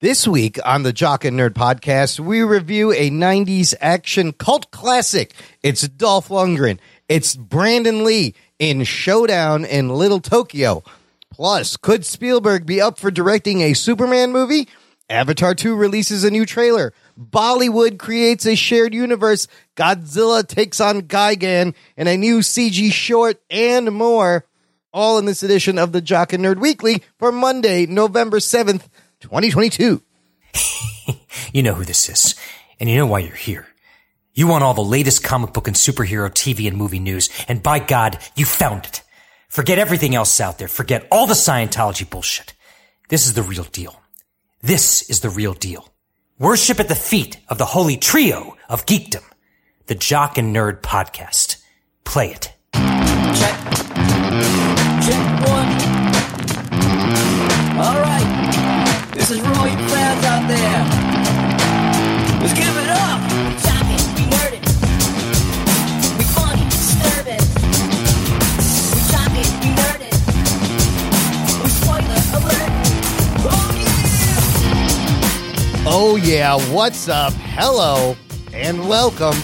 This week on the Jock and Nerd podcast, we review a 90s action cult classic. It's Dolph Lundgren. It's Brandon Lee in Showdown in Little Tokyo. Plus, could Spielberg be up for directing a Superman movie? Avatar 2 releases a new trailer. Bollywood creates a shared universe. Godzilla takes on Gigan in a new CG short and more. All in this edition of the Jock and Nerd Weekly for Monday, November 7th, 2022. You know who this is, and you know why you're here. You want all the latest comic book and superhero TV and movie news, and by God, you found it. Forget everything else out there. Forget all the Scientology bullshit. This is the real deal. This is the real deal. Worship at the feet of the holy trio of geekdom, the Jock and Nerd podcast. Play it. Check. Check one. All right. This is for all you fans out there. Let's give it up. Talking, we nerd. We funny, disturb. We talking, we nerd. We spoiler alert. Oh yeah. Oh, yeah. What's up? Hello, and welcome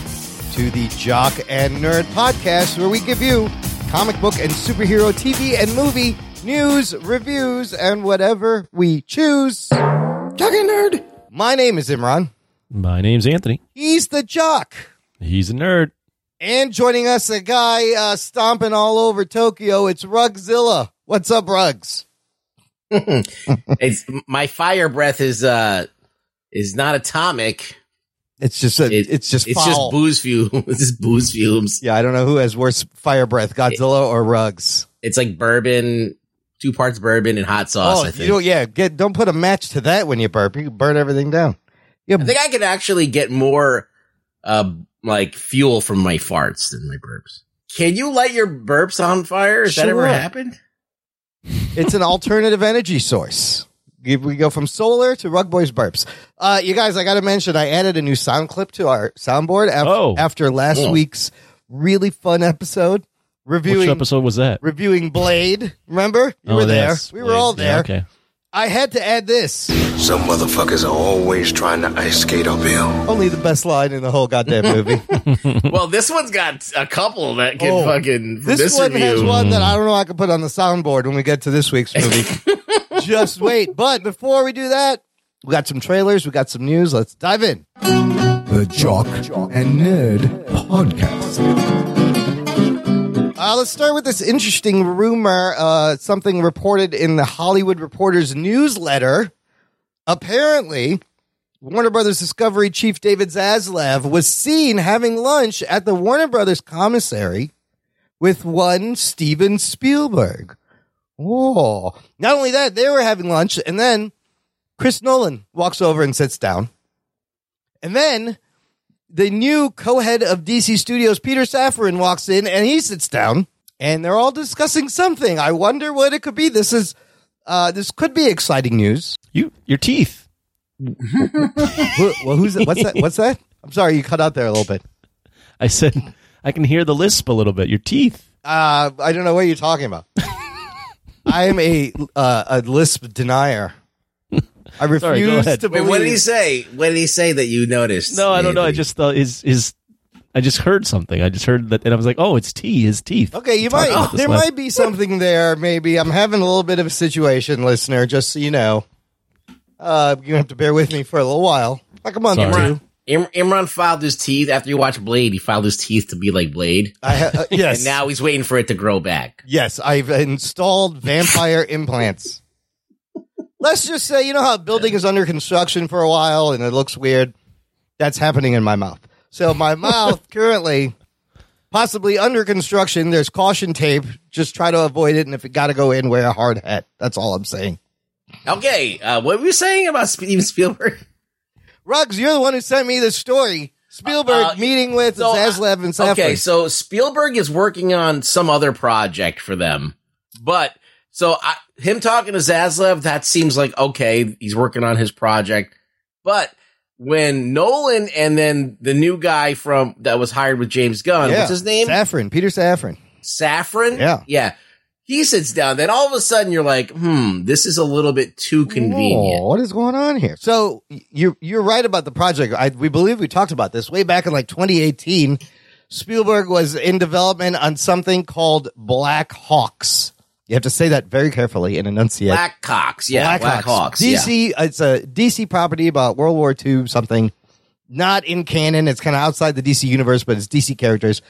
to the Jock and Nerd podcast, where we give you comic book and superhero TV and movie news, reviews, and whatever we choose. Jock and Nerd. My name is Imran. My name's Anthony. He's the Jock. He's a nerd. And joining us, a guy uh, stomping all over Tokyo. It's Rugzilla. What's up, Rugs? it's my fire breath is uh is not atomic. It's just a, It- it's just it's foul. just booze fumes. it's just booze fumes. Yeah, I don't know who has worse fire breath, Godzilla or Rugs. It's like bourbon, two parts bourbon and hot sauce. oh, I think. don't, yeah, get don't put a match to that when you burp. You burn everything down. Yeah, I think I could actually get more uh like fuel from my farts than my burps. Can you light your burps on fire? Has that ever happened? it's an alternative energy source. We we go from solar to Rug Boys burps. Uh, you guys, I got to mention, I added a new sound clip to our soundboard after, Oh. after last Oh. week's really fun episode reviewing Which episode was that? reviewing Blade. Remember, you Oh, were there. yes. We were all Yeah, there. okay. I had to add this. Some motherfuckers are always trying to ice skate uphill. Only the best line in the whole goddamn movie. well, this one's got a couple that can Oh, fucking this, this, one has one that I don't know I can put on the soundboard when we get to this week's movie. Just wait. But before we do that, we got some trailers, we got some news. Let's dive in. The Jock and Nerd Podcast. Uh, let's start with this interesting rumor. Uh, something reported in the Hollywood Reporter's newsletter. Apparently, Warner Brothers Discovery chief David Zaslav was seen having lunch at the Warner Brothers commissary with one Steven Spielberg. Oh, not only that, they were having lunch, and then Chris Nolan walks over and sits down. And then the new co-head of DC Studios, Peter Safran, walks in and he sits down, and they're all discussing something. I wonder what it could be. This is uh, this could be exciting news. You, your teeth. Well, who's that? what's that? What's that? I'm sorry, you cut out there a little bit. I said I can hear the lisp a little bit. Your teeth. Uh, I don't know what you're talking about. I am a uh, a lisp denier. I refuse Sorry, go ahead. to Wait, believe. what did he say? What did he say that you noticed? No, I don't know. I Anthony? just thought his his. I just heard something. I just heard that, and I was like, "Oh, it's tea. His teeth." Okay, you might. about this There last- might be something there. Maybe I'm having a little bit of a situation, listener. Just so you know, uh, you have to bear with me for a little while, like a month or Sorry. two. Im- Imran filed his teeth after you watched Blade. He filed his teeth to be like Blade, I ha- uh, yes, and now he's waiting for it to grow back. yes, I've installed vampire implants. Let's just say, you know how a building is under construction for a while and it looks weird. That's happening in my mouth. So my mouth currently, possibly under construction. There's caution tape. Just try to avoid it, and if you got to go in, wear a hard hat. That's all I'm saying. Okay, uh, what were you saying about Steven Spielberg? Ruggs, you're the one who sent me this story. Spielberg Uh, meeting with so, uh, Zaslav and Safran. Okay, so Spielberg is working on some other project for them, but so I, him talking to Zaslav, that seems like okay, he's working on his project. But when Nolan and then the new guy from that was hired with James Gunn, yeah. what's his name? Safran, Peter Safran. Safran? Yeah. yeah. he sits down. Then all of a sudden you're like, hmm, this is a little bit too convenient. Oh, what is going on here? So you're you're right about the project. I, we believe we talked about this way back in like 2018. Spielberg was in development on something called Black Hawks. You have to say that very carefully and enunciate. Black Cocks, yeah, Black, Hawks. yeah. DC. It's a DC property about World War II something. Not in canon. It's kind of outside the DC universe, but it's DC characters.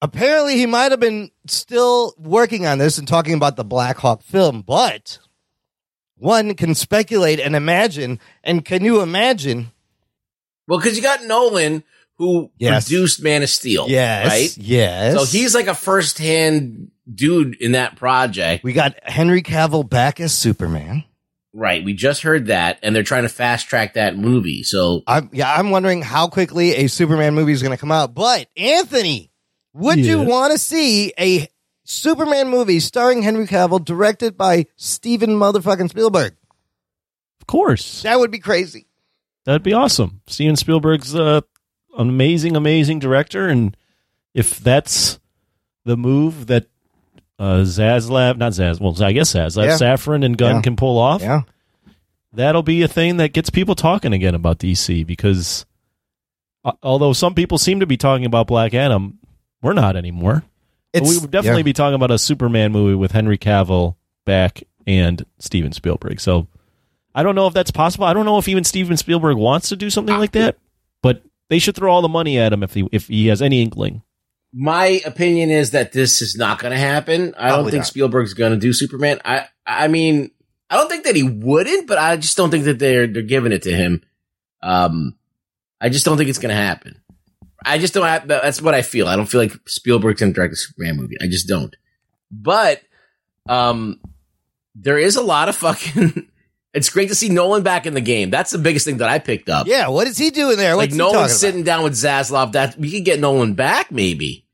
Apparently, he might have been still working on this and talking about the Black Hawk film, but one can speculate and imagine. And can you imagine? Well, because you got Nolan who Yes. produced Man of Steel, Yes, right? yes. So he's like a first hand dude in that project. We got Henry Cavill back as Superman. Right. We just heard that, and they're trying to fast track that movie. So I'm yeah, I'm wondering how quickly a Superman movie is going to come out. But Anthony, would you want to see a Superman movie starring Henry Cavill, directed by Steven motherfucking Spielberg? Of course. That would be crazy. That'd be awesome. Steven Spielberg's uh, an amazing, amazing director, and if that's the move that uh, Zaslav, not Zaz, well, I guess Zaslav, Yeah. Safran and Gunn Yeah. can pull off, Yeah, that'll be a thing that gets people talking again about DC. Because uh, although some people seem to be talking about Black Adam, we're not anymore. But we would definitely yeah. be talking about a Superman movie with Henry Cavill back and Steven Spielberg. So I don't know if that's possible. I don't know if even Steven Spielberg wants to do something like that, but they should throw all the money at him if he if he has any inkling. My opinion is that this is not going to happen. I don't think not. Spielberg's going to do Superman. I I mean, I don't think that he wouldn't, but I just don't think that they're they're giving it to him. Um, I just don't think it's going to happen. I just don't have, that's what I feel. I don't feel like Spielberg's going to direct a Superman movie. I just don't. But, um, there is a lot of fucking, it's great to see Nolan back in the game. That's the biggest thing that I picked up. Yeah, what is he doing there? like What's he Nolan sitting down with Zaslav. That we could get Nolan back maybe.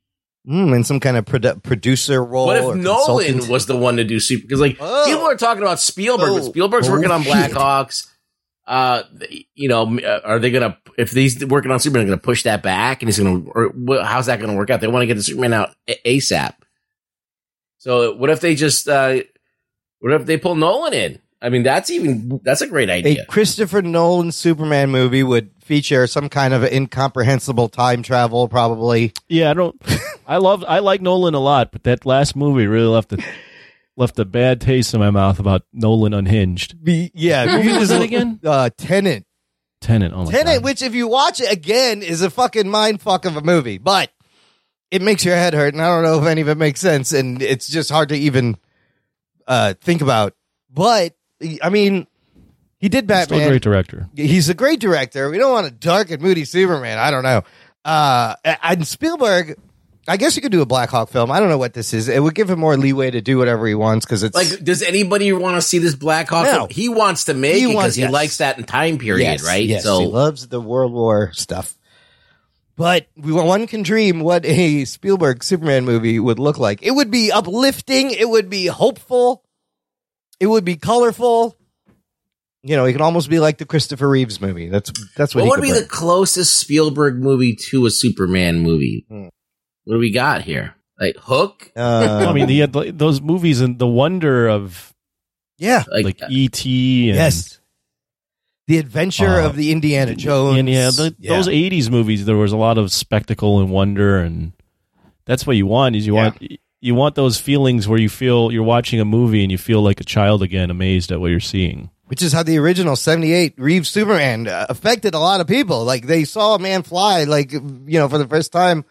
Mm, in some kind of produ- producer role. What if Nolan consultant? was the one to do super? Because like Oh. people are talking about Spielberg, but Oh. Spielberg's Oh, working on Black shit. Hawks. Uh, you know, uh, are they gonna if he's working on Superman, gonna push that back, and he's gonna? Or how's that gonna work out? They want to get the Superman out ASAP. So what if they just? uh What if they pull Nolan in? I mean, that's even that's a great idea. a idea. Christopher Nolan Superman movie would feature some kind of incomprehensible time travel, probably. Yeah, I don't. I love. I like Nolan a lot, but that last movie really left a left a bad taste in my mouth about Nolan unhinged. Be, yeah, What movie was that again? Uh, Tenant. Tenant. Oh my Tenet, God. which if you watch it again, is a fucking mind fuck of a movie, but it makes your head hurt, and I don't know if any of it makes sense, and it's just hard to even uh, think about. But I mean, he did Still a Batman. great director. He's a great director. We don't want a dark and moody Superman. I don't know. Uh, and Spielberg, I guess you could do a Black Hawk film. I don't know what this is. It would give him more leeway to do whatever he wants because it's Like, does anybody want to see this Black Hawk? No. He wants to make He it because he yes. likes that in time period, Yes, right? Yes, so he loves the World War stuff. But we one can dream what a Spielberg Superman movie would look like. It would be uplifting. It would be hopeful. It would be colorful. You know, it could almost be like the Christopher Reeves movie. That's that's what. what would be bring. the closest Spielberg movie to a Superman movie? Hmm. What do we got here? Like Hook? Uh, I mean, he had the- those movies and the wonder of yeah, Like, like E.T. And, yes. The adventure Uh, of the Indiana Jones. and yeah, the, Yeah. those '80s movies, there was a lot of spectacle and wonder, and that's what you want. Is you Yeah. want you want those feelings where you feel you're watching a movie and you feel like a child again, amazed at what you're seeing. which is how the original 78 Reeves Superman uh, affected a lot of people. Like they saw a man fly, like, you know, for the first time,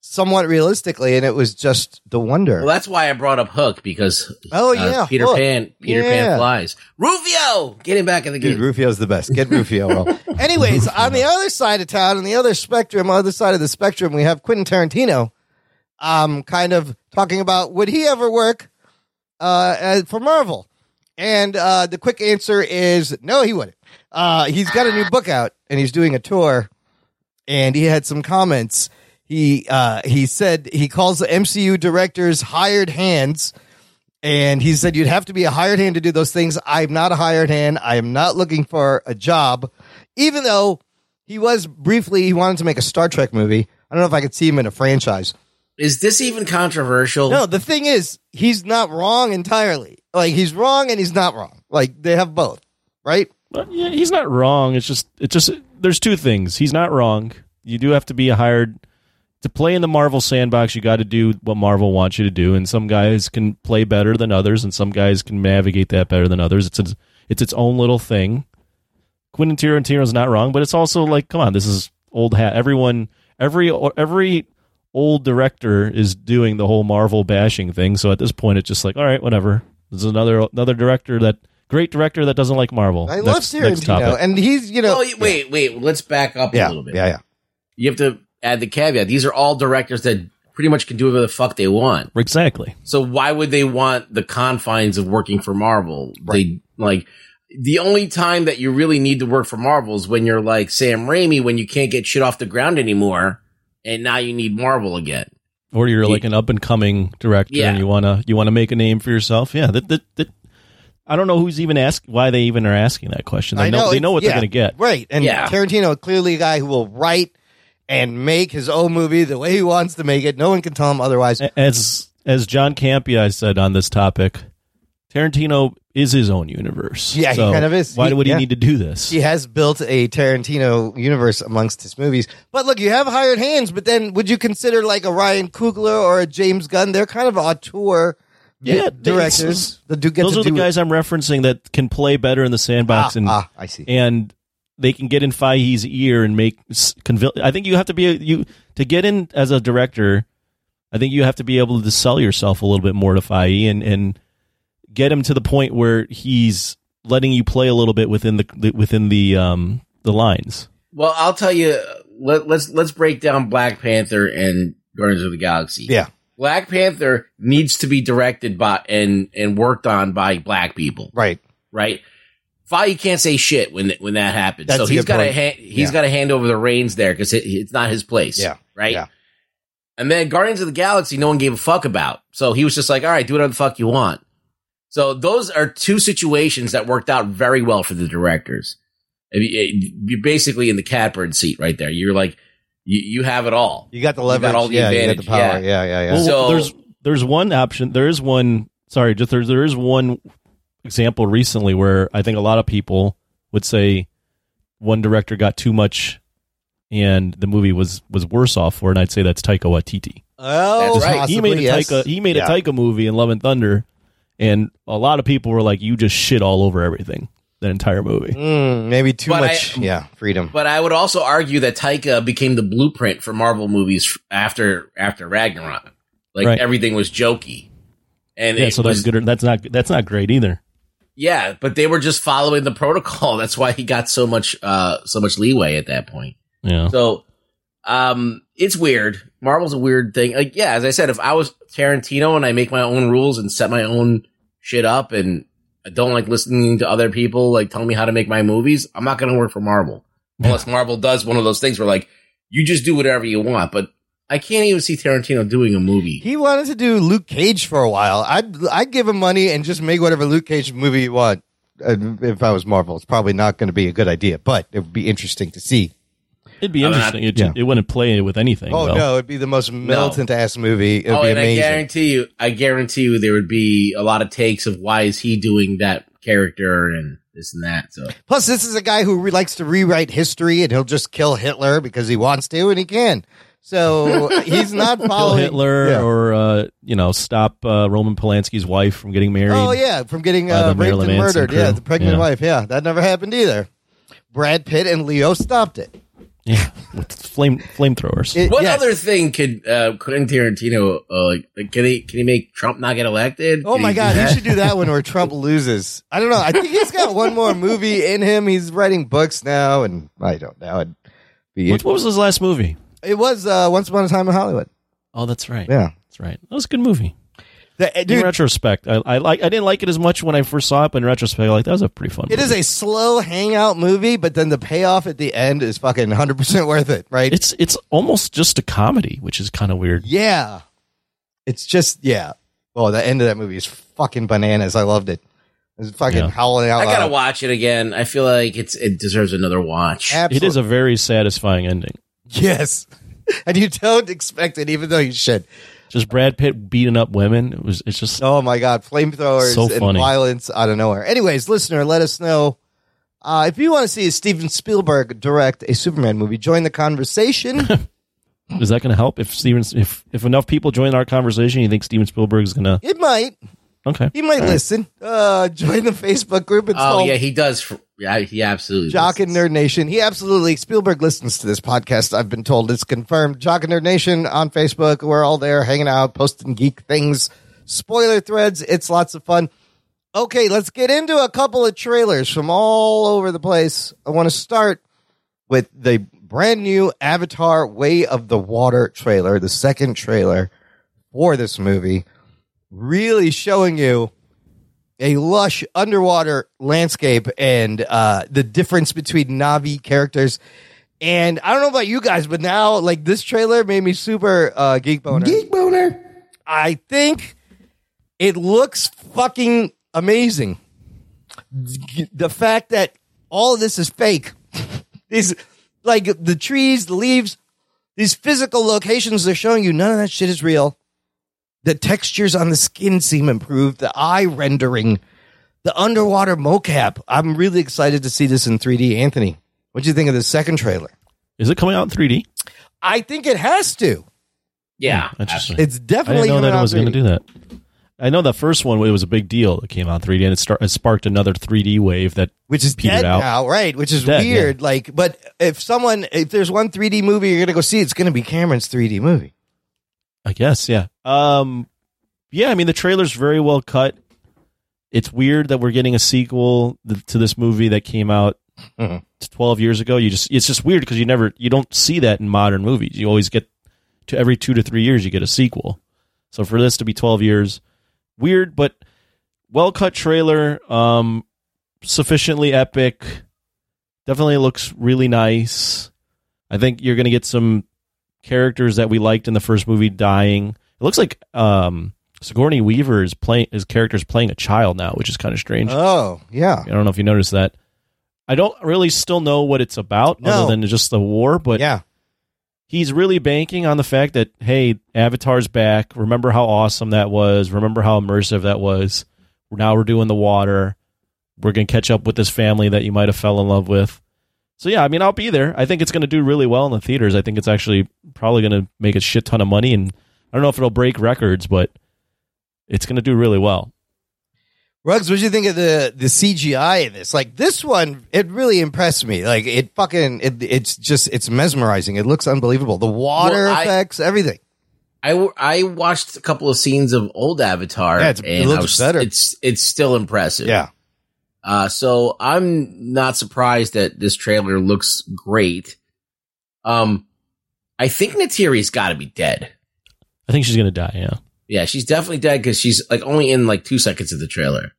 somewhat realistically, and it was just the wonder. well, that's why I brought up Hook because Oh, uh, yeah, Peter Hook. Pan, Peter Yeah. Pan flies. Rufio, get him back in the Dude, game. Rufio's the best. Get Rufio. Well, anyways, on the other side of town, on the other spectrum, other side of the spectrum, we have Quentin Tarantino, um, kind of talking about would he ever work uh, for Marvel? And uh, the quick answer is no, he wouldn't. Uh, he's got a new book out, and he's doing a tour, and he had some comments. He uh, he said he calls the MCU directors hired hands. And he said, You'd have to be a hired hand to do those things. I'm not a hired hand. I am not looking for a job. Even though he was briefly, he wanted to make a Star Trek movie. I don't know if I could see him in a franchise. Is this even controversial? No, the thing is, he's not wrong entirely. Like he's wrong and he's not wrong. Like they have both, right? But yeah, he's not wrong. It's just it's just there's two things. He's not wrong. You do have to be hired to play in the Marvel sandbox. You got to do what Marvel wants you to do, and some guys can play better than others, and some guys can navigate that better than others. It's its, it's its own little thing. Quentin Tarantino's not wrong, but it's also like, come on, this is old hat. Everyone, every every old director is doing the whole Marvel bashing thing. So at this point, it's just like, all right, whatever. There's another another director that great director that doesn't like Marvel. I Next- love next Tarantino, and he's you know, Well, y- wait, wait. Let's back up yeah, a little bit. yeah, yeah. You have to add the caveat. These are all directors that pretty much can do whatever the fuck they want. exactly. So why would they want the confines of working for Marvel? They like the only time that you really need to work for Marvel is when you're like Sam Raimi when you can't get shit off the ground anymore and now you need Marvel again. Or you're like an up and coming director, Yeah. and you wanna you wanna make a name for yourself. Yeah, that, that, that I don't know who's even ask why they even are asking that question. They I know, they know what yeah, they're gonna get. right? And Yeah. Tarantino, clearly a guy who will write and make his own movie the way he wants to make it. No one can tell him otherwise. As as John Campea said on this topic, Tarantino is his own universe. Yeah, he So kind of is. Why He- would he yeah. need to do this? He has built a Tarantino universe amongst his movies. But look, you have hired hands, but then would you consider like a Ryan Coogler or a James Gunn? They're kind of auteur Yeah, directors that do get Those are the guys I'm referencing that can play better in the sandbox Ah, and ah, I see. and they can get in Feige's ear and make I think you have to be a, you to get in as a director. I think you have to be able to sell yourself a little bit more to Feige and and get him to the point where he's letting you play a little bit within the, the within the um the lines. Well, I'll tell you let, let's let's break down Black Panther and Guardians of the Galaxy. Yeah. Black Panther needs to be directed by and and worked on by black people. Right. right? Feige can't say shit when when that happens. That's so he's got to point. ha- he's Yeah. got to hand over the reins there because it, it's not his place. Yeah. right. Yeah. And then Guardians of the Galaxy, no one gave a fuck about. So he was just like, all right, do whatever the fuck you want. So those are two situations that worked out very well for the directors. You- You're basically in the catbird seat right there. You're like, you, you have it all. You got the You leverage. got all the yeah, you got advantage. the power. Yeah. Yeah, yeah, yeah. Well, So- there's there's one option. There is one. Sorry, just there's there is one example recently where I think a lot of people would say one director got too much, and the movie was was worse off for. it, And I'd say that's Taika Waititi. oh, That's right. he made a yes. Taika he made Yeah. a Taika movie in Love and Thunder, and a lot of people were like, "You just shit all over everything." That entire movie. Mm, maybe too But I- much. yeah, freedom. But I would also argue that Taika became the blueprint for Marvel movies after after Ragnarok. Like Right. everything was jokey, and Yeah, it so was, that's good. That's not that's not great either. Yeah, but they were just following the protocol. That's why he got so much uh so much leeway at that point. Yeah. So um it's weird. Marvel's a weird thing. Like yeah, as I said, if I was Tarantino and I make my own rules and set my own shit up and I don't like listening to other people like telling me how to make my movies, I'm not going to work for Marvel. Unless Marvel does one of those things where like you just do whatever you want, but I can't even see Tarantino doing a movie. He wanted to do Luke Cage for a while. I'd I'd give him money and just make whatever Luke Cage movie you want. Uh, if I was Marvel, it's probably not going to be a good idea, but it would be interesting to see. It'd be I'm not- interesting. It, yeah. it wouldn't play with anything. Oh though. no, it'd be the most militant ass movie. It'd oh, be and I guarantee you, I guarantee you, there would be a lot of takes of why is he doing that character and this and that. So Plus, this is a guy who re- likes to rewrite history, and he'll just kill Hitler because he wants to, and he can. So he's not Kill following Hitler Yeah. or uh, you know stop uh, Roman Polanski's wife from getting married. Oh yeah, from getting uh, raped Marilyn and murdered. Yeah, the pregnant Yeah. wife. Yeah, that never happened either. Brad Pitt and Leo stopped it. Yeah, with flame flamethrowers. It- what yes. other thing could uh, Quentin Tarantino uh, like? like, Can he can he make Trump not get elected? Oh Can my he God, he should do that one where Trump loses. I don't know. I think he's got one more movie in him. He's writing books now, and I don't know. It'd be, What, what was his last movie? it was uh, Once Upon a Time in Hollywood. Oh, that's right. Yeah. that's right. That was a good movie. The- eh, in dude, retrospect, I, I like. I didn't like it as much when I first saw it, but in retrospect, like that was a pretty fun. it is movie. a slow hangout movie, but then the payoff at the end is fucking 100% worth it, right? It's it's almost just a comedy, which is kind of weird. yeah. It's just, yeah. Oh, the end of that movie is fucking bananas. I loved it. It's fucking Yeah. howling out I gotta loud. watch it again. I feel like it's it deserves another watch. It is a very satisfying ending. Yes. and you don't expect it, even though you should. Just Brad Pitt beating up women. It was. It's just. Oh my god, flamethrowers So and funny. violence out of nowhere. Anyways, listener, let us know uh, if you want to see Steven Spielberg direct a Superman movie. Join the conversation. Is that going to help? If Steven, if if enough people join our conversation, you think Steven Spielberg is going to? it might. Okay. He might listen. Uh, join the Facebook group. It's Oh called yeah, he does. Yeah, he absolutely. Jock and. Nerd Nation. He absolutely Spielberg listens to this podcast. I've been told it's confirmed. Jock and Nerd Nation on Facebook. We're all there hanging out, posting geek things, spoiler threads. It's lots of fun. Okay, let's get into a couple of trailers from all over the place. I want to start with the brand new Avatar Way of the Water trailer, the second trailer for this movie, really showing you a lush underwater landscape and uh, the difference between Navi characters. And I don't know about you guys, but now like this trailer made me super uh, geek boner. Geek boner. I think it looks fucking amazing. The fact that all of this is fake, these like the trees, the leaves, these physical locations they're showing you, none of that shit is real. The textures on the skin seem improved. The eye rendering, the underwater mocap. I'm really excited to see this in 3D. Anthony, what do you think of the second trailer? Is it coming out in 3D? I think it has to. Yeah, hmm, Interesting. It's definitely. I definitely didn't know that it was going to do that. I know the first one it was a big deal. It came out in 3D and it, start, it sparked another 3D wave that which is dead out. now, right? Which is Dead, weird. Like, but if someone, if there's one 3D movie you're gonna go see, it's gonna be Cameron's 3D movie. I guess, yeah. Um, yeah, I mean the trailer's very well cut. It's weird that we're getting a sequel to this movie that came out Mhm. 12 years ago. You just it's just weird because you never you don't see that in modern movies. You always get to every 2 to 3 years you get a sequel. So for this to be 12 years, weird but well cut trailer, um sufficiently epic. Definitely looks really nice. I think you're going to get some characters that we liked in the first movie dying. It looks like um Sigourney Weaver is playing his character is playing a child now, which is kind of strange. Oh, yeah. I don't know if you noticed that. I don't really still know what it's about No. other than just the war, but yeah. he's really banking on the fact that hey, Avatar's back. Remember how awesome that was. Remember how immersive that was. Now we're doing the water. We're gonna catch up with this family that you might have fell in love with. So yeah, I mean, I'll be there. I think it's gonna do really well in the theaters. I think it's actually probably gonna make a shit ton of money, and I don't know if it'll break records, but it's gonna do really well. Ruggs, what do you think of the the CGI in this? Like this one, it really impressed me. Like it fucking, it, it's just, it's mesmerizing. It looks unbelievable. The water Well, I- effects, everything. I, I watched a couple of scenes of old Avatar. Yeah, it's- it and I looks was- better. It's it's still impressive. Yeah. Uh, so I'm not surprised that this trailer looks great. Um, I think Neytiri's got to be dead. I think she's gonna die. Yeah. Yeah, she's definitely dead because she's like only in like two seconds of the trailer.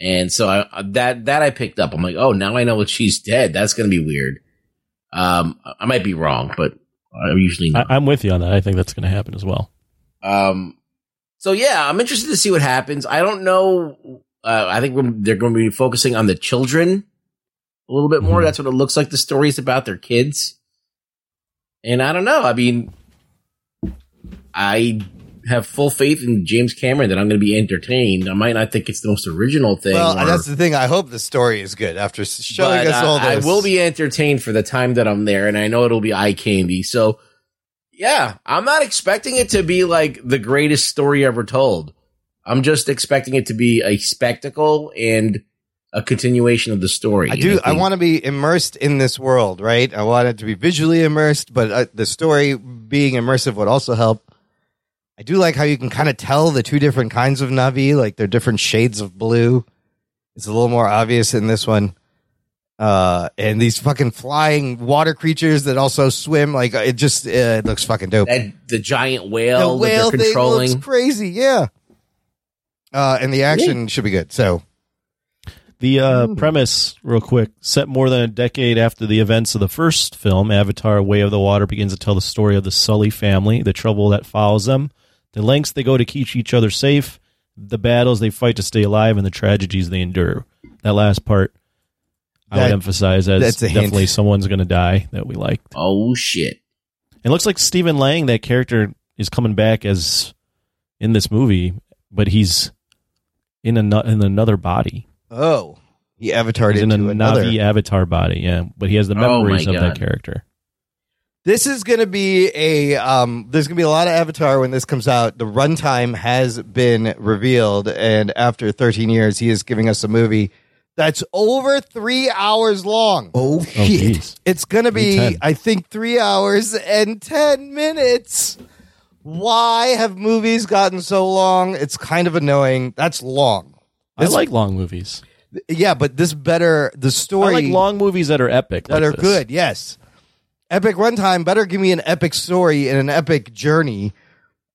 And so I, that that I picked up. I'm like, oh, now I know that she's dead. That's gonna be weird. Um, I might be wrong, but I'm usually I, not. I'm with you on that. I think that's gonna happen as well. Um, so yeah, I'm interested to see what happens. I don't know. Uh, I think they're going to be focusing on the children a little bit more. Mhm. That's what it looks like. The story's about their kids, and I don't know. I mean, I have full faith in James Cameron that I'm going to be entertained. I might not think it's the most original thing. Well, or- that's the thing. I hope the story is good after showing us uh, all this. I will be entertained for the time that I'm there, and I know it'll be eye candy. So, yeah, I'm not expecting it to be like the greatest story ever told. I'm just expecting it to be a spectacle and a continuation of the story. I do. I want to be immersed in this world, right? I want it to be visually immersed, but uh, the story being immersive would also help. I do like how you can kind of tell the two different kinds of Navi, like they're different shades of blue. It's a little more obvious in this one. Uh, and these fucking flying water creatures that also swim, like it just uh, it looks fucking dope. that the giant the whale, whale that thing they're controlling. looks crazy, yeah. Uh, and the action should be good. So The uh, premise, real quick, set more than a decade after the events of the first film, Avatar: Way of the Water begins to tell the story of the Sully family, the trouble that follows them, the lengths they go to keep each other safe, the battles they fight to stay alive, and the tragedies they endure. That last part, I That- would emphasize as that's a hint. definitely someone's going to die that we liked. Oh shit! It looks like Stephen Lang, that character, is coming back as in this movie, but he's in a in another body. Oh, he avatared He's in a another. Navi avatar body, yeah. But he has the Oh, my memories of that God. character. This is going to be a. Um, there's going to be a lot of Avatar when this comes out. The runtime has been revealed, and after 13 years, he is giving us a movie that's over three hours long. Oh Oh, shit. jeez. It's going to be, 310. I think, three hours and 10 minutes. Why have movies gotten so long? It's kind of annoying. That's long. I like long movies. Yeah, but this better. The story. I like long movies that are epic. that like are this. good. Yes, epic runtime. Better give me an epic story and an epic journey.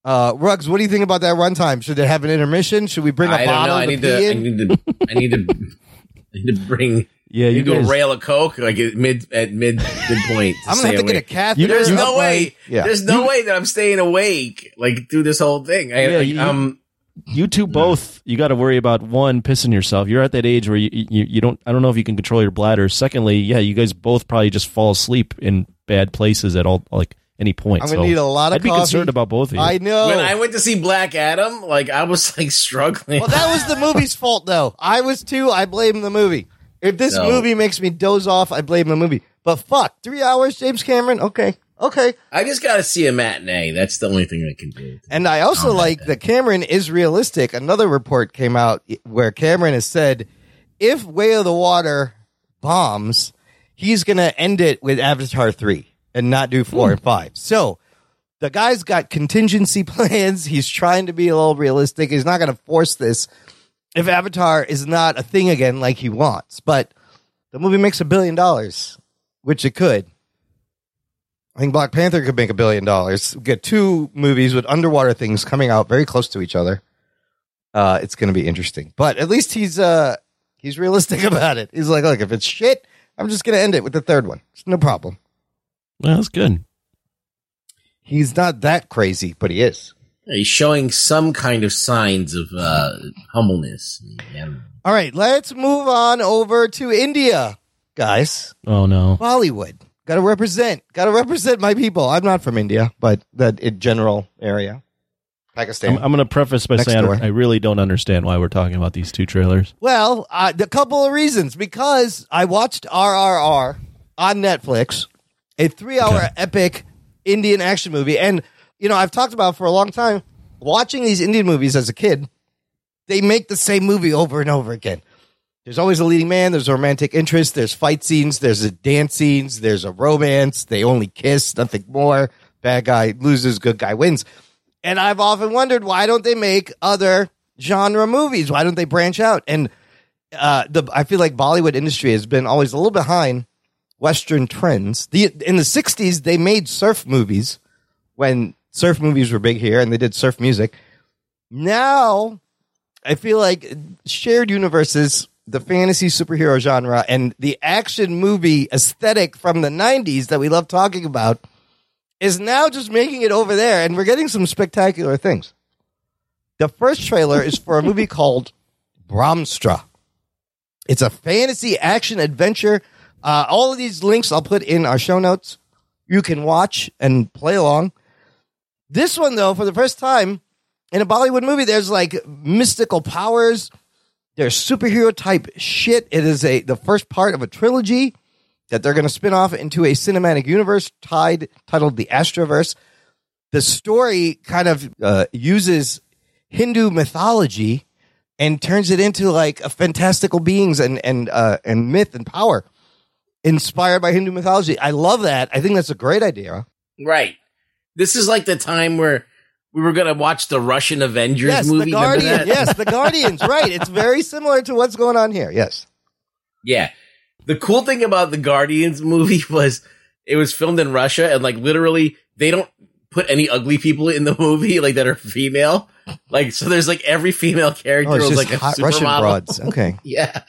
Uh, Ruggs, what do you think about that runtime? Should it have an intermission? Should we bring a I don't bottle know. I to need pee to. I need to. I need to. I need to bring. Yeah, You you do a guys, rail of coke like at mid at mid midpoint. I'm gonna have to get a catheter. There's no way. Yeah. There's no way that I'm staying awake like through this whole thing. I, Yeah, I- you- um, you two both. You got to worry about one pissing yourself. You're at that age where you, you you don't. I don't know if you can control your bladder. Secondly, yeah, you guys both probably just fall asleep in bad places at all like any point. I'm gonna So need a lot of I'd be coffee. concerned about both of you. I know. when I went to see Black Adam, like I was like struggling. well, that was the movie's fault, though. I was too. I blame the movie. If this No. movie makes me doze off, I blame the movie. But fuck, three hours, James Cameron. Okay, okay. I just got to see a matinee. That's the only thing I can do. And I also like that Cameron is realistic. Another report came out where Cameron has said if Way of the Water bombs, he's going to end it with Avatar 3 and not do 4 and hmm. 5. So the guy's got contingency plans. He's trying to be a little realistic. He's not going to force this if Avatar is not a thing again like he wants. But the movie makes a billion dollars, which it could. I think Black Panther could make a billion dollars. We get two movies with underwater things coming out very close to each other. Uh, it's going to be interesting, but at least he's uh he's realistic about it. He's like, look, if it's shit, I'm just going to end it with the third one. It's no problem. well, that's good. He's not that crazy, but he is. He's showing some kind of signs of uh, humbleness. Yeah. All right, let's move on over to India, guys. Oh no. Bollywood. Got to represent. Got to represent my people. I'm not from India, but that in general area, Pakistan. I'm, I'm going to preface by Next saying door. I really don't understand why we're talking about these two trailers. Well, uh, a couple of reasons. Because I watched RRR on Netflix, a three-hour Okay. epic Indian action movie, and you know I've talked about for a long time watching these Indian movies as a kid. They make the same movie over and over again. There's always a leading man. There's a romantic interest. There's fight scenes. There's a dance scenes. There's a romance. They only kiss, nothing more. Bad guy loses, good guy wins. And I've often wondered why don't they make other genre movies? Why don't they branch out? And uh, the I feel like Bollywood industry has been always a little behind Western trends. The in the '60s they made surf movies when surf movies were big here, and they did surf music. Now I feel like shared universes, the fantasy superhero genre, and the action movie aesthetic from the '90s that we love talking about is now just making it over there, and we're getting some spectacular things. The first trailer is for a movie called Brahmastra. It's a fantasy action adventure. Uh, all of these links I'll put in our show notes. You can watch and play along. This one, though, for the first time in a Bollywood movie, there's like mystical powers. There's superhero type shit. It is a the first part of a trilogy that they're going to spin off into a cinematic universe tied titled the Astraverse. The story kind of uh, uses Hindu mythology and turns it into like a fantastical beings and and uh, and myth and power inspired by Hindu mythology. I love that. I think that's a great idea. Right. This is like the time where we were going to watch the Russian Avengers yes, movie. the Guardian. Yes, the Guardians. right. It's very similar to what's going on here. Yes. Yeah. The cool thing about the Guardians movie was it was filmed in Russia and like literally they don't put any ugly people in the movie like that are female. Like so there's like every female character Oh, was like a hot Russian broads. Okay. yeah.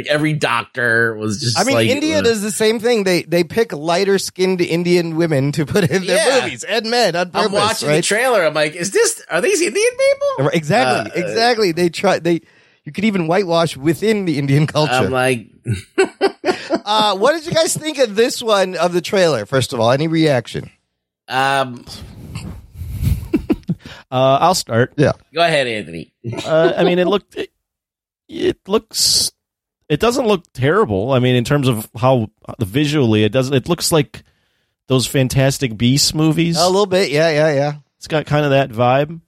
Like every doctor was just I mean, like, India uh, does the same thing. They they pick lighter skinned Indian women to put in their Yeah. movies and men on purpose. I'm watching the trailer. I'm like, is this are these Indian people? Exactly, Uh, exactly. They try. They you could even whitewash within the Indian culture. I'm like, uh, what did you guys think of this one of the trailer? First of all, any reaction? Um, Uh, I'll start. Yeah. go ahead, Anthony. Uh, I mean, it looked. It, it looks. It doesn't look terrible. I mean, in terms of how uh, visually it doesn't, It looks like those Fantastic Beasts movies. A little bit. Yeah, yeah, yeah. It's got kind of that vibe.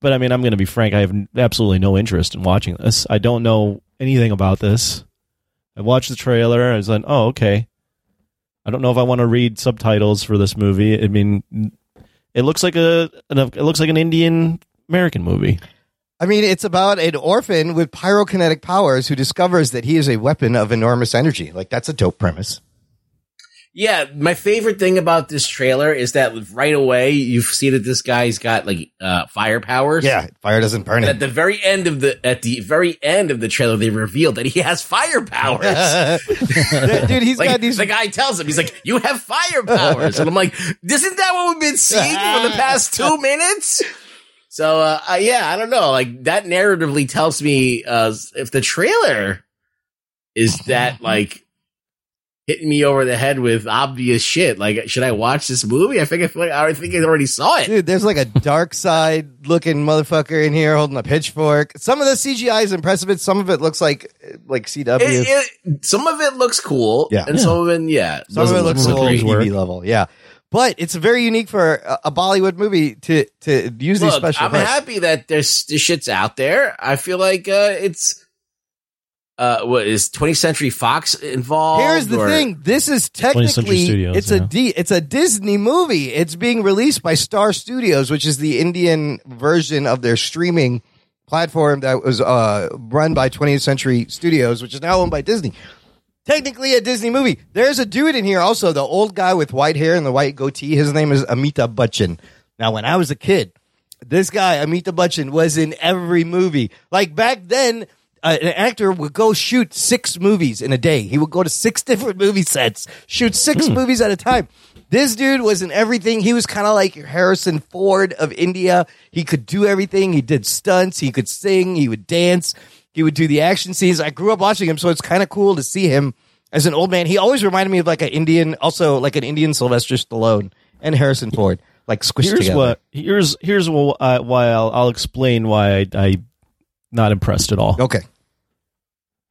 But I mean, I'm going to be frank. I have absolutely no interest in watching this. I don't know anything about this. I watched the trailer. I was like, oh, okay. I don't know if I want to read subtitles for this movie. I mean, it looks like a it looks like an Indian American movie. I mean, it's about an orphan with pyrokinetic powers who discovers that he is a weapon of enormous energy. Like that's a dope premise. Yeah, my favorite thing about this trailer is that right away you see that this guy's got like uh, fire powers. Yeah, fire doesn't burn it. at the very end of the at the very end of the trailer, they reveal that he has fire powers. Dude, he's like got these. the guy tells him, he's like, "You have fire powers," and I'm like, "Isn't that what we've been seeing for the past two minutes?" So uh, uh, yeah, I don't know. Like that narratively tells me uh, if the trailer is that like hitting me over the head with obvious shit. Like, should I watch this movie? I think I, like, I think I already saw it. Dude, there's like a dark side looking motherfucker in here holding a pitchfork. Some of the CGI is impressive. but Some of it looks like like CW. It, it, some of it looks cool, Yeah. and some of it, yeah, Some of it looks look a little great. TV level. Yeah. But it's very unique for a, a Bollywood movie to to use these Look, special I'm effects. happy that there's this shit's out there. I feel like uh, it's uh, what is 20th Century Fox involved? Here's the or- thing: this is technically Studios, it's a yeah. D, it's a Disney movie. It's being released by Star Studios, which is the Indian version of their streaming platform that was uh, run by 20th Century Studios, which is now owned by Disney. Technically a Disney movie. There's a dude in here also, the old guy with white hair and the white goatee. His name is Amitabh Bachchan. Now, when I was a kid, this guy Amitabh Bachchan was in every movie. Like back then, uh, an actor would go shoot six movies in a day. He would go to six different movie sets, shoot six movies at a time. This dude was in everything. He was kind of like Harrison Ford of India. He could do everything. He did stunts. He could sing. He would dance. He would do the action scenes. I grew up watching him, so it's kind of cool to see him as an old man. He always reminded me of like an Indian, also like an Indian Sylvester Stallone and Harrison Ford, like squished Here's together. what here's here's wh- uh, why I'll, I'll explain why I, I not impressed at all. Okay.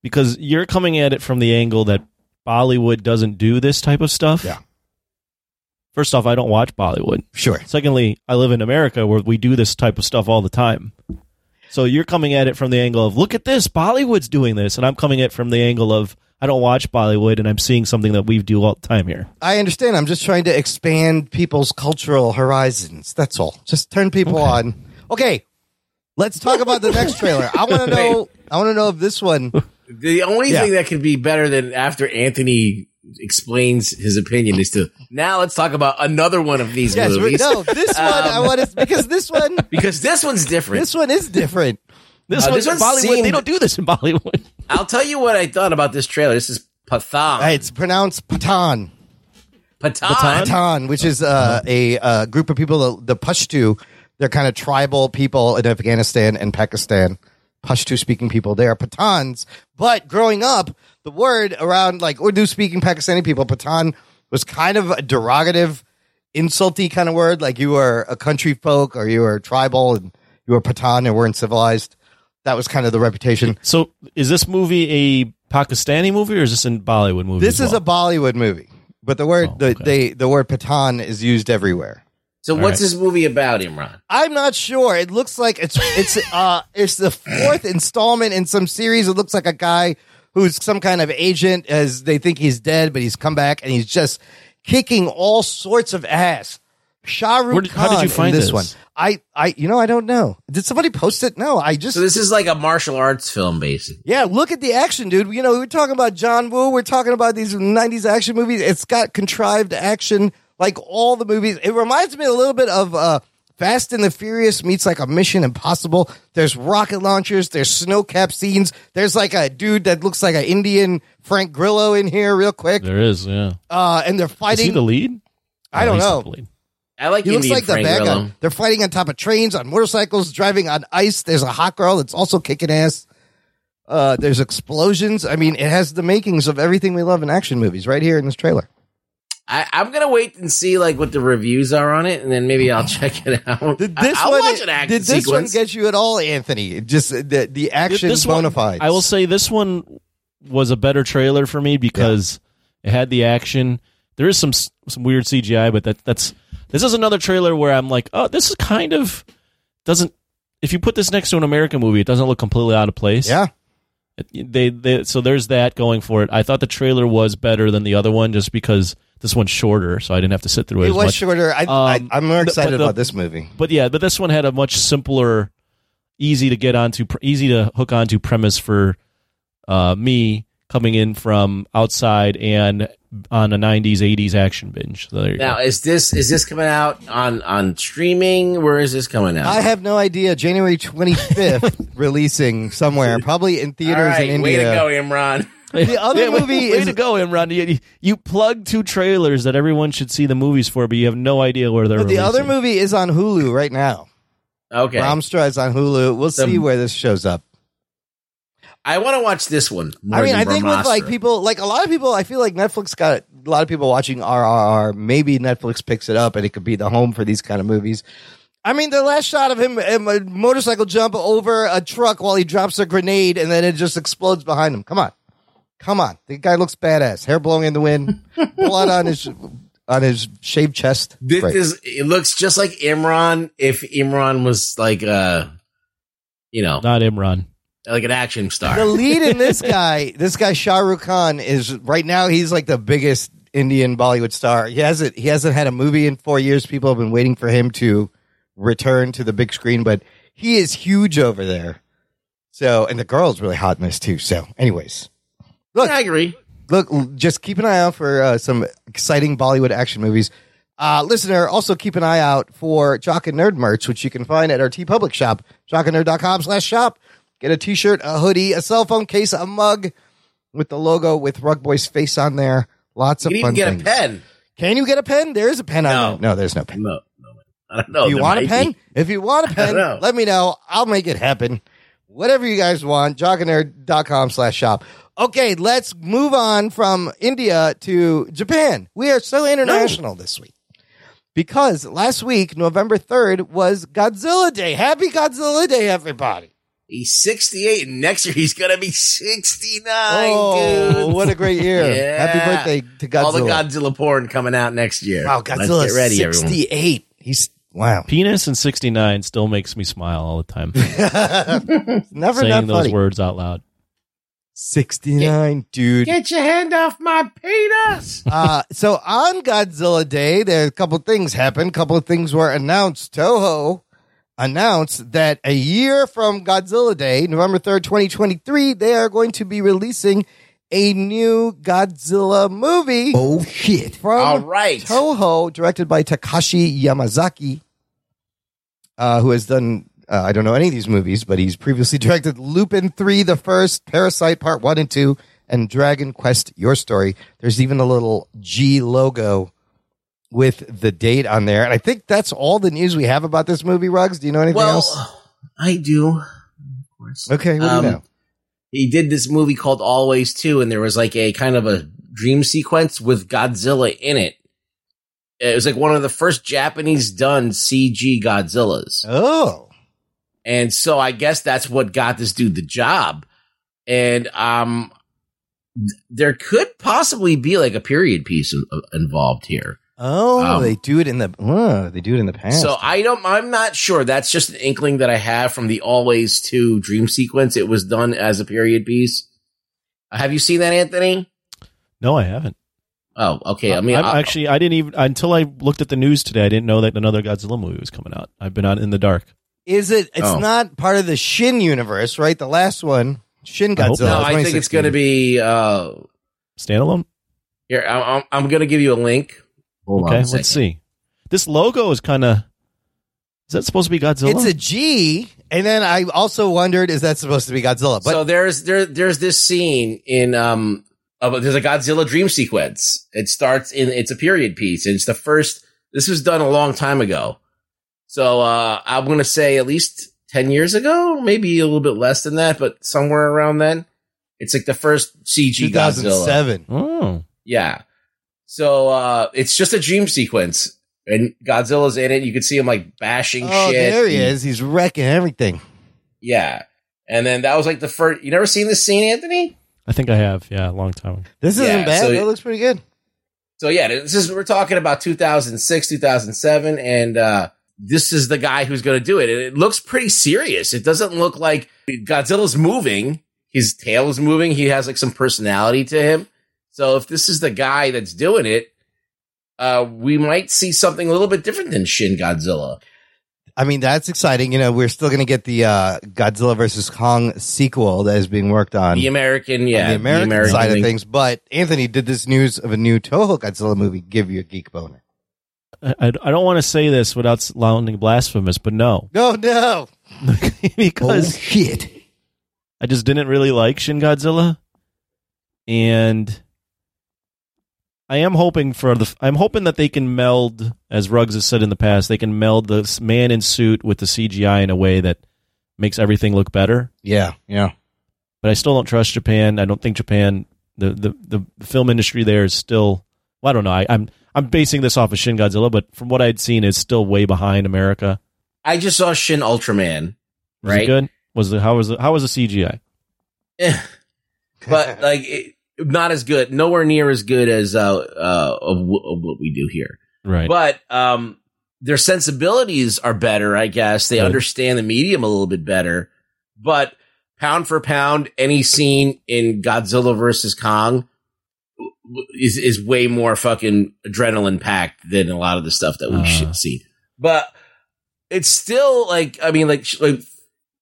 because you're coming at it from the angle that Bollywood doesn't do this type of stuff. Yeah. First off, I don't watch Bollywood. Sure. Secondly, I live in America where we do this type of stuff all the time. So you're coming at it from the angle of look at this, Bollywood's doing this, and I'm coming at it from the angle of I don't watch Bollywood and I'm seeing something that we do all the time here. I understand. I'm just trying to expand people's cultural horizons. That's all. Just turn people on. Okay. Let's talk about the next trailer. I want to know. I want to know if this one. The only Yeah. thing that could be better than after Anthony explains his opinion is to now let's talk about another one of these Yes, movies no. This one I want to because this one. because this one's different. This one is different. This Uh, one's this Bollywood. They don't do this in Bollywood. I'll tell you what I thought about this trailer. This is Pathan. Uh, It's pronounced Patan. Pathan. Patan, which is uh, a uh, group of people, the, the Pashtu. They're kind of tribal people in Afghanistan and Pakistan. Pashtu speaking people. They are Pathans. But growing up, the word around like Urdu speaking Pakistani people, Patan was kind of a derogative, insulty kind of word. Like you were a country folk or you were tribal and you were Patan and weren't civilized. That was kind of the reputation. So is this movie a Pakistani movie or is this a Bollywood movie? This is well? a Bollywood movie, but the word Oh, the they, the word Patan is used everywhere. So All what's right. this movie about, Imran? I'm not sure. It looks like it's it's uh it's the fourth installment in some series. It looks like a guy who's some kind of agent as they think he's dead, but he's come back and he's just kicking all sorts of ass. Shah Rukh Where did- Khan how did you find this, this? one? I I you know I don't know. Did somebody post it? No, I just So this is like a martial arts film, basically. yeah, look at the action, dude. You know, we were talking about John Woo. We're talking about these 90s action movies. It's got contrived action like all the movies. It reminds me a little bit of uh, Fast and the Furious meets like a Mission Impossible. There's rocket launchers. There's snow cap scenes. There's like a dude that looks like an Indian Frank Grillo in here real quick. There is, yeah. Uh, and they're fighting. Is he fighting. the lead? I don't know. I like He looks Indian like the Frank bad Grillo. guy. They're fighting on top of trains, on motorcycles, driving on ice. There's a hot girl that's also kicking ass. Uh, there's explosions. I mean, it has the makings of everything we love in action movies right here in this trailer. I, I'm gonna wait and see like what the reviews are on it, and then maybe I'll check it out. Did this I'll one watch an action did this sequence. one get you at all, Anthony? Just the the action This bona one. I will say this one was a better trailer for me because it had the action. There is some some weird CGI, but that that's this is another trailer where I'm like, oh, this is kind of doesn't. If you put this next to an American movie, it doesn't look completely out of place. Yeah. They, they so there's that going for it. I thought the trailer was better than the other one just because this one's shorter, so I didn't have to sit through it, It as was much. shorter. I, Um, I, I'm more excited the- about this movie. But yeah, but this one had a much simpler, easy to get onto, easy to hook onto premise for uh, me coming in from outside and on a '90s '80s action binge. So there you Now go. is this is this coming out on on streaming? Where is this coming out? I have no idea. January 25th, releasing somewhere, probably in theaters right, in way India. to go, Imran. The other Yeah, way- movie way is to go, Imran. You, you plug two trailers that everyone should see the movies for, but you have no idea where they're. but the other movie is on Hulu right now. Okay, Brahmastra is on Hulu. We'll Some- see where this shows up. I want to watch this one. more I mean, than I think with like people, like a lot of people, I feel like Netflix got a lot of people watching RRR. Maybe Netflix picks it up and it could be the home for these kind of movies. I mean, the last shot of him, him a motorcycle jump over a truck while he drops a grenade and then it just explodes behind him. Come on, come on. The guy looks badass. Hair blowing in the wind, blood on his on his shaved chest. This Great. is it looks just like Imran if Imran was like uh you know not Imran. like an action star. the lead in this guy, this guy Shah Rukh Khan is right now. He's like the biggest Indian Bollywood star. He hasn't he hasn't had a movie in four years. People have been waiting for him to return to the big screen, but he is huge over there. So, and the girl's really hot in this too. So, anyways, look, I agree. look, just keep an eye out for uh, some exciting Bollywood action movies. Uh, listener, also keep an eye out for Jock and Nerd merch, which you can find at our TeePublic shop, jockandnerd.com slash shop. Get a t-shirt, a hoodie, a cell phone case, a mug with the logo with Rug Boy's face on there. Lots You of can fun get things. a pen. Can you get a pen? There is a pen No. on there. No, there's no pen. No, no, I don't know. Do you There want a pen? be. If you want a pen, let me know. I'll make it happen. Whatever you guys want, jockandnerd.com slash shop. Okay, let's move on from India to Japan. We are so international this week. Because last week, November 3rd, was Godzilla Day. Happy Godzilla Day, everybody. He's 68, and next year he's gonna be 69, Oh, dude. what a great year. Yeah. Happy birthday to Godzilla. All the Godzilla porn coming out next year. wow, Let's Godzilla's get ready, everyone. 68. He's, wow. Penis and '69 still makes me smile all the time. Never saying not those funny. words out loud. 69, dude. Get your hand off my penis. uh, so on Godzilla Day, there a couple things happened. A couple of things were announced. Toho announced that a year from Godzilla Day, November 3rd, 2023, they are going to be releasing a new Godzilla movie Oh shit. from All right. Toho, directed by Takashi Yamazaki, uh, who has done, uh, I don't know any of these movies, but he's previously directed Lupin 3, the first, Parasyte Part 1 and 2, and Dragon Quest Your Story. There's even a little G logo with the date on there. And I think that's all the news we have about this movie, Ruggs. Do you know anything Well, else? I do. Of course. Okay, what do um, you know? He did this movie called Always 2, and there was like a kind of a dream sequence with Godzilla in it. It was like one of the first Japanese done CG Godzillas. Oh. And so I guess that's what got this dude the job. And um there could possibly be like a period piece in- involved here. Oh, Um, they do it in the, oh, they do it in the past. So I don't I'm not sure. That's just an inkling that I have from the Always 2 dream sequence. It was done as a period piece. Uh, Have you seen that, Anthony? No, I haven't. Oh, okay. I mean, I'm I- actually, I didn't even until I looked at the news today. I didn't know that another Godzilla movie was coming out. I've been out in the dark. Is it? It's Oh. not part of the Shin universe, right? The last one, Shin I Godzilla. no, I think it's going to be uh Standalone. here. I, I'm, I'm going to give you a link. Hold okay, on a let's see. This logo is kind of. Is that supposed to be Godzilla? It's a G, and then I also wondered, is that supposed to be Godzilla? But so there's there there's this scene in um of, there's a Godzilla dream sequence. It starts in it's a period piece. It's the first. This was done a long time ago. So uh I'm gonna say at least ten years ago, maybe a little bit less than that, but somewhere around then. It's like the first CG Godzilla. 2007. oh, Yeah. So uh it's just a dream sequence, and Godzilla's in it. You can see him like bashing Oh, shit. there he and- is. He's wrecking everything. Yeah, and then that was like the first. You never seen this scene, Anthony? I think I have. Yeah, a long time. ago. This isn't Yeah, bad. so- that looks pretty good. So yeah, this is we're talking about 2006, 2007, and uh this is the guy who's going to do it. And it looks pretty serious. It doesn't look like Godzilla's moving. His tail is moving. He has like some personality to him. So if this is the guy that's doing it, uh, we might see something a little bit different than Shin Godzilla. I mean, that's exciting. You know, we're still going to get the uh, Godzilla versus Kong sequel that is being worked on. The American, yeah, the American, side thing. of things. But Anthony, did this news of a new Toho Godzilla movie give you a geek boner? I, I, I don't want to say this without sounding blasphemous, but no, No, no. because Oh, shit. I just didn't really like Shin Godzilla, and I am hoping for the. I'm hoping that they can meld, as Ruggs has said in the past, they can meld the man in suit with the CGI in a way that makes everything look better. Yeah, yeah. But I still don't trust Japan. I don't think Japan, the the, the film industry there is still. Well, I don't know. I, I'm I'm basing this off of Shin Godzilla, but from what I'd seen, is still way behind America. I just saw Shin Ultraman, Was it right? good? Was the how was the how was the CGI? But like it, not as good, nowhere near as good as uh, uh of, w- of what we do here. Right. But um, their sensibilities are better, I guess. They Good. understand the medium a little bit better. But pound for pound, any scene in Godzilla versus Kong w- is is way more fucking adrenaline packed than a lot of the stuff that we Uh. should see. But it's still like I mean, like like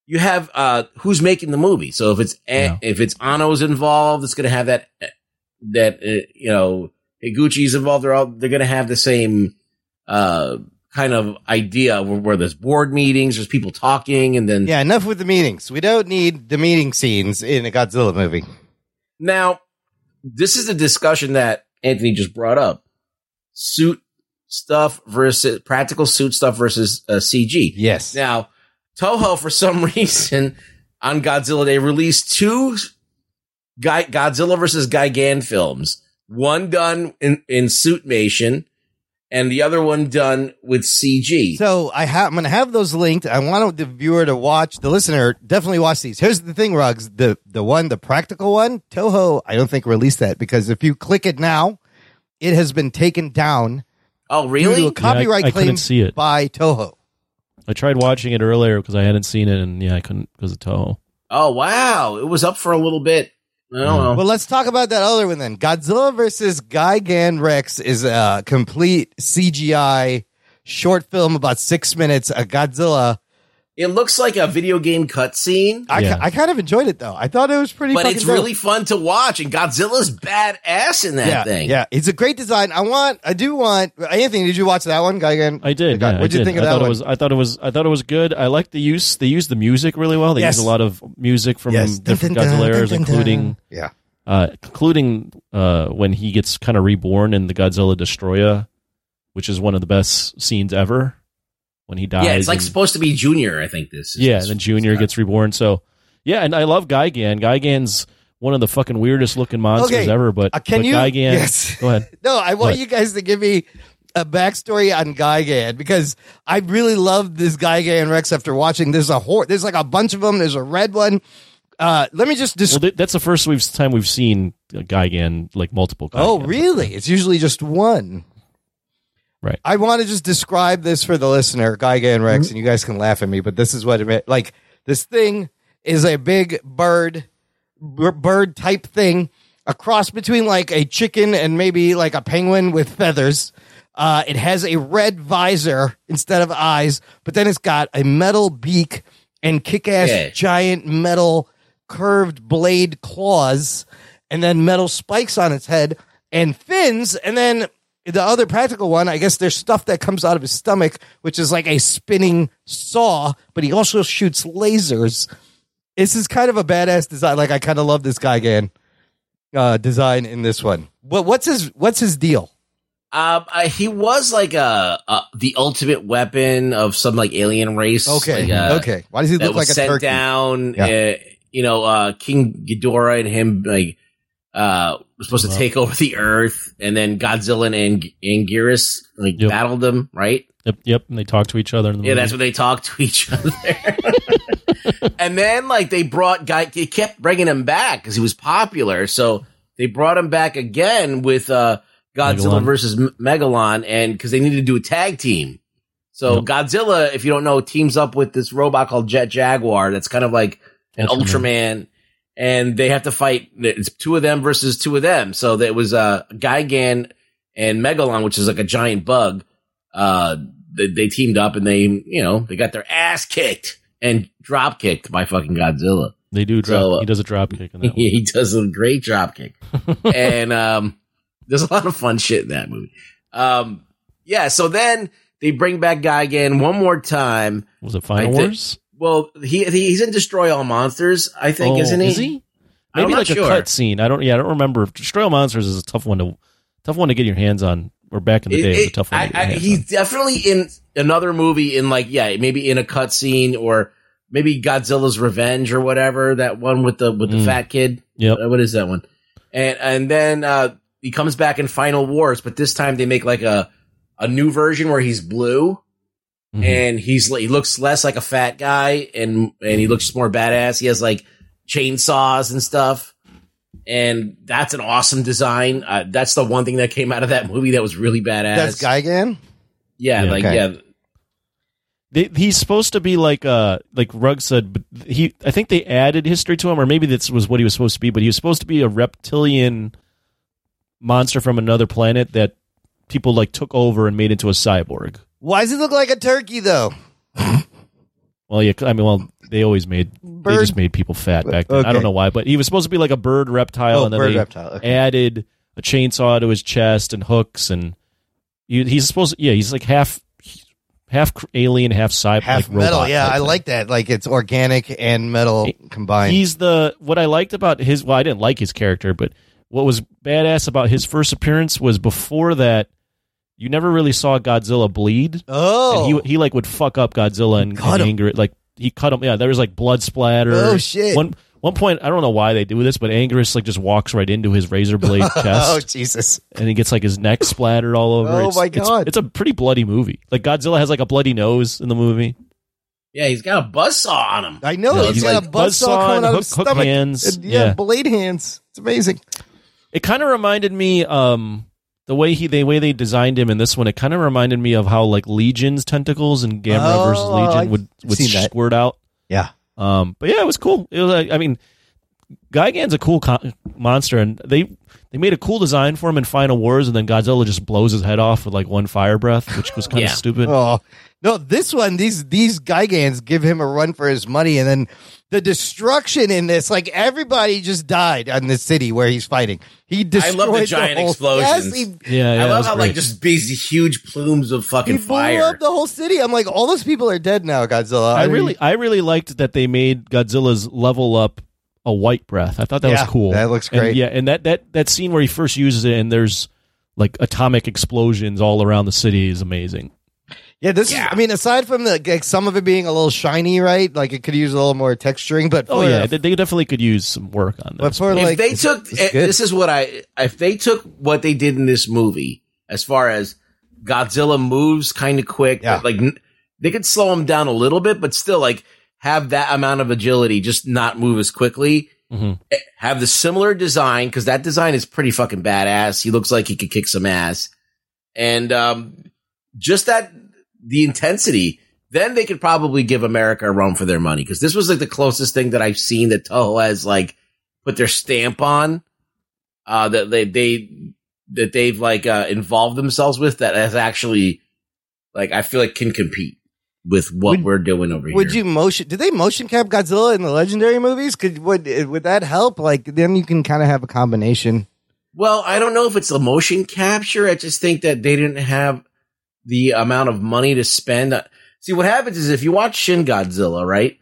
you have uh who's making the movie. So if it's a- Yeah. if it's Anno's involved, it's gonna have that that uh, you know Higuchi's involved. They're all they're gonna have the same uh kind of idea where, where there's board meetings, there's people talking, and then Yeah, enough with the meetings. We don't need the meeting scenes in a Godzilla movie. Now, this is a discussion that Anthony just brought up. Suit stuff versus practical suit stuff versus uh, CG. Yes. Now, Toho, for some reason, on Godzilla, they released two Guy, Godzilla versus Gigan films. One done in, in suitmation and the other one done with CG. So I have, I'm going to have those linked. I want the viewer to watch, the listener definitely watch these. Here's the thing, Rugs. The, the one, the practical one, Toho, I don't think released that because if you click it now, it has been taken down oh, due really? to a copyright I claim couldn't see it. by Toho. I tried watching it earlier because I hadn't seen it, and yeah, I couldn't because of Toho. Oh, wow. It was up for a little bit. I. Well, let's talk about that other one then. Godzilla versus Gigan Rex is a complete CGI short film about six minutes. A Godzilla. It looks like a video game cutscene, I, Yeah. I kind of enjoyed it though. I thought it was pretty. but fucking it's dope. really fun to watch. And Godzilla's badass in that yeah, thing. yeah. It's a great design. I want. I do want. Anthony, did you watch that one, Gigan? I did. God, yeah, what'd I you think of I that thought one? it was. I thought it was. I thought it was good. I liked the use. They used the music really well. They Yes. used a lot of music from Yes. different Dun, dun, dun, Godzilla eras, including Yeah. uh, including uh, when he gets kind of reborn in the Godzilla Destoroyah, which is one of the best scenes ever. When he dies, Yeah, it's like and- supposed to be Junior, I think this is. yeah, and then Junior gets reborn. So yeah, and I love Gigan. Gigan's one of the fucking weirdest looking monsters Okay, ever. But uh, can but you- Gigan? yes. Go ahead. No, I want What? you guys to give me a backstory on Gigan because I really loved this Gigan Rex after watching. There's a hor- There's like a bunch of them. There's a red one. Uh, let me just Well, th- that's the first we've, time we've seen a Gigan like multiple. oh, really? It's usually just one. Right. I want to just describe this for the listener, Gigan Rex, and you guys can laugh at me, but this is what it meant. Like this thing is a big bird, b- bird type thing, a cross between like a chicken and maybe like a penguin with feathers. Uh, it has a red visor instead of eyes, but then it's got a metal beak and kick-ass Yeah. giant metal curved blade claws, and then metal spikes on its head and fins, and then the other practical one, I guess there's stuff that comes out of his stomach, which is like a spinning saw, but he also shoots lasers. This is kind of a badass design. Like I kind of love this Gigan uh, design in this one. What what's his what's his deal? Um, I, he was like a, a the ultimate weapon of some like alien race. Okay, like, uh, okay. Why does he look like a sent turkey? down. Yeah. Uh, you know, uh, King Ghidorah and him like uh, was supposed to Wow. take over the Earth, and then Godzilla and Ang- Anguirus like Yep. battled them, right? Yep, yep. And they talk to each other. In the Yeah, movie. that's when they talk to each other. and then like they brought guy, they kept bringing him back because he was popular, so they brought him back again with uh Godzilla Megalon. versus M- Megalon, and because they needed to do a tag team. So Yep. Godzilla, if you don't know, teams up with this robot called Jet Jaguar. That's kind of like an Ultraman. Ultraman, and they have to fight. It's two of them versus two of them. So there was uh, Gigan and Megalon, which is like a giant bug. Uh, they, they teamed up and they, you know, they got their ass kicked and drop kicked by fucking Godzilla. They do drop. So, uh, he does a drop kick in that he does a great drop kick, and um, there's a lot of fun shit in that movie. Um, yeah. So then they bring back Gigan one more time. Was it Final I Wars? Well, he, he he's in Destroy All Monsters, I think, Oh, isn't he? Is he? I'm Maybe not like sure. a cut scene. I don't. Yeah, I don't remember. Destroy All Monsters is a tough one to tough one to get your hands on. Or back in the It- day, it was a tough one. I, to get your I, he's on. definitely in another movie in like yeah maybe in a cut scene or maybe Godzilla's Revenge or whatever that one with the with the Mm. fat kid. Yeah, Uh, what is that one? And and then uh, he comes back in Final Wars, but this time they make like a a new version where he's blue Mhm. and he's he looks less like a fat guy and and he looks more badass. He has like chainsaws and stuff. And that's an awesome design. Uh, that's the one thing that came out of that movie that was really badass. That's Gigan. Yeah, Yeah. like Okay. yeah, he's supposed to be like uh like Rugg said, but he I think they added history to him, or maybe this was what he was supposed to be. But he was supposed to be a reptilian monster from another planet that people like took over and made into a cyborg. Why does he look like a turkey though? Well, yeah, I mean, well, they always made they Bird. just made people fat back then. I don't know why, but he was supposed to be like a bird reptile, Oh, and then bird they reptile. Okay. added a chainsaw to his chest and hooks, and he, he's supposed, yeah, he's like half half cr- alien, half cyborg, Half like metal. robot Yeah, type I thing. like that. Like it's organic and metal combined. He's the what I liked about his. Well, I didn't like his character, but what was badass about his first appearance was before that, you never really saw Godzilla bleed. oh, And he he like would fuck up Godzilla and, Cut and him. anger. Like he cut him. Yeah, there was like blood splatter. Oh, shit. One one point, I don't know why they do this, but Anguirus like just walks right into his razor blade chest. oh Jesus! and he gets like his neck splattered all over. Oh, It's- my God. It's, a pretty bloody movie. Like Godzilla has like a bloody nose in the movie. yeah, he's got a buzzsaw on him. I know Yeah, he's he's got like a buzzsaw buzzsaw coming and out of hook- his hook stomach. hands. And, yeah, Yeah. blade hands. It's amazing. It kind of reminded me, um, the way he, the way they designed him in this one. It kind of reminded me of how like Legion's tentacles and Gamera Oh, versus Legion I've would would seen that. squirt out. Yeah. Um, but yeah, it was cool. It was, like- I mean, Gigan's a cool co- monster, and they they made a cool design for him in Final Wars, and then Godzilla just blows his head off with like one fire breath, which was kind of Yeah. stupid. Oh no, this one, these these Gigans give him a run for his money, and then the destruction in this, like everybody just died in the city where he's fighting. He I destroyed love the giant whole, explosions. Yes, he, Yeah, yeah, I love how great. like just these huge plumes of he fucking blew fire. up the whole city. I'm like, all those people are dead now, Godzilla. I mean, really, I really liked that they made Godzilla's level up a white breath. I thought that Yeah, was cool. that looks And great. yeah, and that that that scene where he first uses it, and there's like atomic explosions all around the city is amazing. Yeah, this Yeah. is. I mean, aside from the like, some of it being a little shiny, right? Like it could use a little more texturing, but Oh yeah, they, they definitely could use some work on but this. for if like they took it's eh, this is what I if they took what they did in this movie as far as Godzilla moves kind of quick, Yeah. like they could slow him down a little bit, but still like have that amount of agility, just not move as quickly. Mhm. Eh, Have the similar design because that design is pretty fucking badass. He looks like he could kick some ass, and um, just that the intensity. Then they could probably give America a run for their money because this was like the closest thing that I've seen that Toho has like put their stamp on uh that they they that they've like uh involved themselves with that has actually like I feel like can compete with what Would- we're doing over Would here. Would you motion? Did they motion cap Godzilla in the legendary movies? Could would would that help? Like then you can kind of have a combination. well, I don't know if it's a motion capture. I just think that they didn't have the amount of money to spend. See, what happens is if you watch Shin Godzilla, right?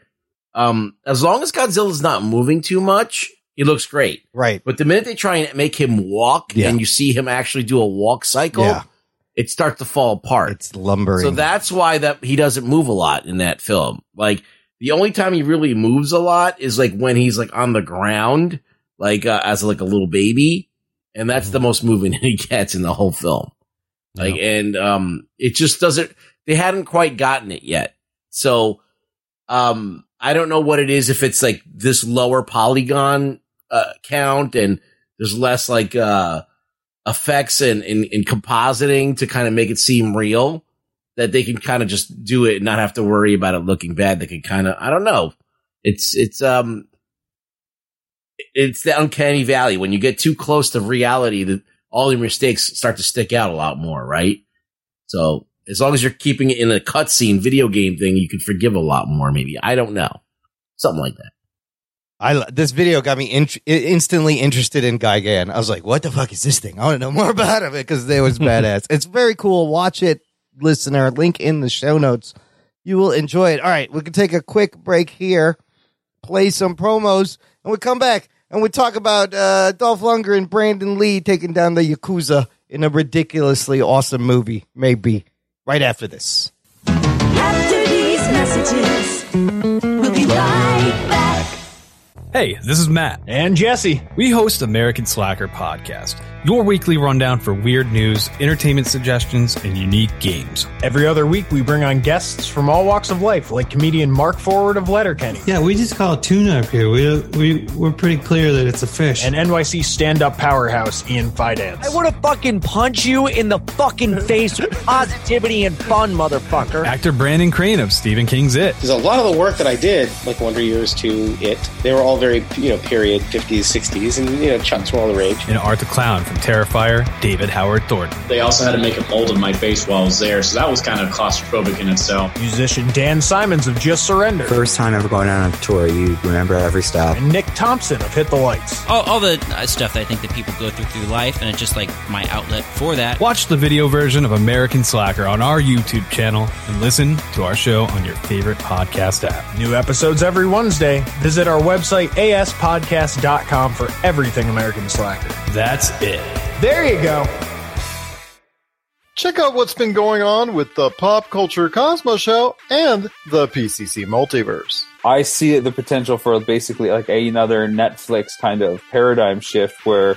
Um, as long as Godzilla's not moving too much, he looks great. Right. But the minute they try and make him walk Yeah. and you see him actually do a walk cycle, Yeah. it starts to fall apart. It's lumbering. So that's why that he doesn't move a lot in that film. Like the only time he really moves a lot is like when he's like on the ground, like uh, as like a little baby, and that's the most moving he gets in the whole film. Like, and um, it just doesn't. They hadn't quite gotten it yet, so um, I don't know what it is. If it's like this lower polygon uh, count and there's less like uh effects and and, and compositing to kind of make it seem real, that they can kind of just do it and not have to worry about it looking bad. They can kind of, I don't know. It's, it's, um, it's the uncanny valley. When you get too close to reality, that all your mistakes start to stick out a lot more, right? So as long as you're keeping it in a cutscene video game thing, you can forgive a lot more, maybe. I don't know. Something like that. I this video got me in, instantly interested in Gigan. I was like, "What the fuck is this thing? I want to know more about it because it was badass. it's very cool. Watch it, listener. Link in the show notes. You will enjoy it. All right, we can take a quick break here, play some promos, and we come back and we talk about uh, Dolph Lundgren and Brandon Lee taking down the Yakuza in a ridiculously awesome movie. Maybe right after this. After these messages, we'll be right back. Hey, this is Matt. And Jesse. We host American Slacker Podcast, your weekly rundown for weird news, entertainment suggestions, and unique games. Every other week, we bring on guests from all walks of life, like comedian Mark Forward of Letterkenny. Yeah, we just call it tuna up here. We, we, we're pretty clear that it's a fish. And NYC stand up powerhouse Ian Fidance. I want to fucking punch you in the fucking face with positivity and fun, motherfucker. Actor Brandon Crane of Stephen King's It. Because a lot of the work that I did, like Wonder Years to It, they were all very, you know, period 50s, 60s, and, you know, Chucks were all the rage. And Art the Clown from Terrifier, David Howard Thornton. They also had to make a mold of my face while I was there, so that was kind of claustrophobic in itself. Musician Dan Simons of Just Surrender. First time ever going on a tour, you remember every stop And Nick Thompson of Hit the Lights. All, all the uh, stuff that I think that people go through through life, and it's just like my outlet for that. Watch the video version of American Slacker on our YouTube channel and listen to our show on your favorite podcast app. New episodes every Wednesday. Visit our website, aspodcast.com, for everything American Slacker. That's it. There you go. Check out what's been going on with the Pop Culture Cosmos Show and the PCC Multiverse. I see the potential for basically like another Netflix kind of paradigm shift where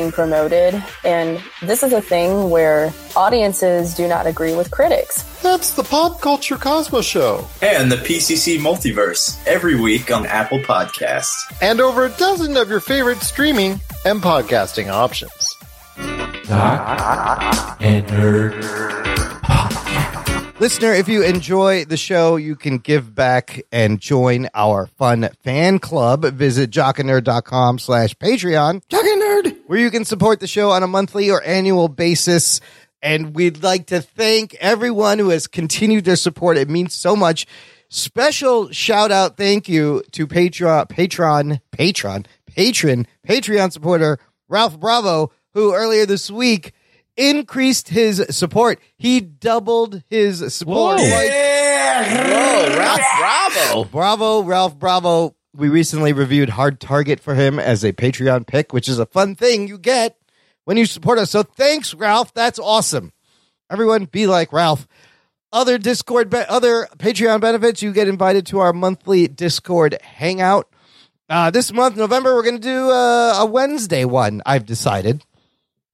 promoted, and this is a thing where audiences do not agree with critics. That's the Pop Culture Cosmos Show. And the PCC Multiverse every week on Apple Podcasts. And over a dozen of your favorite streaming and podcasting options. Jock and Nerd. Listener, if you enjoy the show, you can give back and join our fun fan club. Visit jockandnerd.com slash Patreon. Jock and Nerd! Where you can support the show on a monthly or annual basis. And we'd like to thank everyone who has continued their support. It means so much. Special shout out thank you to Patreon, patron, patron, patron, Patreon supporter Ralph Bravo, who earlier this week increased his support. He doubled his support. Whoa. Like- Whoa, Ralph Bravo. Bravo, Ralph Bravo. We recently reviewed Hard Target for him as a Patreon pick, which is a fun thing you get when you support us. So thanks, Ralph. That's awesome. Everyone be like Ralph. Other Discord, be- other Patreon benefits, you get invited to our monthly Discord hangout. Uh, this month, November, we're going to do uh, a Wednesday one, I've decided.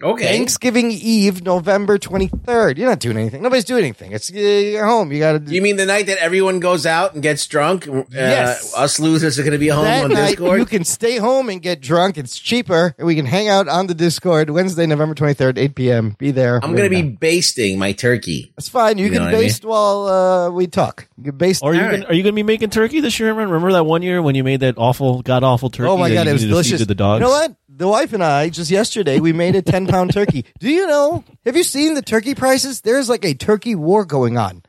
Okay. Thanksgiving Eve, November 23rd. You're not doing anything. Nobody's doing anything. It's uh, you're home. You got to You mean the night that everyone goes out and gets drunk? Uh, Yes. Us losers are going to be home that on night, Discord? you can stay home and get drunk. It's cheaper. We can hang out on the Discord Wednesday, November 23rd, 8 p.m. Be there. I'm going to be basting my turkey. That's fine. You, You can what I mean? baste while uh, we talk. You can baste. Are you gonna, are you going to be making turkey this year? Remember, remember that one year when you made that awful, god awful turkey? Oh my god, it was needed to feed delicious. To the dogs. You know what? The wife and I just yesterday we made a ten pound turkey. Do you know? Have you seen the turkey prices? There's like a turkey war going on.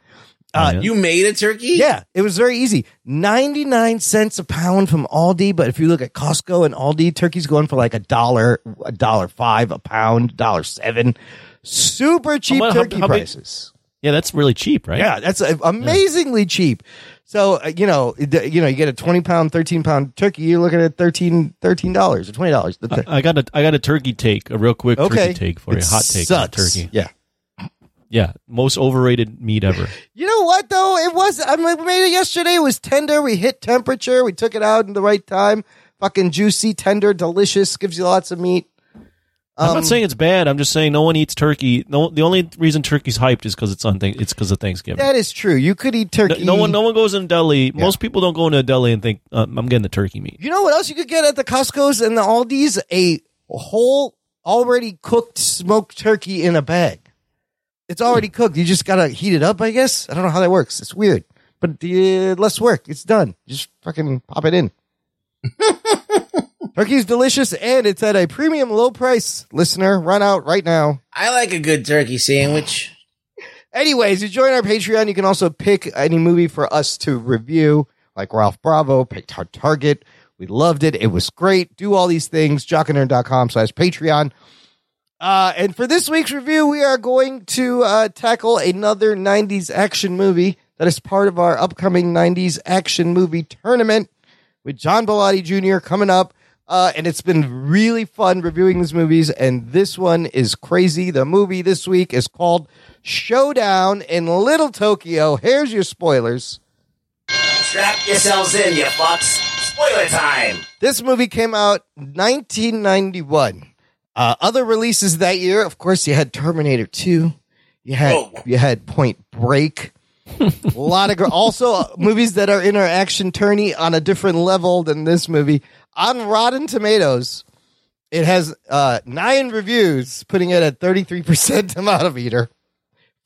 Uh, You made a turkey? Yeah, it was very easy. 99 cents a pound from Aldi, but if you look at Costco and Aldi, turkey's going for like a dollar, a dollar five a pound, dollar seven. Super cheap How mu- how- turkey how big- prices. Yeah, that's really cheap, right? Yeah, that's amazingly cheap. So, uh, you know, it- you know, you get a 20 pound, 13 pound turkey, you're looking at 13 $13 or $20. I, I got a I got a turkey take, a real quick Okay. turkey take for you, hot take on turkey. Yeah. Yeah, most overrated meat ever. You know what though? It was I mean, we made it yesterday. It was tender. We hit temperature. We took it out in the right time. Fucking juicy, tender, delicious. Gives you lots of meat. I'm Um, not saying it's bad. I'm just saying no one eats turkey. No, the only reason turkey's hyped is because it's on. Th- it's because of Thanksgiving. that is true. You could eat turkey. no one, no one goes in a deli. Most people don't go into a deli and think uh, I'm getting the turkey meat. You know what else you could get at the Costco's and the Aldi's? A whole already cooked smoked turkey in a bag. It's already cooked. You just gotta heat it up. I guess I don't know how that works. It's weird, but uh, less work. It's done. Just fucking pop it in. Turkey's delicious and it's at a premium low price. Listener, run out right now. I like a good turkey sandwich. Anyways, you join our Patreon. You can also pick any movie for us to review, like Ralph Bravo picked Tar- Target. We loved it. It was great. Do all these things. jockandnerd.com slash Patreon. Uh, and for this week's review, we are going to uh, tackle another 90s action movie that is part of our upcoming 90s action movie tournament with John Bellotti Jr. coming up. Uh, and it's been really fun reviewing these movies. And this one is crazy. The movie this week is called Showdown in Little Tokyo. Here's your spoilers. Strap yourselves in, you fucks. Spoiler time. This movie came out 1991. Uh, other releases that year, of course, you had Terminator 2. You had you had Point Break. a lot of gr- also uh, movies that are in our action tourney on a different level than this movie. On Rotten Tomatoes, it has uh, nine reviews, putting it at 33% tomato meter.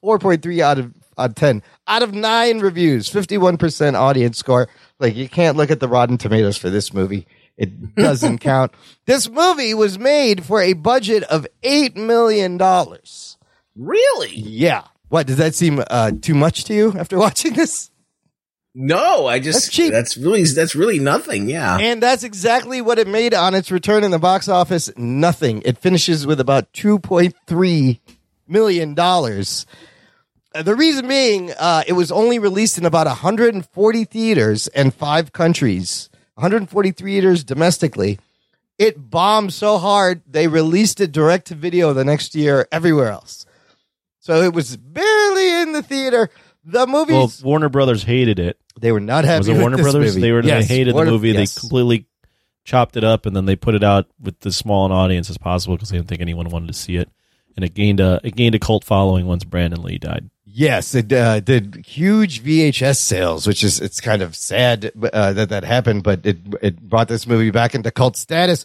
4.3 out of out of 10 out of 9 reviews 51% audience score. Like you can't look at the rotten tomatoes for this movie. It doesn't count. This movie was made for a budget of 8 million dollars. Really? Yeah. What does that seem uh, too much to you after watching this No, I just That's cheap. That's really that's really nothing. Yeah. and that's exactly what it made on its return in the box office nothing it finishes with about 2.3 million dollars Uh, The reason being, uh, it was only released in about 140 theaters and five countries, 140 theaters domestically. It bombed so hard they released it direct to video the next year everywhere else. So it was barely in the theater. The movie, Well, Warner Brothers hated it. They were not happy Was it with Warner this Brothers? movie. They were Yes, they hated Warner- the movie. yes. They completely chopped it up, and then they put it out with as small an audience as possible because they didn't think anyone wanted to see it. And it gained a it gained a cult following once Brandon Lee died. Yes, it uh, did huge VHS sales, which is it's kind of sad uh, that that happened, but it it brought this movie back into cult status.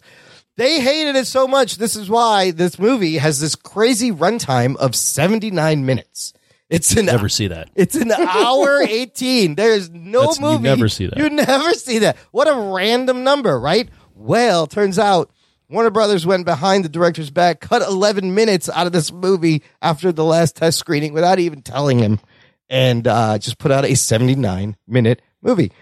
They hated it so much. This is why this movie has this crazy runtime of 79 minutes. It's an Never see that. it's an hour 18. There's no That's- you movie. never see that. You never see that. What a random number, right? Well, turns out Warner Brothers went behind the director's back, cut 11 minutes out of this movie after the last test screening without even telling him, and uh, just put out a 79 minute movie.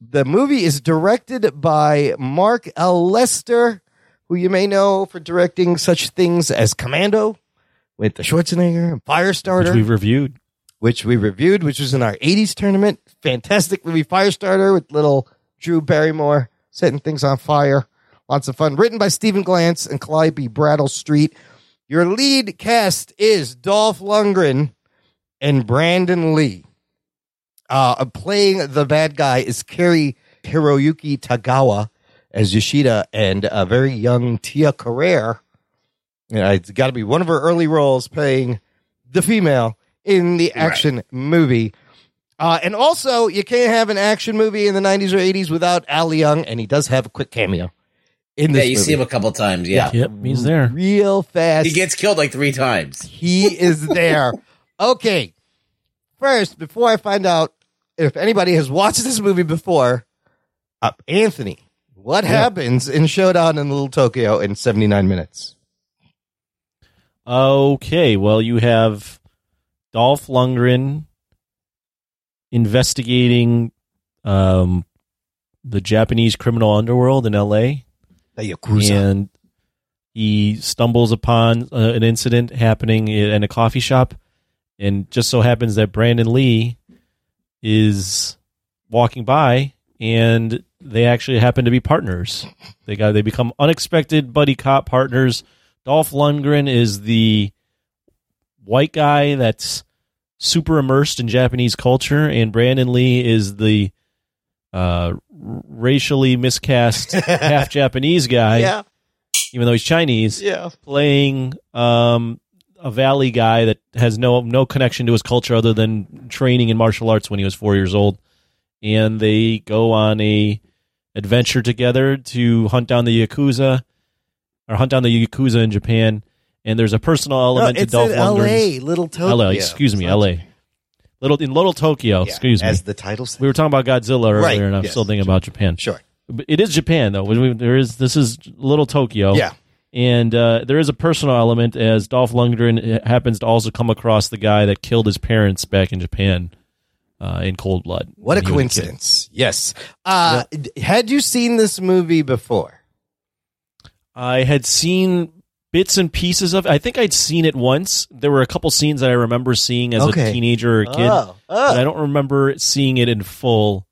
The movie is directed by Mark L. Lester, who you may know for directing such things as Commando with the Schwarzenegger and Firestarter Which we've reviewed. which we reviewed, which was in our 80s tournament. Fantastic movie, Firestarter, with little Drew Barrymore setting things on fire. Lots of fun. Written by Stephen Glantz and Caliope Brattlestreet. Your lead cast is Dolph Lundgren and Brandon Lee. Uh, playing the bad guy is Cary Hiroyuki Tagawa as Yoshida and a very young Tia Carrere. Yeah, it's got to be one of her early roles playing the female in the action movie. Uh, and also, you can't have an action movie in the 90s or 80s without Al Leong, and he does have a quick cameo in Yeah, you movie. see him a couple times. Yeah. Yep, he's there. Real fast. He gets killed like three times. He is there. okay. First, before I find out if anybody has watched this movie before, uh, Anthony, what happens in Showdown in Little Tokyo in 79 minutes? Okay, well, you have Dolph Lundgren investigating um, the Japanese criminal underworld in L.A. The Yakuza. and he stumbles upon uh, an incident happening in a coffee shop, and just so happens that Brandon Lee is walking by, and they actually happen to be partners. They got they become unexpected buddy cop partners. Dolph Lundgren is the white guy that's super immersed in Japanese culture, and Brandon Lee is the uh, racially miscast half Japanese guy. Yeah. Even though he's Chinese, Yeah. playing um, a valley guy that has no no connection to his culture other than training in martial arts when he was four years old, and they go on a adventure together to hunt down the yakuza or hunt down the yakuza in Japan. And there's a personal element No, it's to Dolph in Lundgren's- LA, Little Tokyo. LA, excuse me, LA. Little in Little Tokyo, excuse me. as the title says. We were talking about Godzilla earlier, Right, and I'm yes, still thinking about Japan. Sure, but it is Japan though. We- There is this is Little Tokyo. Yeah. and uh, there is a personal element as Dolph Lundgren happens to also come across the guy that killed his parents back in Japan uh, in cold blood. What a when he was kid. coincidence. Yes. Uh, Had you seen this movie before? I had seen bits and pieces of. it. I think I'd seen it once. There were a couple scenes that I remember seeing as Okay. a teenager or a kid, Oh, but I don't remember seeing it in full.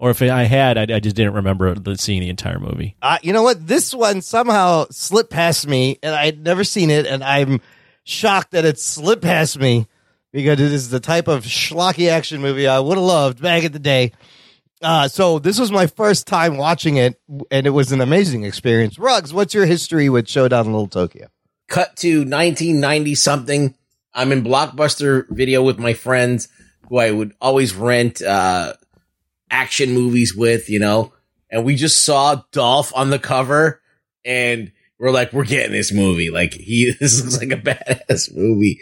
Or if I had, I, I just didn't remember the, seeing the entire movie. Uh, you know what? This one somehow slipped past me, and I'd never seen it, and I'm shocked that it slipped past me because it is the type of schlocky action movie I would have loved back in the day. Uh, so this was my first time watching it, and it was an amazing experience. Ruggs, what's your history with Showdown in Little Tokyo? cut to 1990 something. I'm in Blockbuster video with my friends who I would always rent uh, action movies with, you know, and we just saw Dolph on the cover and we're like, we're getting this movie. Like he, this looks like a badass movie.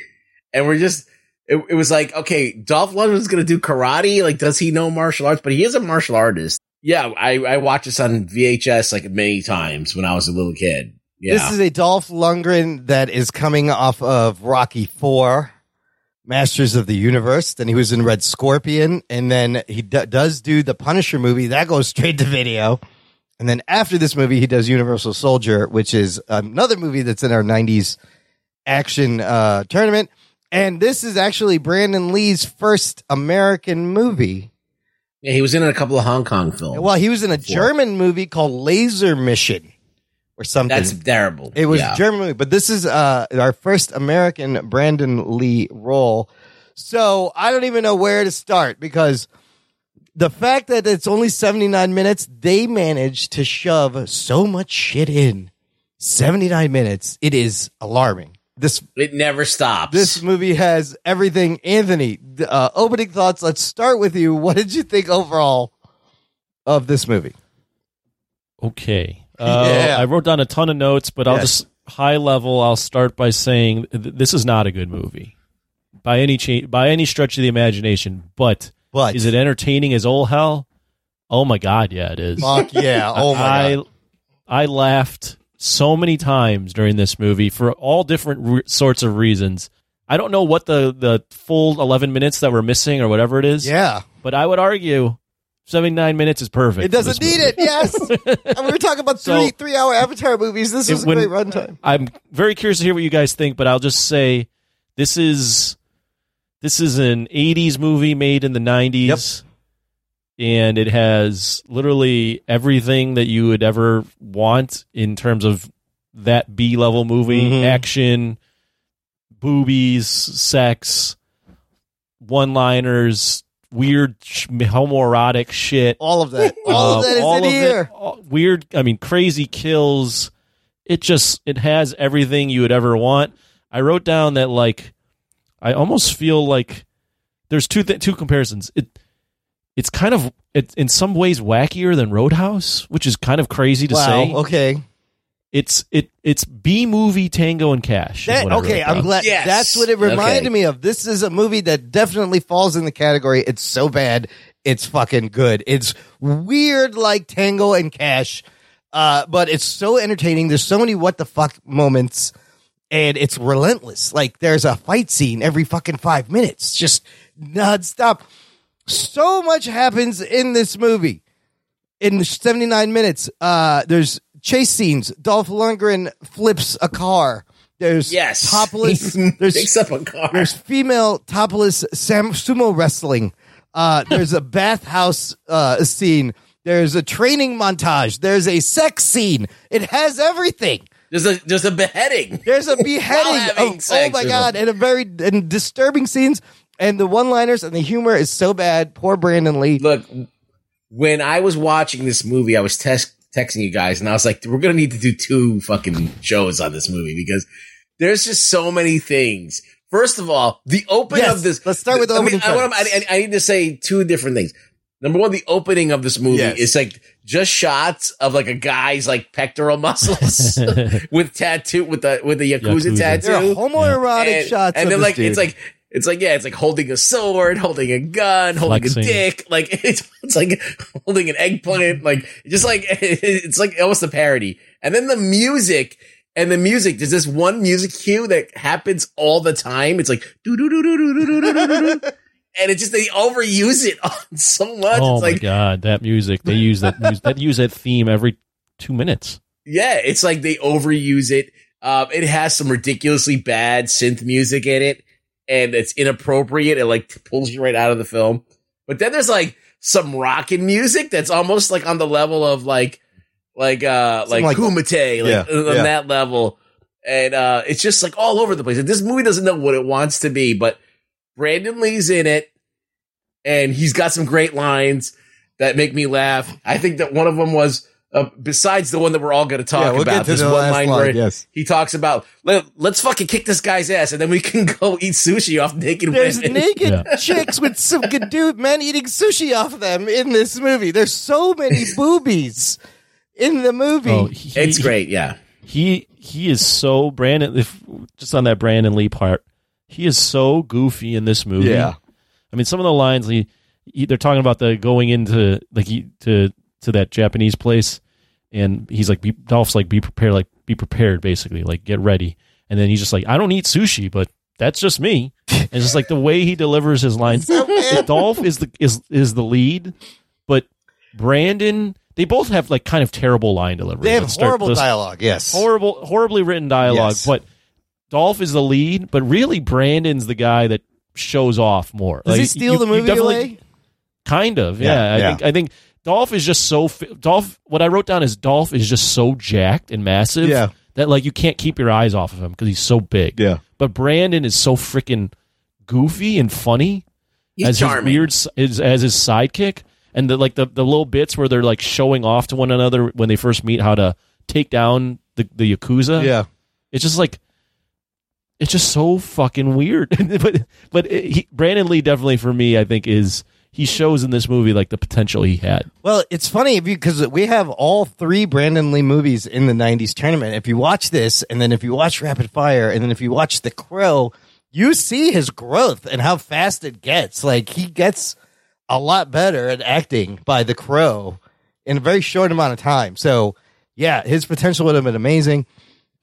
And we're just, it, it was like, okay, Dolph Lundgren's going to do karate. Like, does he know martial arts? But he is a martial artist. Yeah. I, I watched this on VHS like many times when I was a little kid. Yeah. This is a Dolph Lundgren that is coming off of Rocky Four, Masters of the Universe. Then he was in Red Scorpion, and then he d- does do the Punisher movie that goes straight to video. And then after this movie, he does Universal Soldier, which is another movie that's in our '90s action uh, tournament. And this is actually Brandon Lee's first American movie. Yeah, he was in a couple of Hong Kong films. Well, he was in a German movie called Laser Mission or something. That's terrible. It was Yeah. a German movie, but this is uh, our first American Brandon Lee role. So I don't even know where to start because the fact that it's only 79 minutes, they managed to shove so much shit in. 79 minutes. It is alarming. This It never stops. this movie has everything. Anthony, uh, opening thoughts. Let's start with you. What did you think overall of this movie? Okay. Uh, Yeah. I wrote down a ton of notes, but I'll Yes. just high level. I'll start by saying th- this is not a good movie by any cha- by any stretch of the imagination. But But is it entertaining as all hell? Oh my god, yeah, it is. Fuck yeah. Oh my I, God. I laughed so many times during this movie for all different re- sorts of reasons. I don't know what the the full eleven minutes that we're missing or whatever it is. Yeah. but I would argue seventy nine minutes is perfect. It doesn't need it. Yes. and we were talking about three So- three hour Avatar movies. This is a wouldn't- great runtime. I'm very curious to hear what you guys think, but I'll just say this is this is an 80s movie made in the 90s and it has literally everything that you would ever want in terms of that B-level movie, Mhm. action, boobies, sex, one-liners, weird sh- homoerotic shit. All of that. All of that is in it, here. all- weird, I mean, crazy kills. It just it has everything you would ever want. I wrote down that like I almost feel like there's two th- two comparisons. It it's kind of it, in some ways wackier than Roadhouse, which is kind of crazy to Wow. say. Okay. It's it it's B movie Tango and Cash. That, okay, I'm down. glad. That's what it reminded Okay. me of. This is a movie that definitely falls in the category. It's so bad, it's fucking good. It's weird, like Tango and Cash, uh, but it's so entertaining. There's so many what the fuck moments, and it's relentless. Like there's a fight scene every fucking five minutes, just nonstop. So much happens in this movie. In 79 minutes, uh, there's chase scenes. Dolph Lundgren flips a car. There's Yes. topless. There's picks up a car. There's female topless sam- sumo wrestling. Uh, there's a bathhouse uh, scene. There's a training montage. There's a sex scene. It has everything. There's a there's a beheading. There's a beheading. Of, oh my god! And a very and disturbing scenes. And the one-liners and the humor is so bad. Poor Brandon Lee. Look, when I was watching this movie, I was text texting you guys, and I was like, "We're gonna need to do two fucking shows on this movie because there's just so many things." First of all, the opening Yes, of this. let's start with the I mean, opening I, want- credits. I, I need to say two different things. Number one, the opening of this movie Yes. is like just shots of like a guy's like pectoral muscles with tattoo with the with the yakuza, Yakuza. tattoo. They're homoerotic and, shots. and of then this like it's like it's like yeah, it's like holding a sword, holding a gun, holding Flexing. a dick. Like it's it's like holding an eggplant. Like just like it's like almost a parody. And then the music. And the music, there's this one music cue that happens all the time. It's like do do do do do do do do do do, and it just they overuse it on so much. oh it's my like god, that music! They use that. That use that theme every two minutes. Yeah, it's like they overuse it. Um, it has some ridiculously bad synth music in it, and it's inappropriate. It like pulls you right out of the film. But then there's like some rockin' music that's almost like on the level of like like uh like, like- Kumite, like Yeah, on yeah. that level. And uh it's just like all over the place. This movie doesn't know what it wants to be, but Brandon Lee's in it, and he's got some great lines that make me laugh. I think that one of them was uh, besides the one that we're all going to talk Yeah, we'll about. get to This the one last line line, where yes. he talks about Let, let's fucking kick this guy's ass, and then we can go eat sushi off naked There's women. naked chicks with some good dude men eating sushi off them in this movie. There's so many boobies in the movie. Oh, he- it's great, yeah. He he is so Brandon. If just on that Brandon Lee part, he is so goofy in this movie. Yeah. I mean, some of the lines he, he they're talking about the going into like he, to to that Japanese place, and he's like, be, Dolph's like, be prepared, like be prepared, basically, like get ready. And then he's just like, I don't eat sushi, but that's just me. And it's just like the way he delivers his lines. Dolph is the is is the lead, but Brandon. They both have like kind of terrible line delivery. They have start horrible dialogue, yes. horrible, horribly written dialogue. Yes. But Dolph is the lead, but really Brandon's the guy that shows off more. Does he Like, steal you- the movie away? Kind of, Yeah, yeah. I yeah. think I think Dolph is just so Dolph. What I wrote down is Dolph is just so jacked and massive Yeah. that like you can't keep your eyes off of him because he's so big. Yeah. But Brandon is so freaking goofy and funny He's as charming. his weird as, as his sidekick, and the like the the little bits where they're like showing off to one another when they first meet how to take down the the yakuza. Yeah. it's just like it's just so fucking weird. but but it, he, Brandon Lee definitely for me, I think is he shows in this movie like the potential he had. Well, it's funny because we have all three Brandon Lee movies in the '90s tournament. If you watch this, and then if you watch Rapid Fire, and then if you watch The Crow, you see his growth and how fast it gets. Like he gets a lot better at acting by The Crow in a very short amount of time. So, yeah, his potential would have been amazing.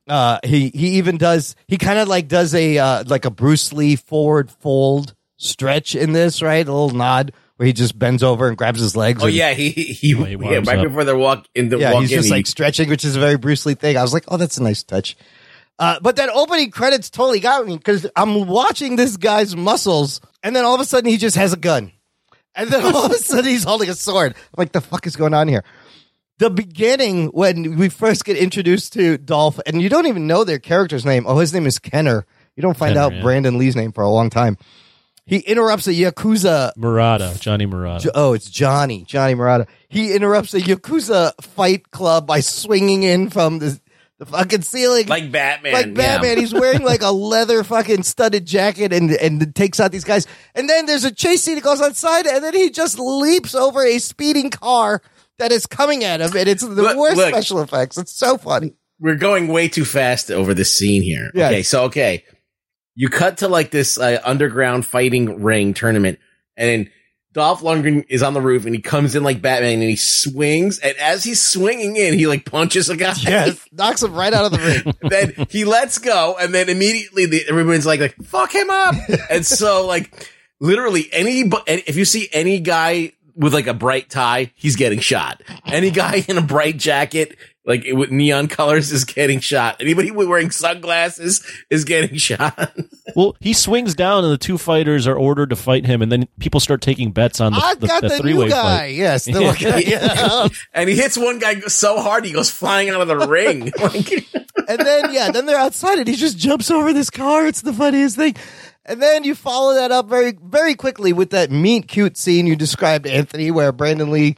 Uh, he he even does he kind of like does a uh, like a Bruce Lee forward fold stretch in this, right? A little nod where he just bends over and grabs his legs. Oh and- yeah, he he, he yeah, right up. before they walk in the yeah, walk he's in, just he- like stretching, which is a very Bruce Lee thing. I was like, oh, that's a nice touch. Uh, but that opening credits totally got me because I'm watching this guy's muscles, and then all of a sudden he just has a gun, and then all of a sudden he's holding a sword. I'm like, the fuck is going on here? The beginning when we first get introduced to Dolph, and you don't even know their character's name. Oh, his name is Kenner. You don't find Kenner, out yeah. Brandon Lee's name for a long time. He interrupts a yakuza Murata, Johnny Murata. Jo- oh, it's Johnny, Johnny Murata. He interrupts a Yakuza fight club by swinging in from the, the fucking ceiling. like Batman. like yeah. Batman. He's wearing like a leather fucking studded jacket and, and takes out these guys. And then there's a chase scene that goes outside and then he just leaps over a speeding car that is coming at him. And it's the Look- worst look. special effects. It's so funny. we're going way too fast over this scene here. Yes. Okay, so okay, you cut to like this uh, underground fighting ring tournament, and then Dolph Lundgren is on the roof, and he comes in like Batman, and he swings, and as he's swinging in, he like punches a guy. Yes. Knocks him right out of the ring. then he lets go, and then immediately the, everyone's like, like, fuck him up. and so like literally any, if you see any guy with like a bright tie, he's getting shot. Any guy in a bright jacket, like with neon colors is getting shot. Anybody wearing sunglasses is getting shot. Well, he swings down, and the two fighters are ordered to fight him, and then people start taking bets on the, I've the, got the the three-way new guy. fight. Yes, the one guy. Yeah. and he hits one guy so hard he goes flying out of the ring. And then yeah, then they're outside and he just jumps over this car. It's the funniest thing. And then you follow that up very very quickly with that meet cute scene you described, Anthony, where Brandon Lee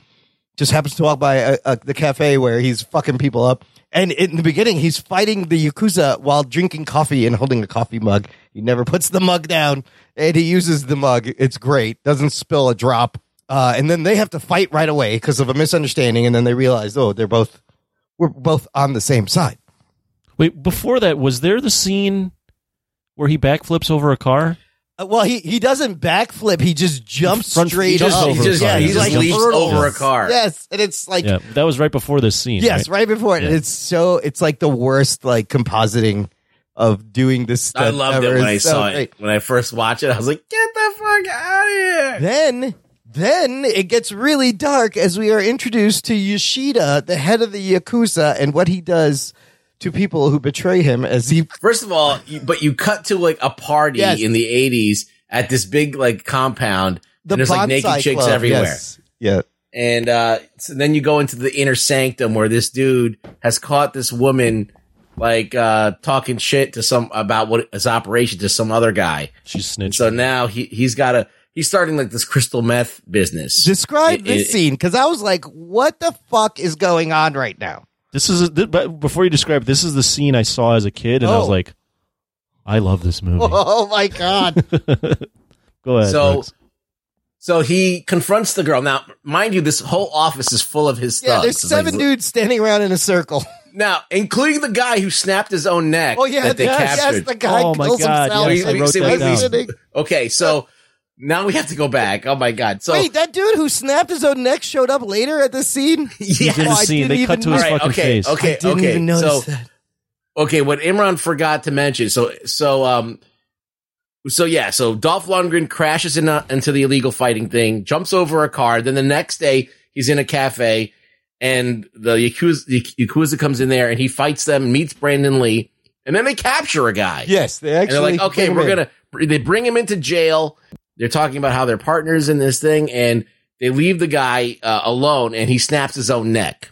just happens to walk by a, a, the cafe where he's fucking people up. And in the beginning, he's fighting the yakuza while drinking coffee and holding a coffee mug. He never puts the mug down, and he uses the mug. It's great. Doesn't spill a drop. Uh, and then they have to fight right away because of a misunderstanding. And then they realize, oh, they're both we're both on the same side. Wait, before that, was there the scene where he backflips over a car? Uh, well, he he doesn't backflip. He just jumps Front- straight he just- up. he just- yeah, he just leaps hurdles. over a car. Yes, and it's like yeah, that was right before this scene. yes, right? right, before it. Yeah. It's so it's like the worst like compositing of doing this. Stuff I loved ever. it when I It's so saw great. it. When I first watched it, I was like, get the fuck out of here. Then then it gets really dark as we are introduced to Yoshida, the head of the yakuza, and what he does to people who betray him. As he First of all, you, but you cut to like a party Yes. in the 80s at this big like compound. the and there's like naked bonsai chicks club, everywhere. yes. Yeah. And uh, so then you go into the inner sanctum where this dude has caught this woman like uh, talking shit to some about what his operation to some other guy. She's snitched. So now he he's got a he's starting like this crystal meth business. Describe It- this it- scene because I was like, "What the fuck is going on right now?" This is th- but before you describe, this is the scene I saw as a kid, and I was Oh. like, I love this movie. Oh my god! Go ahead. So Brooks. so he confronts the girl. Now, mind you, this whole office is full of his yeah, there's It's like- seven dudes standing around in a circle. Now, including the guy who snapped his own neck. Oh yeah, that they yes, captured. yes, the guy Oh, my kills God, himself. yes, I wrote see, that we- down. Okay, so now we have to go back. Oh my god! So Wait, that dude who snapped his own neck showed up later at the scene. Yes. in the Oh, scene. didn't They cut even to his know- fucking okay, face. okay, I didn't okay. even notice so, that. okay, what Imran forgot to mention. So, so, um, so yeah, so Dolph Lundgren crashes in a, into the illegal fighting thing, jumps over a car. Then the next day, he's in a cafe, and the Yakuza, the Yakuza comes in there, and he fights them, meets Brandon Lee, and then they capture a guy. Yes, they and actually. they're like, okay, we're in. gonna. They bring him into jail. They're talking about how they're partners in this thing, and they leave the guy uh, alone, and he snaps his own neck.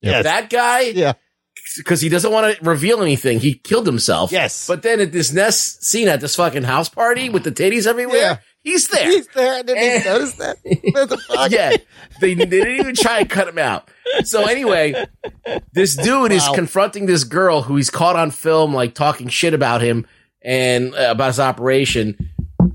Yes. That guy, Yeah. because he doesn't want to reveal anything. He killed himself. Yes. But then at this next scene at this fucking house party with the titties everywhere, Yeah. he's there. He's there. I didn't even notice that. The fuck? yeah. They, they didn't even try and cut him out. So anyway, this dude is confronting this girl who he's caught on film, like talking shit about him and uh, about his operation.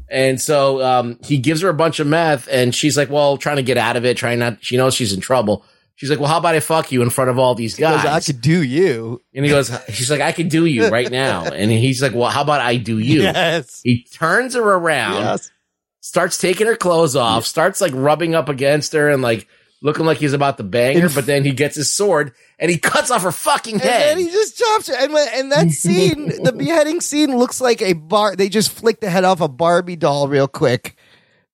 And so um, he gives her a bunch of meth, and she's like, "Well, trying to get out of it, trying not." She knows she's in trouble. She's like, "Well, how about I fuck you in front of all these He goes, guys?" I could do you. And he goes, she's like, I can do you right now. And he's like, well, how about I do you? Yes. He turns her around, Yes. starts taking her clothes off, starts like rubbing up against her and like looking like he's about to bang her. But then he gets his sword and he cuts off her fucking And head. then he just chops her. And, when, and that scene, the beheading scene, looks like a bar. They just flicked the head off a Barbie doll real quick.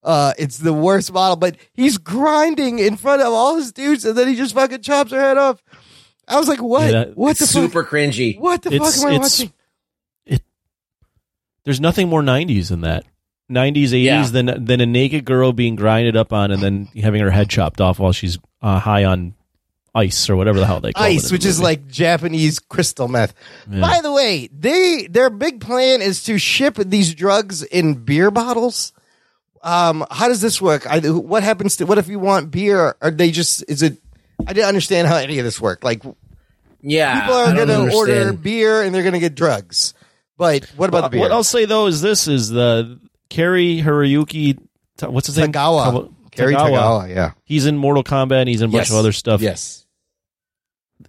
Uh, it's the worst model, but he's grinding in front of all his dudes, and then he just fucking chops her head off. I was like, "What? Yeah, that- what the Super fuck? cringy. What the It's- fuck am I it's- watching?" There's nothing more 90s than that. 90s, 80s Yeah. than than a naked girl being grinded up on and then having her head chopped off while she's uh, high on ice or whatever the hell they call it. Ice, which is like Japanese crystal meth. Yeah. By the way, they their big plan is to ship these drugs in beer bottles. Um, how does this work? I, what happens to what if you want beer? Are they just is it? I didn't understand how any of this worked. Like yeah. people are going to order beer and they're going to get drugs. But what about the beer? What I'll say though is this is the Cary Hiroyuki. What's his name? Tagawa. Cary Tagawa, yeah. He's in Mortal Kombat. and He's in a bunch Yes. of other stuff. Yes.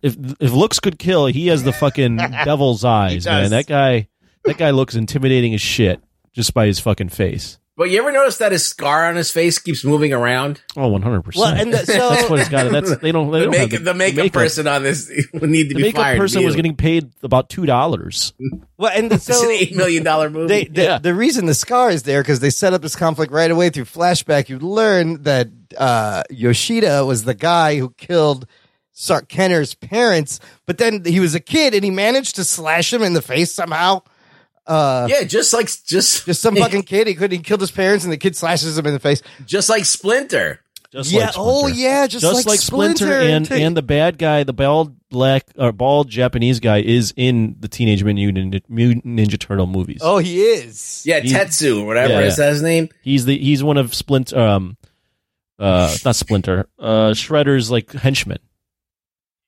If if looks could kill, he has the fucking devil's eyes, man. That guy. That guy looks intimidating as shit just by his fucking face. But you ever notice that his scar on his face keeps moving around? Oh, one hundred percent. And the- so- that's what it's got. That's they don't. They the, don't make, have the, makeup person on this would need to The be makeup fired. person was getting paid about two dollars. Well, and the- It's an eight million dollar movie. They, the, the reason the scar is there because they set up this conflict right away through flashback. You learn that uh, Yoshida was the guy who killed Sark Kenner's parents, but then he was a kid and he managed to slash him in the face somehow. Uh, yeah, just like just just some fucking kid. He couldn't. He killed his parents, and the kid slashes him in the face. just like Splinter. Just yeah. like oh yeah. Just, like, Splinter, Splinter, and and the bad guy, the bald black or bald Japanese guy, is in the Teenage Mutant Ninja, Mutant Ninja Turtle movies. oh, he is. Yeah, He's- Tetsu or whatever Yeah, is that his name? He's the he's one of Splinter. Um, uh, not Splinter. Uh, Shredder's like henchman.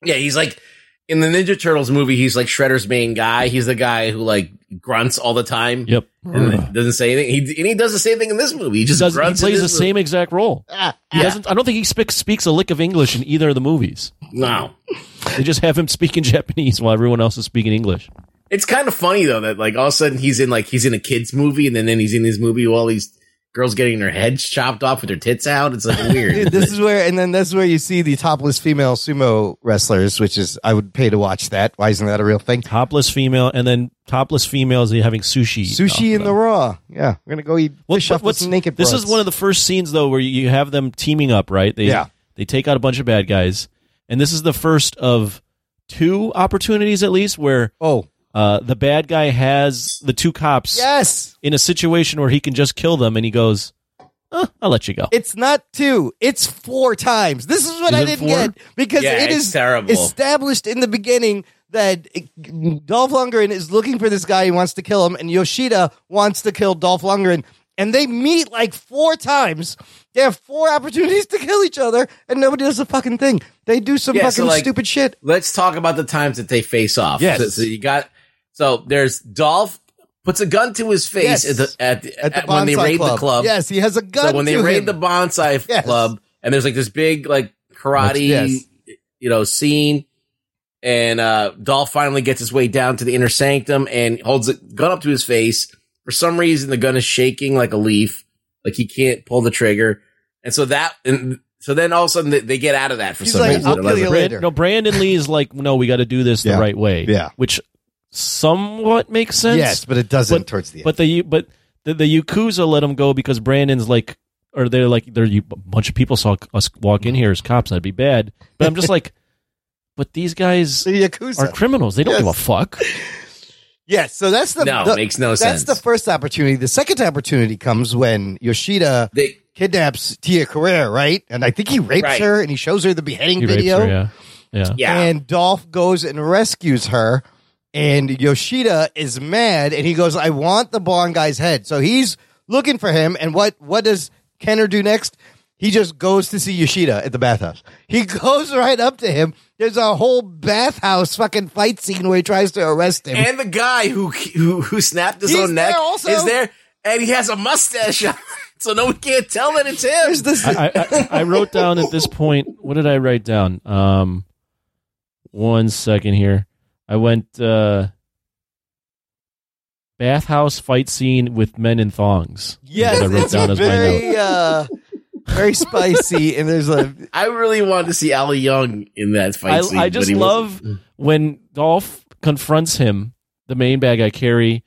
Yeah, he's like in the Ninja Turtles movie. He's like Shredder's main guy. He's the guy who like grunts all the time. Yep. and doesn't say anything. He and he does the same thing in this movie. He just Does, he grunts. in plays the this same exact role. Ah, He doesn't. I don't think he speaks speaks a lick of English in either of the movies. No, They just have him speaking Japanese while everyone else is speaking English. it's kind of funny though that like all of a sudden he's in like he's in a kids movie and then, then he's in this movie while all these girls getting their heads chopped off with their tits out. It's like weird. Dude, this is where, and then that's where you see the topless female sumo wrestlers, which is I would pay to watch that. Why isn't that a real thing? Topless female, and then topless females having sushi. Sushi in the raw. Yeah, we're gonna go eat fish off with some naked. This broads. is one of the first scenes though where you have them teaming up, right? They, Yeah. They take out a bunch of bad guys, and this is the first of two opportunities, at least, where oh, uh, the bad guy has the two cops yes in a situation where he can just kill them, and he goes, "Uh, "I'll let you go." It's not two. It's four times. This is what Is I it didn't four? get because Yeah, it it's is terrible. established in the beginning that Dolph Lundgren is looking for this guy. He wants to kill him, and Yoshida wants to kill Dolph Lundgren. And they meet like four times. They have four opportunities to kill each other, and nobody does a fucking thing. They do some Yeah, fucking so, like, stupid shit. Let's talk about the times that they face off. Yes. So, so you got so there's Dolph puts a gun to his face Yes. at the at, the, At the at- when they raid club. the club. Yes, he has a gun So when they raid him. the bonsai Yes. club, and there's like this big like karate, Yes. you know, scene, and uh Dolph finally gets his way down to the inner sanctum and holds a gun up to his face. For some reason, the gun is shaking like a leaf, like he can't pull the trigger, and so that and so then all of a sudden they, they get out of that for He's some like, reason. "I'll kill you later." No, Brandon Lee is like, no, we got to do this the right way. Yeah. which somewhat makes sense. Yes, but it doesn't But- towards the end. But the but the, the Yakuza let him go because Brandon's like, or they're like, there a bunch of people saw us walk in here as cops. That'd be bad. But I'm just like, but these guys the Yakuza are criminals. They don't Yes. give a fuck. Yes, so that's the No, the- makes no that's sense. That's the first opportunity. The second opportunity comes when Yoshida They kidnaps Tia Carrere, right? And I think he rapes Right. her and he shows her the beheading He rapes video. her, yeah, yeah. yeah. And Dolph goes and rescues her. And Yoshida is mad and he goes, I want the blonde guy's head. So he's looking for him. And what, what does Kenner do next? He just goes to see Yoshida at the bathhouse. He goes right up to him. There's a whole bathhouse fucking fight scene where he tries to arrest him. and the guy who who who snapped his He's own neck there also. is there, and he has a mustache, on, so no one can't tell that it's him. This- I, I, I wrote down at this point. What did I write down? Um, one second here. I went uh, bathhouse fight scene with men in thongs. Yes, That I wrote it's down as my note. very, uh, very spicy. And there's a I really wanted to see Al Leong in that fight I, scene. I but just he love when Dolph confronts him, the main bad guy Cary.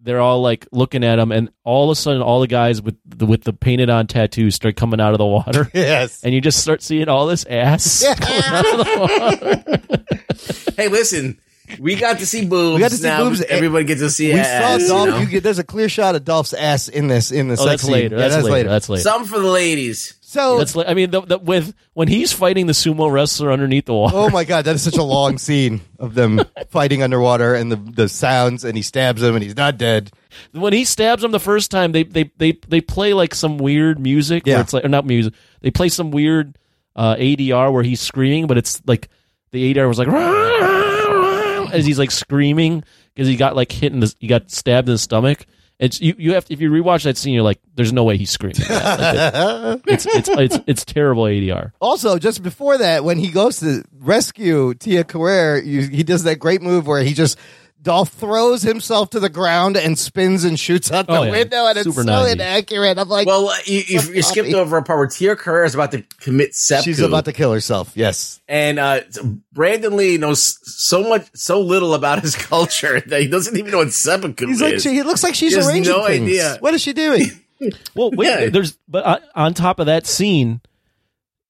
They're all like looking at him, and all of a sudden, all the guys with the with the painted on tattoos start coming out of the water. yes. and you just start seeing all this ass coming out of the water. Hey, listen, we got to see boobs. We got to see now boobs. Everybody gets to see we ass. saw Dolph. you know? You get, there's a clear shot of Dolph's ass in this in the Oh, sex that's scene. later. Yeah, That's, later. That's later. Some for the ladies. so. That's li- I mean, the, the, with when he's fighting the sumo wrestler underneath the water. oh my god, that is such a long scene of them fighting underwater and the the sounds, and he stabs him, and he's not dead. When he stabs him the first time, they they they they play like some weird music. Yeah. where it's like or not music. They play some weird uh, ADR where he's screaming, but it's like the ADR was like as he's like screaming because he got like hit in the he got stabbed in the stomach. It's you. You have to, if you rewatch that scene, you're like, "There's no way he's screaming." Like, it- it's, it's it's it's terrible ADR. Also, just before that, when he goes to rescue Tia Carrere, you, he does that great move where he just Dolph throws himself to the ground and spins and shoots out the Oh, yeah. window, and it's so 90s. inaccurate. I'm like, well, uh, you, you, you skipped over a part where Tia Carrere is about to commit seppuku. She's about to kill herself. Yes. And uh, Brandon Lee knows so much, so little about his culture that he doesn't even know what seppuku He's is. like, she, he looks like she's He has arranging no things. idea. What is she doing? Well, wait, Yeah. there's but uh, on top of that scene,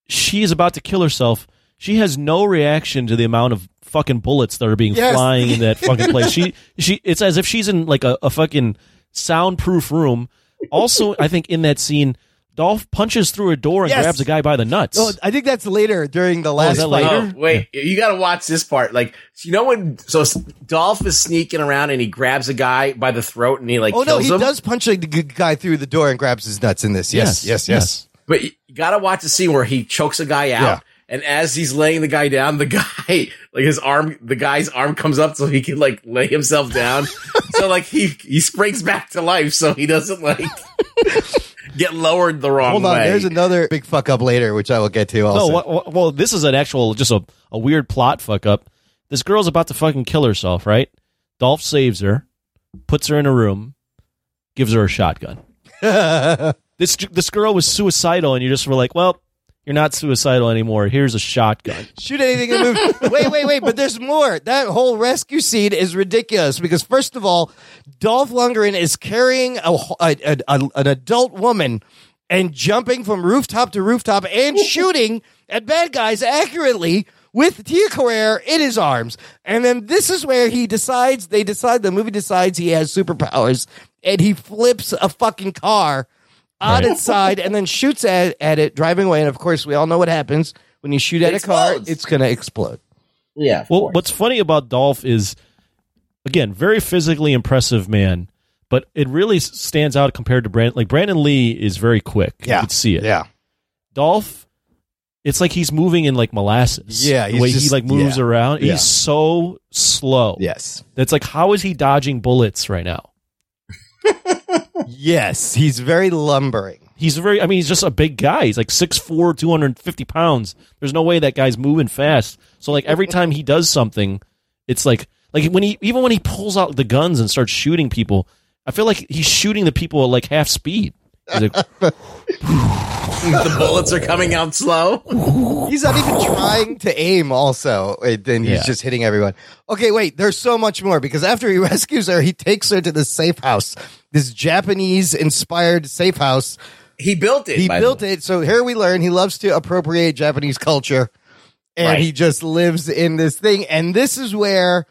she is about to kill herself. She has no reaction to the amount of fucking bullets that are being Yes. flying in that fucking place. She she it's as if she's in like a, a fucking soundproof room. Also, I think in that scene, Dolph punches through a door and Yes. grabs a guy by the nuts. Oh, I think that's later during the oh, last is that fight. Oh, wait, you got to watch this part. Like, you know when so Dolph is sneaking around and he grabs a guy by the throat and he like Oh no, he him. does punch a g- guy through the door and grabs his nuts in this. Yes, yes, yes. But you got to watch the scene where he chokes a guy out. Yeah. And as he's laying the guy down, the guy, like his arm, the guy's arm comes up so he can like lay himself down. so like he, he springs back to life so he doesn't like get lowered the wrong Hold on, way. there's another big fuck up later, which I will get to. No, Also, well, well, well, this is an actual just a, a weird plot fuck up. This girl's about to fucking kill herself, right? Dolph saves her, puts her in a room, gives her a shotgun. this this girl was suicidal, and you just were like, well, you're not suicidal anymore. Here's a shotgun. shoot anything in the movie. wait, wait, wait! But there's more. That whole rescue scene is ridiculous because first of all, Dolph Lundgren is carrying a, a, a- a- an adult woman and jumping from rooftop to rooftop and shooting at bad guys accurately with Tia Carrere in his arms. And then this is where he decides. They decide the movie decides he has superpowers, and he flips a fucking car on Right. its side and then shoots at, at it driving away. And of course, we all know what happens when you shoot at It a car; it's going to explode. yeah. Well, what's funny about Dolph is, again, very physically impressive man, but it really stands out compared to Brandon. Like Brandon Lee is very quick. Yeah. you could see it. Yeah. Dolph, it's like he's moving in like molasses. Yeah, the way just- he like moves yeah. around, Yeah. he's so slow. Yes. It's like how is he dodging bullets right now? Yes, he's very lumbering. He's very. I mean, he's just a big guy. He's like 6'4", 250 pounds. There's no way that guy's moving fast. So like every time he does something, it's like like when he even when he pulls out the guns and starts shooting people, I feel like he's shooting the people at like half speed. Like, the bullets are coming out slow. He's not even trying to aim. Also, and then he's Yeah. just hitting everyone. Okay, wait. There's so much more because after he rescues her, he takes her to the safe house, this Japanese-inspired safe house. He built it. He built it. So here we learn he loves to appropriate Japanese culture, and Right. he just lives in this thing. And this is where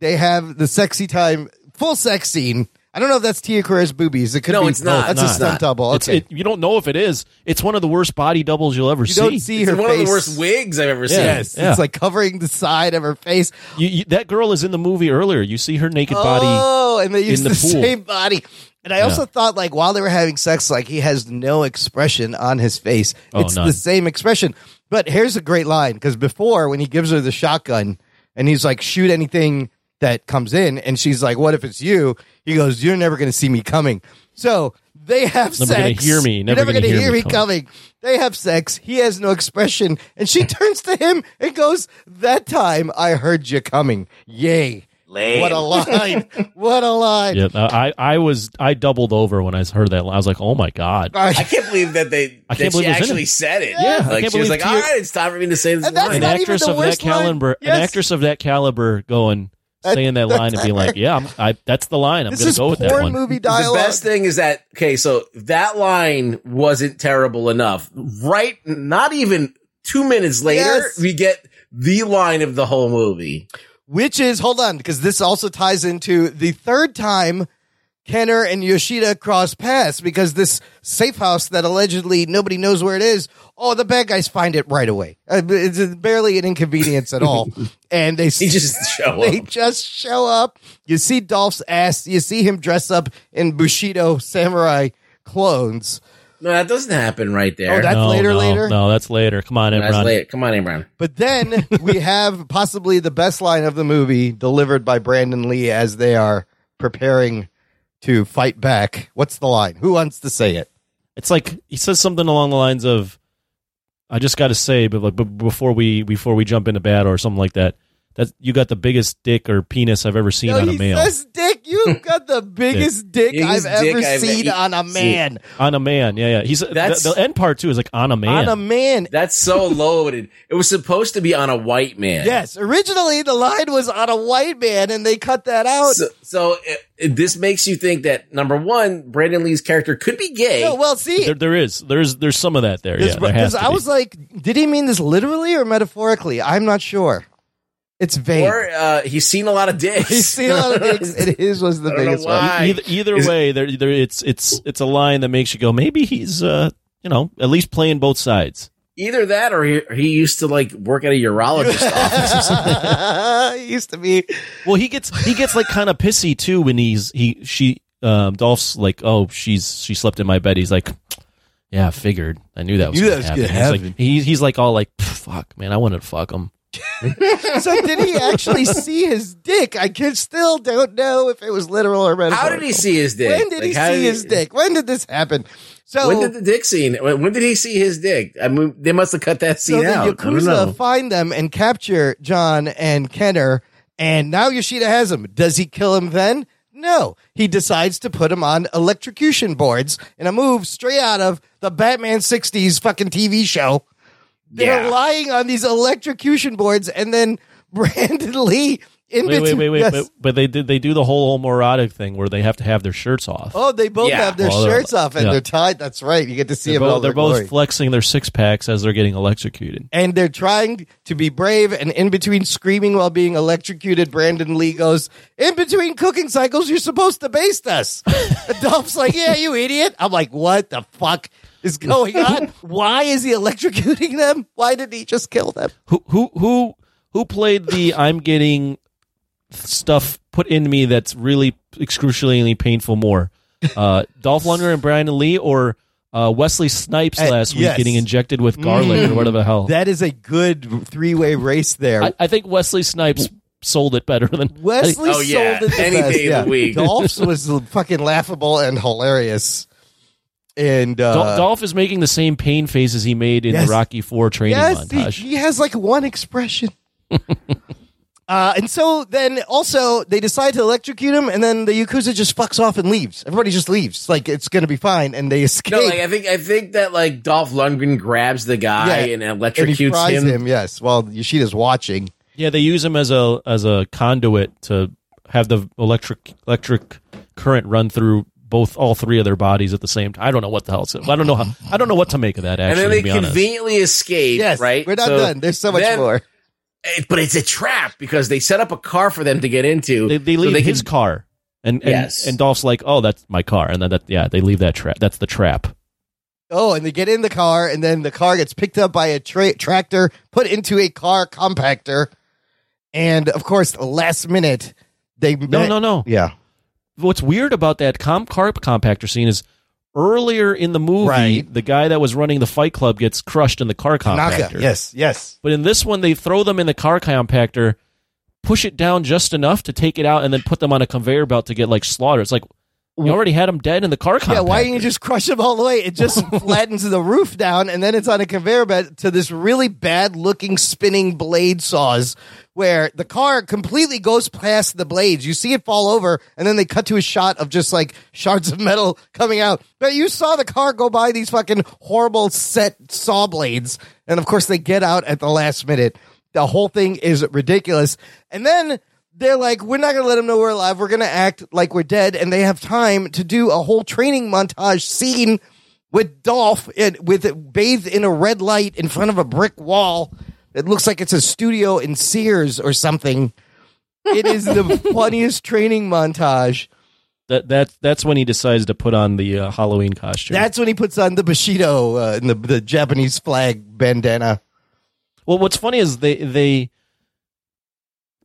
they have the sexy time, full sex scene. I don't know if that's Tia Carrere's boobies. It could No, be. it's not. That's It's a stunt not. double. Okay. it, you don't know if it is. It's one of the worst body doubles you'll ever you see. don't see It's her one face. of the worst wigs I've ever seen. Yes, Yeah. it's like covering the side of her face. You, you, that girl is in the movie earlier. You see her naked body. Oh, and they use in the, the pool. same body. And I also thought, like, while they were having sex, like he has no expression on his face. Oh, it's none. the same expression. But here's a great line because before, when he gives her the shotgun and he's like, shoot anything that comes in, and she's like, what if it's you? He goes, you're never going to see me coming. So they have Never gonna sex. hear me, You're never never gonna hear hear me me coming. They have sex. He has no expression. And she turns to him and goes, that time I heard you coming. Yay. Lame. What a line. what a line. Yeah, I, I was I doubled over when I heard that. I was like, oh my god. I can't believe that they I that can't she believe it was in actually it. said it. Yeah, I like can't she was like, all right, it's time for me to say this." And line." an actress of that caliber, Yes. an actress of that caliber, going saying that line and being like, "Yeah, I'm, I, that's the line. I'm going to go with that porn one." movie the best thing is that okay, so that line wasn't terrible enough. Right, not even two minutes later, Yes. we get the line of the whole movie. Which is, hold on, because this also ties into the third time Kenner and Yoshida cross paths because this safe house that allegedly nobody knows where it is. Oh, the bad guys find it right away. Uh, It's barely an inconvenience at all. And they He just show they up. just show up. You see Dolph's ass. You see him dress up in Bushido samurai clones. No, that doesn't happen right there. Oh, that's no, later, no, later? No, that's later. Come on, that's Imran. late. Come on, Imran. But then we have possibly the best line of the movie delivered by Brandon Lee as they are preparing to fight back. What's the line? Who wants to say it? It's like he says something along the lines of, "I just got to say, but like, but before we before we jump into battle or something like that, that you got the biggest dick or penis I've ever seen No, on a male. says, "Dick, you've got the biggest dick I've Biggest dick ever I've seen e- on a seen. man." on a man, yeah, yeah. He's That's- the, the end part too is like on a man. On a man. That's so loaded. It was supposed to be on a white man. Yes, originally the line was on a white man, and they cut that out. So, so it, it- this makes you think that number one, Brandon Lee's character could be gay. No, well, see, there, there is, there's, there's some of that there. Yeah, there Because I be. was like, did he mean this literally or metaphorically? I'm not sure. It's vague. Or uh, he's seen a lot of dicks. He's seen a lot of dicks, and his was the I biggest one. either, either way, there, there, it's, it's, it's a line that makes you go, maybe he's, uh, you know, at least playing both sides. Either that, or he, he used to like work at a urologist office or something. He used to be. Well, he gets, he gets like kind of pissy too when he's, he, she, um, Dolph's like, oh, she's, she slept in my bed. He's like, yeah, I figured. I knew that was Knew going that to was happen. gonna He's like, he, he's like all like, fuck, man, I wanted to fuck him. so did he actually see his dick? I can still don't know if it was literal or metaphorical. How did he see his dick? When did Like, he see did he- his dick? When did this happen? So when did the dick scene? When did he see his dick? I mean, they must have cut that scene the out. Don't Yakuza find them and capture John and Kenner, and now Yoshida has him. Does he kill him then? No. He decides to put him on electrocution boards in a move straight out of the Batman 60s fucking TV show. They're Yeah. lying on these electrocution boards, and then Brandon Lee in Wait, wait, between- wait, wait, Yes. but, but they did, they do the whole homoerotic thing where they have to have their shirts off. Oh, they both Yeah. have their Well, shirts off and yeah. they're tied. That's right. You get to see they're them in all both, they're their both glory. flexing their six packs as they're getting electrocuted. and they're trying to be brave. And in between screaming while being electrocuted, Brandon Lee goes, "In between cooking cycles, you're supposed to baste us." Dolph's like, "Yeah, you idiot." I'm like, "What the fuck is going on? Why is he electrocuting them? Why didn't he just kill them?" Who who who who played the I'm getting stuff put in me that's really excruciatingly painful more? Uh, Dolph Lundgren and Brian Lee or uh, Wesley Snipes Uh, last week yes. getting injected with garlic Mm. or whatever the hell. That is a good three way race there. I, I think Wesley Snipes sold it better than Wesley Oh, yeah. sold it the Any best. day of the week. Dolph's was fucking laughable and hilarious. And uh, Dol- Dolph is making the same pain faces he made in Yes. the Rocky Four training yes, he, montage. he has like one expression. uh, and so then also they decide to electrocute him, and then the yakuza just fucks off and leaves. Everybody just leaves, like it's going to be fine, and they escape. No, like I think I think that like Dolph Lundgren grabs the guy Yeah, and and electrocutes he him. him. Yes, while Yoshida's watching. Yeah, they use him as a as a conduit to have the electric electric current run through both all three of their bodies at the same time. I don't know what the hell. It's, I don't know. How, I don't know what to make of that. and Actually, then to they be honest. conveniently escape. Yes, right. we're not So done. There's so much then- more. eh, But it's a trap because they set up a car for them to get into. They, they so leave they his can- car, and and, Yes. and Dolph's like, "Oh, that's my car," and then that yeah, they leave that trap. That's the trap. Oh, and they get in the car, and then the car gets picked up by a tra- tractor, put into a car compactor, and of course, last minute they No, no, no. yeah. What's weird about that com- car compactor scene is earlier in the movie, Right. the guy that was running the Fight Club gets crushed in the car compactor. yes, yes. But in this one, they throw them in the car compactor, push it down just enough to take it out, and then put them on a conveyor belt to get like slaughtered. It's like you already had them dead in the car compactor. Yeah, why didn't you just crush them all the way? It just flattens the roof down, and then it's on a conveyor belt to this really bad looking spinning blade saws where the car completely goes past the blades. You see it fall over, and then they cut to a shot of just like shards of metal coming out. But you saw the car go by these fucking horrible set saw blades, and of course they get out at the last minute. The whole thing is ridiculous. And then they're like, we're not going to let them know we're alive. We're going to act like we're dead. And they have time to do a whole training montage scene with Dolph with bathed in a red light in front of a brick wall. It looks like it's a studio in Sears or something. It is the funniest training montage. That that that's when he decides to put on the uh, Halloween costume. That's when he puts on the Bushido uh, and the, the Japanese flag bandana. Well, what's funny is they they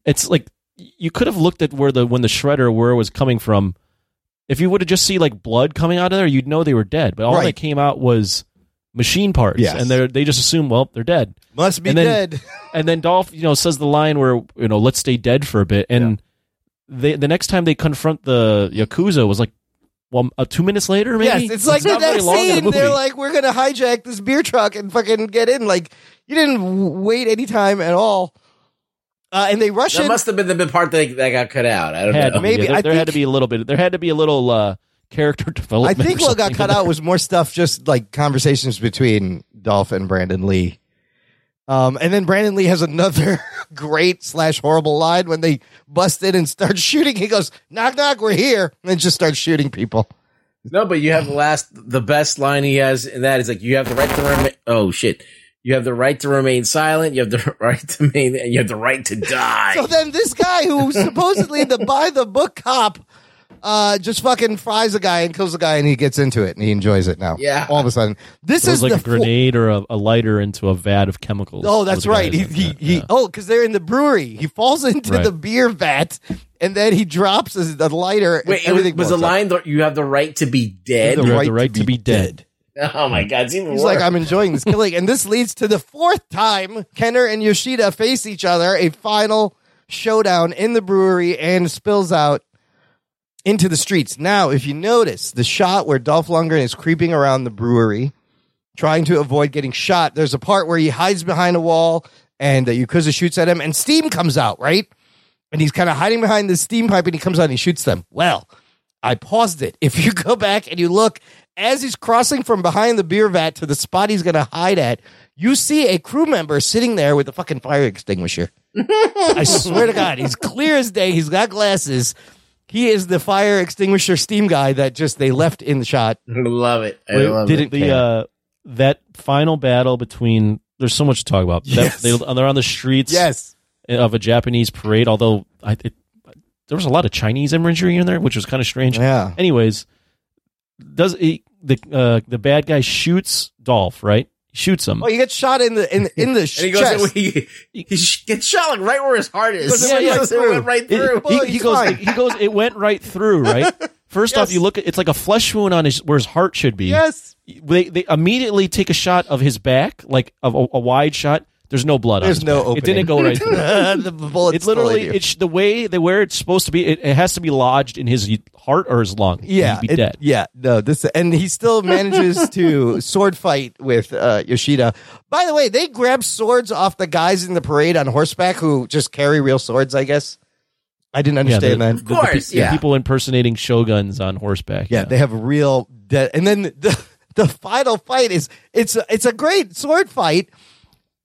it's like you could have looked at where the when the shredder where it was coming from. If you would have just see like blood coming out of there, you'd know they were dead. But all Right. that came out was machine parts, Yes. and they they just assume well they're dead. Must be and then, dead. And then Dolph, you know, says the line where you know let's stay dead for a bit, and they the next time they confront the yakuza was like well uh, two minutes later maybe. Yes, it's like the next long in the scene. movie. They're like, we're gonna hijack this beer truck and fucking get in. Like, you didn't wait any time at all. Uh, and they rush That in. must have been the bit part that, that got cut out. I don't Had know. to be. Maybe, there, I there had to be a little bit. There had to be a little uh, character development. I think what got cut in out was more stuff, just like conversations between Dolph and Brandon Lee. Um, and then Brandon Lee has another great slash horrible line when they bust in and start shooting. He goes, "Knock knock, we're here," and just starts shooting people. No, but you have the last, the best line he has, and that is like, you have the right to remain. Oh shit! You have the right to remain silent. You have the right to remain, you have the right to die. So then this guy who's supposedly the by the book cop uh, just fucking fries a guy and kills a guy and he gets into it and he enjoys it now. Yeah. All of a sudden. This is like the a grenade or a, a lighter into a vat of chemicals. Oh, that's right. He, like he, that, he yeah. oh, because they're in the brewery. He falls into Right. the beer vat, and then he drops his, the lighter. and Wait, it was, everything was the line that you have the right to be dead? The You have right the right to to be be dead. Oh my god, it's even He's worse. like, I'm enjoying this killing, and this leads to the fourth time Kenner and Yoshida face each other, a final showdown in the brewery, and spills out into the streets. Now, if you notice the shot where Dolph Lundgren is creeping around the brewery, trying to avoid getting shot, there's a part where he hides behind a wall, and uh, Yakuza shoots at him, and steam comes out, right? And he's kind of hiding behind the steam pipe, and he comes out and he shoots them. Well, I paused it. If you go back and you look as he's crossing from behind the beer vat to the spot he's going to hide at, you see a crew member sitting there with a fucking fire extinguisher. I swear to God, he's clear as day. He's got glasses. He is the fire extinguisher steam guy that just they left in the shot. Love it. I Wait, love did it. the uh, that final battle between? There's so much to talk about. Yes. That, they, they're on the streets. Yes. of a Japanese parade. Although I, it, there was a lot of Chinese imagery in there, which was kind of strange. Yeah. Anyways, does he, the uh, the bad guy shoots Dolph? Right? He shoots him. Oh, he gets shot in the in in the and he chest. goes, he, he gets shot like right where his heart is. Goes, Yeah, yeah, it went through. right It- through. he, Well, he he's goes. fine. He goes. It went right through. Right. First off, you look at it's like a flesh wound on his where his heart should be. yes. They they immediately take a shot of his back, like of a, a wide shot. There's no blood. There's on his no back. opening. It didn't go right through. the bullet's It's literally still in it's the way they where it's supposed to be. It, it has to be lodged in his heart or his lung. Yeah, He'd be it- dead. Yeah, no, this and he still manages to sword fight with uh, Yoshida. By the way, they grab swords off the guys in the parade on horseback who just carry real swords. I guess I didn't Yeah, understand the- that. Of course, the, yeah. people impersonating shoguns on horseback. Yeah, they have real dead. And then the the final fight is it's a, it's a great sword fight.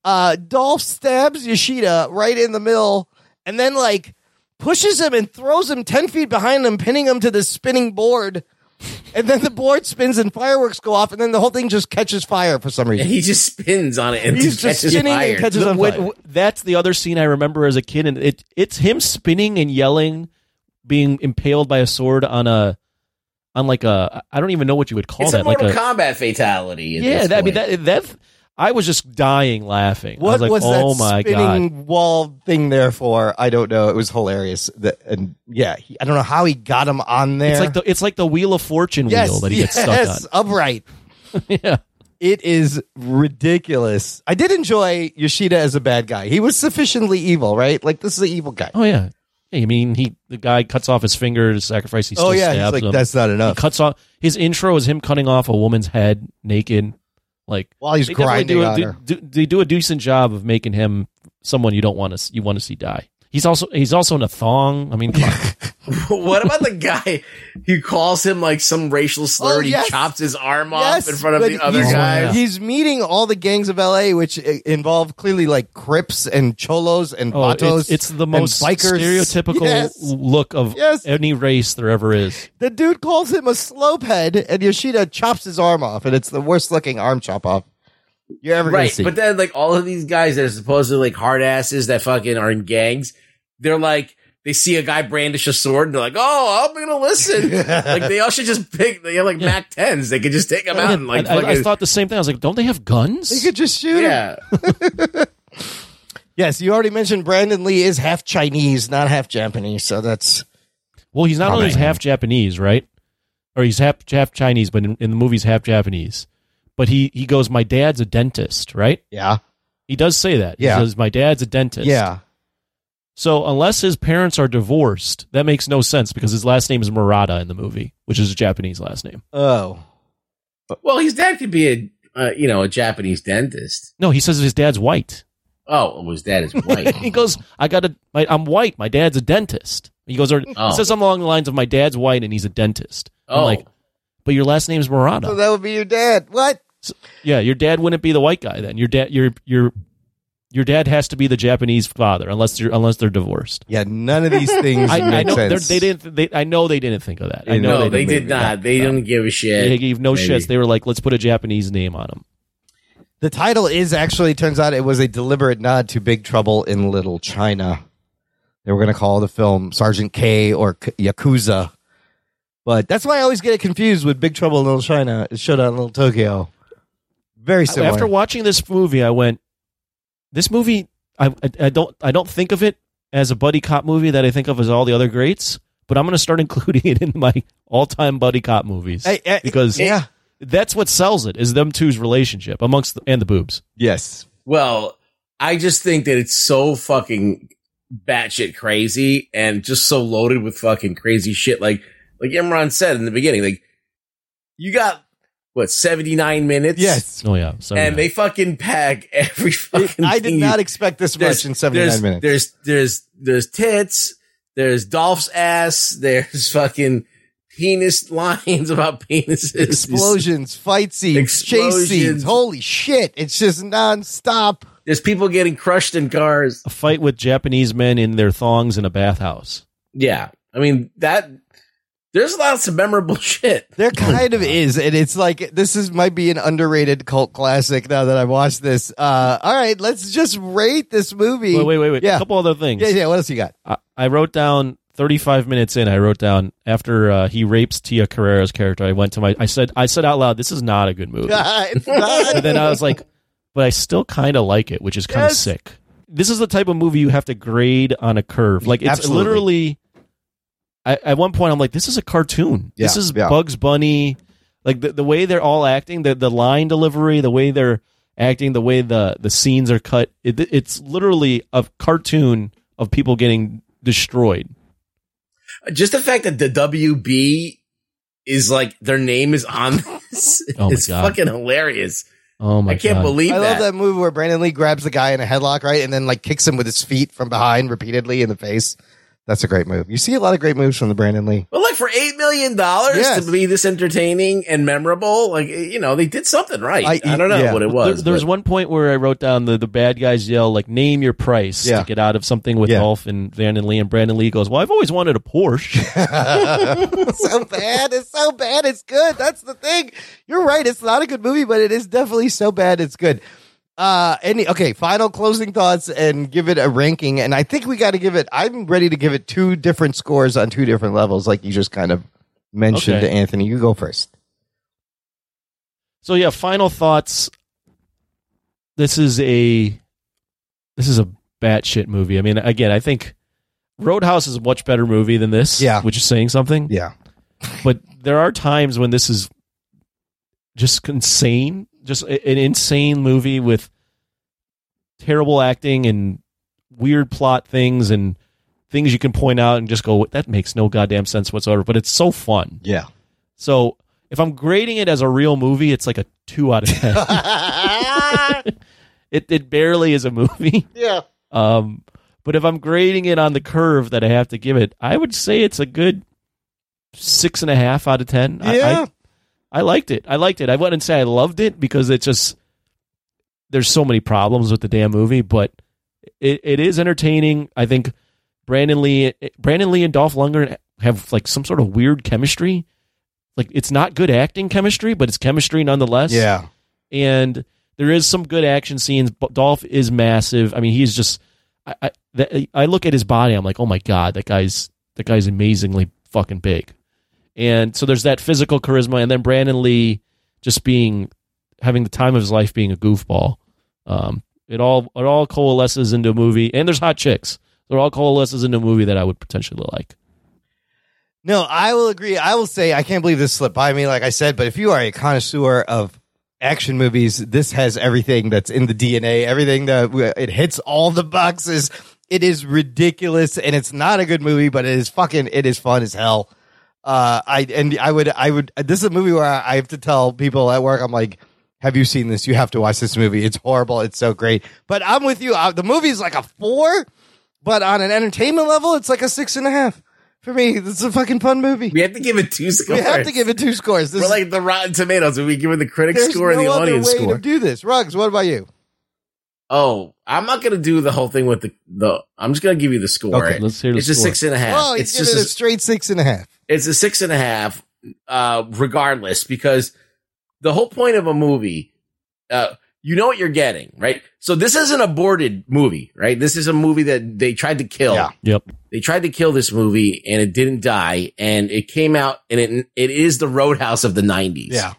Uh, Dolph stabs Yoshida right in the middle, and then like pushes him and throws him ten feet behind him, pinning him to the spinning board. And then the board spins and fireworks go off, and then the whole thing just catches fire for some reason. And he just spins on it and He's just just catches spinning and fire. catches The- on when- fire. that's the other scene I remember as a kid, and it it's him spinning and yelling, being impaled by a sword on a on like a I don't even know what you would call It's that. a Mortal like a Kombat fatality. at yeah. this That, I mean point. that that I was just dying laughing. What I was like, oh that my god. spinning wall thing there for? I don't know. It was hilarious. The, and yeah, he, I don't know how he got him on there. It's like the it's like the Wheel of Fortune yes, wheel that he gets stuck on. upright. yeah. It is ridiculous. I did enjoy Yoshida as a bad guy. He was sufficiently evil, right? Like this is an evil guy. Oh yeah. I mean, he the guy cuts off his finger to sacrifice. He oh, still Oh, yeah, stabs like, him. "That's not enough." He cuts off his intro is him cutting off a woman's head naked, like While he's they grinding do, a, do, do- they do a decent job of making him someone you don't want to you want to see die. He's also he's also in a thong. I mean, come on. what about the guy who calls him like some racial oh, slur Oh, and he chops his arm Yes, off in front of but the other he's, guy? He's meeting all the gangs of LA, which involve clearly like Crips and Cholos and Oh, Vatos. it's, it's the most bikers. stereotypical Yes. look of Yes. any race there ever is. The dude calls him a slopehead, and Yoshida chops his arm off, and it's the worst looking arm chop off you're ever gonna right, see. but then like all of these guys that are supposedly like hard asses that fucking are in gangs, they're like they see a guy brandish a sword and they're like, "Oh, I'm gonna listen." like they all should just pick. They have like Mac tens. They could just take them out and like. I, I- I thought the same thing. I was like, don't they have guns? They could just shoot him. yeah, Yes, you already mentioned Brandon Lee is half Chinese, not half Japanese, so that's Well, he's not only half Japanese, right? Or he's half half Chinese, but in, in the movie's half Japanese. But he he goes, my dad's a dentist, right? yeah, He does say that. Yeah. He says, my dad's a dentist. yeah. So unless his parents are divorced, that makes no sense because his last name is Murata in the movie, which is a Japanese last name. Oh, well, his dad could be a uh, you know a Japanese dentist. No, he says his dad's white. Oh, his dad is white. he goes, I got a, my, I'm white. My dad's a dentist. He goes, or Oh. he says something along the lines of, my dad's white and he's a dentist. I'm Oh. like, but your last name's Murata. So that would be your dad. What? Yeah, your dad wouldn't be the white guy then. Your dad, your your your dad has to be the Japanese father, unless you're unless they're divorced. Yeah, none of these things I, I know they're- sense. they didn't. They, I know they didn't think of that. I know no, they, didn't. did not. They didn't give a shit. They gave no Maybe. shits. They were like, let's put a Japanese name on him. The title is actually turns out it was a deliberate nod to Big Trouble in Little China. They were going to call the film Sergeant K or K- Yakuza, but that's why I always get it confused with Big Trouble in Little China. It Showdown in Little Tokyo. Very similar. After watching this movie, I went, this movie, I, I, I don't, I don't think of it as a buddy cop movie that I think of as all the other greats, but I'm going to start including it in my all-time buddy cop movies Hey, eh, because yeah. that's what sells it is them two's relationship amongst the, and the boobs. yes, Well, I just think that it's so fucking batshit crazy and just so loaded with fucking crazy shit. Like, like Imran said in the beginning, like, you got what, 79 minutes? yes. Oh yeah, so and they fucking pack every fucking I did not you- expect this there's- much in 79 there's, minutes. There's, there's, there's tits, there's Dolph's ass, there's fucking penis lines about penises. Explosions, fight scenes, chase scenes. Holy shit! It's just nonstop. There's people getting crushed in cars. a fight with Japanese men in their thongs in a bathhouse. Yeah. I mean, that, there's lots of memorable shit. There kind of is, and it's like this is might be an underrated cult classic. Now that I've watched this, uh, all right, let's just rate this movie. Wait, wait, wait, wait. Yeah, A couple other things. yeah, yeah. What else you got? I, I wrote down 35 minutes in. I wrote down after uh, he rapes Tia Carrere's character. I went to my. I said. I said out loud, "This is not a good movie." it's not. and then I was like, "But I still kind of like it," which is kind of Yes. sick. This is the type of movie you have to grade on a curve. Like it's Absolutely. literally. I, at one point, I'm like, "This is a cartoon. this is yeah. Bugs Bunny." Like the, the way they're all acting, the the line delivery, the way they're acting, the way the the scenes are cut. It, it's literally a cartoon of people getting destroyed. Just the fact that the WB is like, their name is on this Oh is God. fucking hilarious. Oh my I can't God. believe I that. love that movie where Brandon Lee grabs the guy in a headlock, right, and then like kicks him with his feet from behind repeatedly in the face. That's a great move. You see a lot of great moves from the Brandon Lee. But like for eight million dollars Yes. to be this entertaining and memorable, like eh, you know, they did something right. I, I- don't know yeah. what it was. there was one point where I wrote down the, the bad guys yell like name your price Yeah. to get out of something with Yeah. Dolph and Van and Lee and Brandon Lee goes, Well, I've always wanted a Porsche. so bad. It's so bad. It's good. That's the thing. You're right. It's not a good movie, but it is definitely so bad. It's good. Uh, any okay? Final closing thoughts and give it a ranking. And I think we got to give it. I'm ready to give it two different scores on two different levels, like you just kind of mentioned Okay. Anthony. You go first. so yeah, final thoughts. This is a this is a batshit movie. I mean, again, I think Roadhouse is a much better movie than this. Yeah. Which is saying something. Yeah. But there are times when this is just insane, just an insane movie with terrible acting and weird plot things and things you can point out and just go, that makes no goddamn sense whatsoever. But it's so fun. Yeah. So if I'm grading it as a real movie, it's like a two out of ten. it it barely is a movie. Yeah. Um, but if I'm grading it on the curve that I have to give it, I would say it's a good six and a half out of ten. I- Yeah. I, I liked it. I liked it. I wouldn't say I loved it because it's just there's so many problems with the damn movie, but it, it is entertaining. I think Brandon Lee, Brandon Lee and Dolph Lundgren have like some sort of weird chemistry. Like it's not good acting chemistry, but it's chemistry nonetheless. Yeah. and there is some good action scenes. but Dolph is massive. I mean, he's just. I I, I look at his body. I'm like, oh my god, that guy's that guy's amazingly fucking big. And so there's that physical charisma, and then Brandon Lee just being having the time of his life being a goofball. Um, it all it all coalesces into a movie, and there's hot chicks. It all coalesces into a movie that I would potentially like. No, I will agree. I will say I can't believe this slipped by me, like I said. But if you are a connoisseur of action movies, this has everything that's in the DNA. Everything that it hits all the boxes. It is ridiculous, and it's not a good movie, but it is fucking. It is fun as hell. Uh, I and I would I would. This is a movie where I have to tell people at work. I'm like, Have you seen this? You have to watch this movie. It's horrible. It's so great. But I'm with you. Uh, the movie's like a four, but on an entertainment level, it's like a six and a half. For me, it's a fucking fun movie. We have to give it two scores. We have to give it two scores. This We're like the Rotten Tomatoes. Are we giving the critic there's score and the other audience way score? to do this. Rugs, what about you? Oh, I'm not gonna do the whole thing with the the. I'm just gonna give you the score. Okay, let's hear the It's a six and a half. Oh, it's just giving a, a straight six and a half. It's a six and a half, uh, regardless, because the whole point of a movie, uh, you know what you're getting, right? So this is an aborted movie, right? This is a movie that they tried to kill. Yeah. Yep. They tried to kill this movie and it didn't die, and it came out and it it is the Roadhouse of the '90s. Yeah.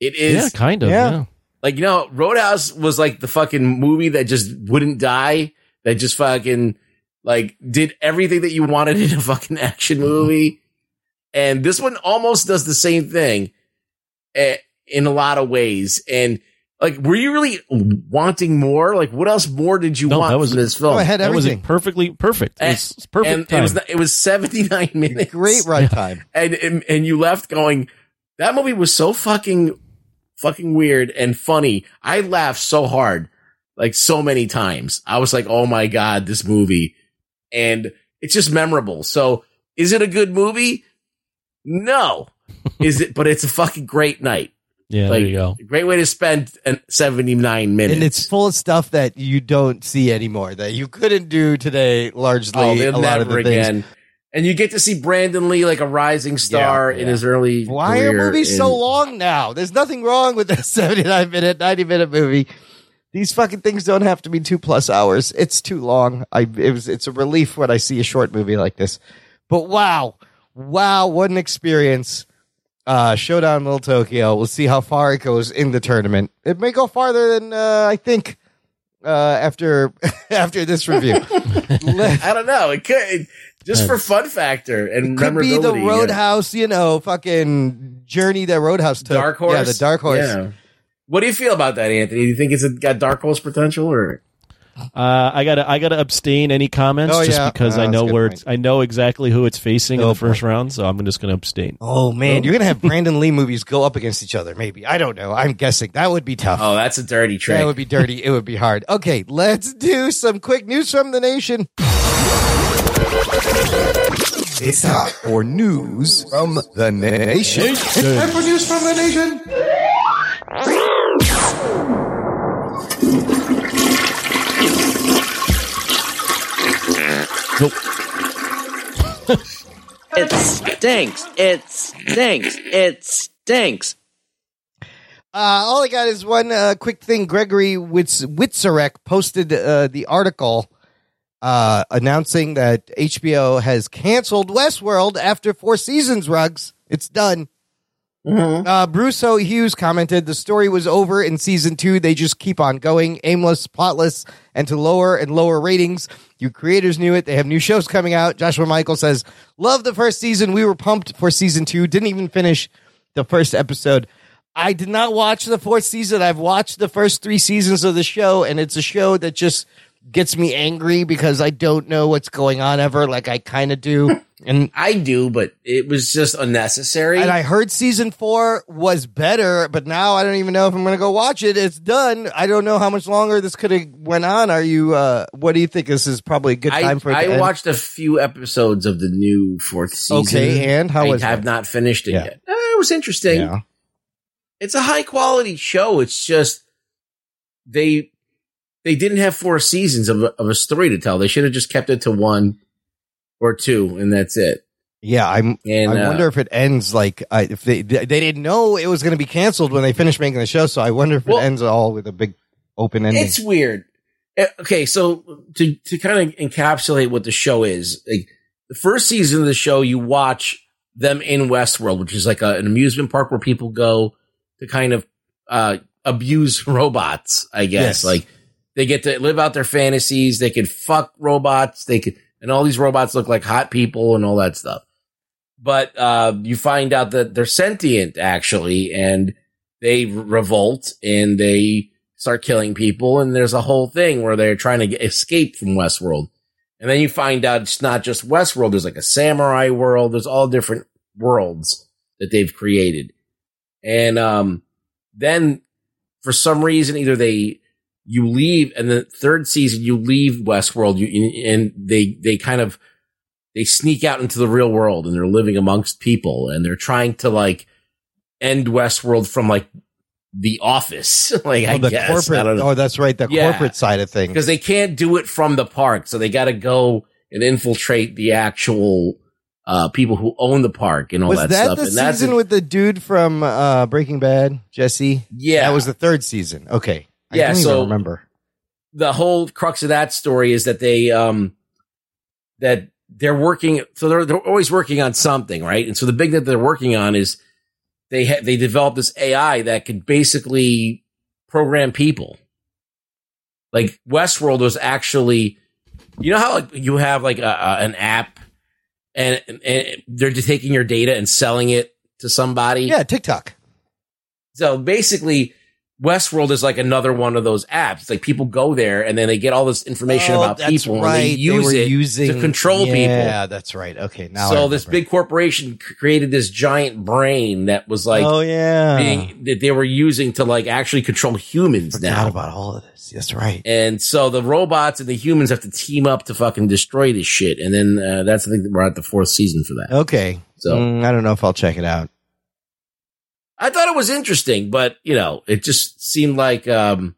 It is yeah, kind of. Yeah. Yeah. like you know, Roadhouse was like the fucking movie that just wouldn't die, that just fucking like did everything that you wanted in a fucking action movie. And this one almost does the same thing eh, in a lot of ways. And like, were you really wanting more? Like, what else more did you No, want that was from this film? Oh, I had That was everything. perfectly perfect. It was perfect and time. it was it was 79 minutes. Great run time. and, and and you left going that movie was so fucking fucking weird and funny i laughed so hard like so many times i was like oh my god this movie and it's just memorable so is it a good movie no is it but it's a fucking great night yeah, like there you go. great way to spend an 79 minutes And it's full of stuff that you don't see anymore that you couldn't do today largely. oh a they'll lot of never the things. and you get to see brandon lee like a rising star Yeah, in his early Why are movies in- so long now? There's nothing wrong with a 79 minute, 90 minute movie. These fucking things don't have to be two plus hours. It's too long. I it was it's a relief when I see a short movie like this. But wow, wow, what an experience! Uh, Showdown Little Tokyo. We'll see how far it goes in the tournament. It may go farther than uh, I think. Uh, after after this review, I don't know. It could just for fun factor and could be the memorability, yeah. Roadhouse. You know, fucking journey that Roadhouse took. Dark horse. Yeah, the Dark Horse. Yeah. What do you feel about that, Anthony? Do you think it's got dark horse potential or? Uh, I gotta I gotta abstain any comments Oh, just yeah. because Oh, I know where point. it's, I know exactly who it's facing in the first round, so I'm just gonna abstain. Oh man, you're gonna have Brandon Lee movies go up against each other. Maybe I don't know. I'm guessing that would be tough. Oh, that's a dirty trick. that would be dirty. it would be hard. Okay, let's do some quick news from the nation. It's time for news from the nation. Time for news from the nation. It stinks. It stinks. It stinks. Uh, all I got is one uh, quick thing. Gregory Witz- Witzarek posted uh, the article uh, announcing that HBO has canceled Westworld after four seasons. Rugs, it's done. Uh, Bruce O. Hughes commented the story was over in season two. They just keep on going, aimless, plotless, and to lower and lower ratings. You creators knew it. They have new shows coming out. Joshua Michael says, Love the first season. We were pumped for season two. Didn't even finish the first episode. I did not watch the fourth season. I've watched the first three seasons of the show, and it's a show that just gets me angry because I don't know what's going on ever, like I kind of do. And I do, but it was just unnecessary. and I heard season four was better, but now I don't even know if I'm going to go watch it. It's done. I don't know how much longer this could have went on. Are you? uh What do you think? This is probably a good I, time for it. to I end? watched a few episodes of the new fourth season. Okay, and how I was have it? not finished it Yeah. yet. Uh, it was interesting. Yeah. It's a high quality show. It's just they they didn't have four seasons of a, of a story to tell. They should have just kept it to one or two, and that's it. Yeah, I'm. And, I uh, wonder if it ends like I, if they they didn't know it was going to be canceled when they finished making the show. So I wonder if Well- it ends all with a big open ending. It's weird. Uh, Okay, so to to kind of encapsulate what the show is, like the first season of the show, you watch them in Westworld, which is like a, an amusement park where people go to kind of uh, abuse robots. I guess Yes. like they get to live out their fantasies. They could fuck robots. They could, and all these robots look like hot people and all that stuff. But uh, you find out that they're sentient actually, and they revolt and they start killing people. And there's a whole thing where they're trying to get, escape from Westworld. And then you find out it's not just Westworld. There's like a samurai world. There's all different worlds that they've created. And um, then for some reason, either they you leave, and the third season you leave Westworld, you and they they kind of they sneak out into the real world and they're living amongst people and they're trying to like end Westworld from like the office, like I Oh, the guess. Corporate. don't. Oh, that's right. The Yeah. corporate side of things. because they can't do it from the park, so they got to go and infiltrate the actual uh, people who own the park and all Was that, that stuff. the and that's season with the dude from uh, Breaking Bad, Jesse? Yeah. that was the third season. Okay, I Yeah, so- remember. the whole crux of that story is that they um that they're working so they're they're always working on something right and so the big that they're working on is they ha- they developed this AI that could basically program people like Westworld was actually you know how like you have like a, a, an app and, and they're just taking your data and selling it to somebody Yeah, TikTok. so basically, Westworld is like another one of those apps. It's like people go there and then they get all this information Oh, about people and they right. They use were it using- to control people. Yeah, that's right. Okay, now so this big corporation created this giant brain that was like, Oh, yeah. being, that they were using to like actually control humans Forgot now. about all of this. That's right. And so the robots and the humans have to team up to fucking destroy this shit. And then uh, that's I think we're at the fourth season for that. Okay, So- Mm, I don't know if I'll check it out. I thought it was interesting, but you know, it just seemed like um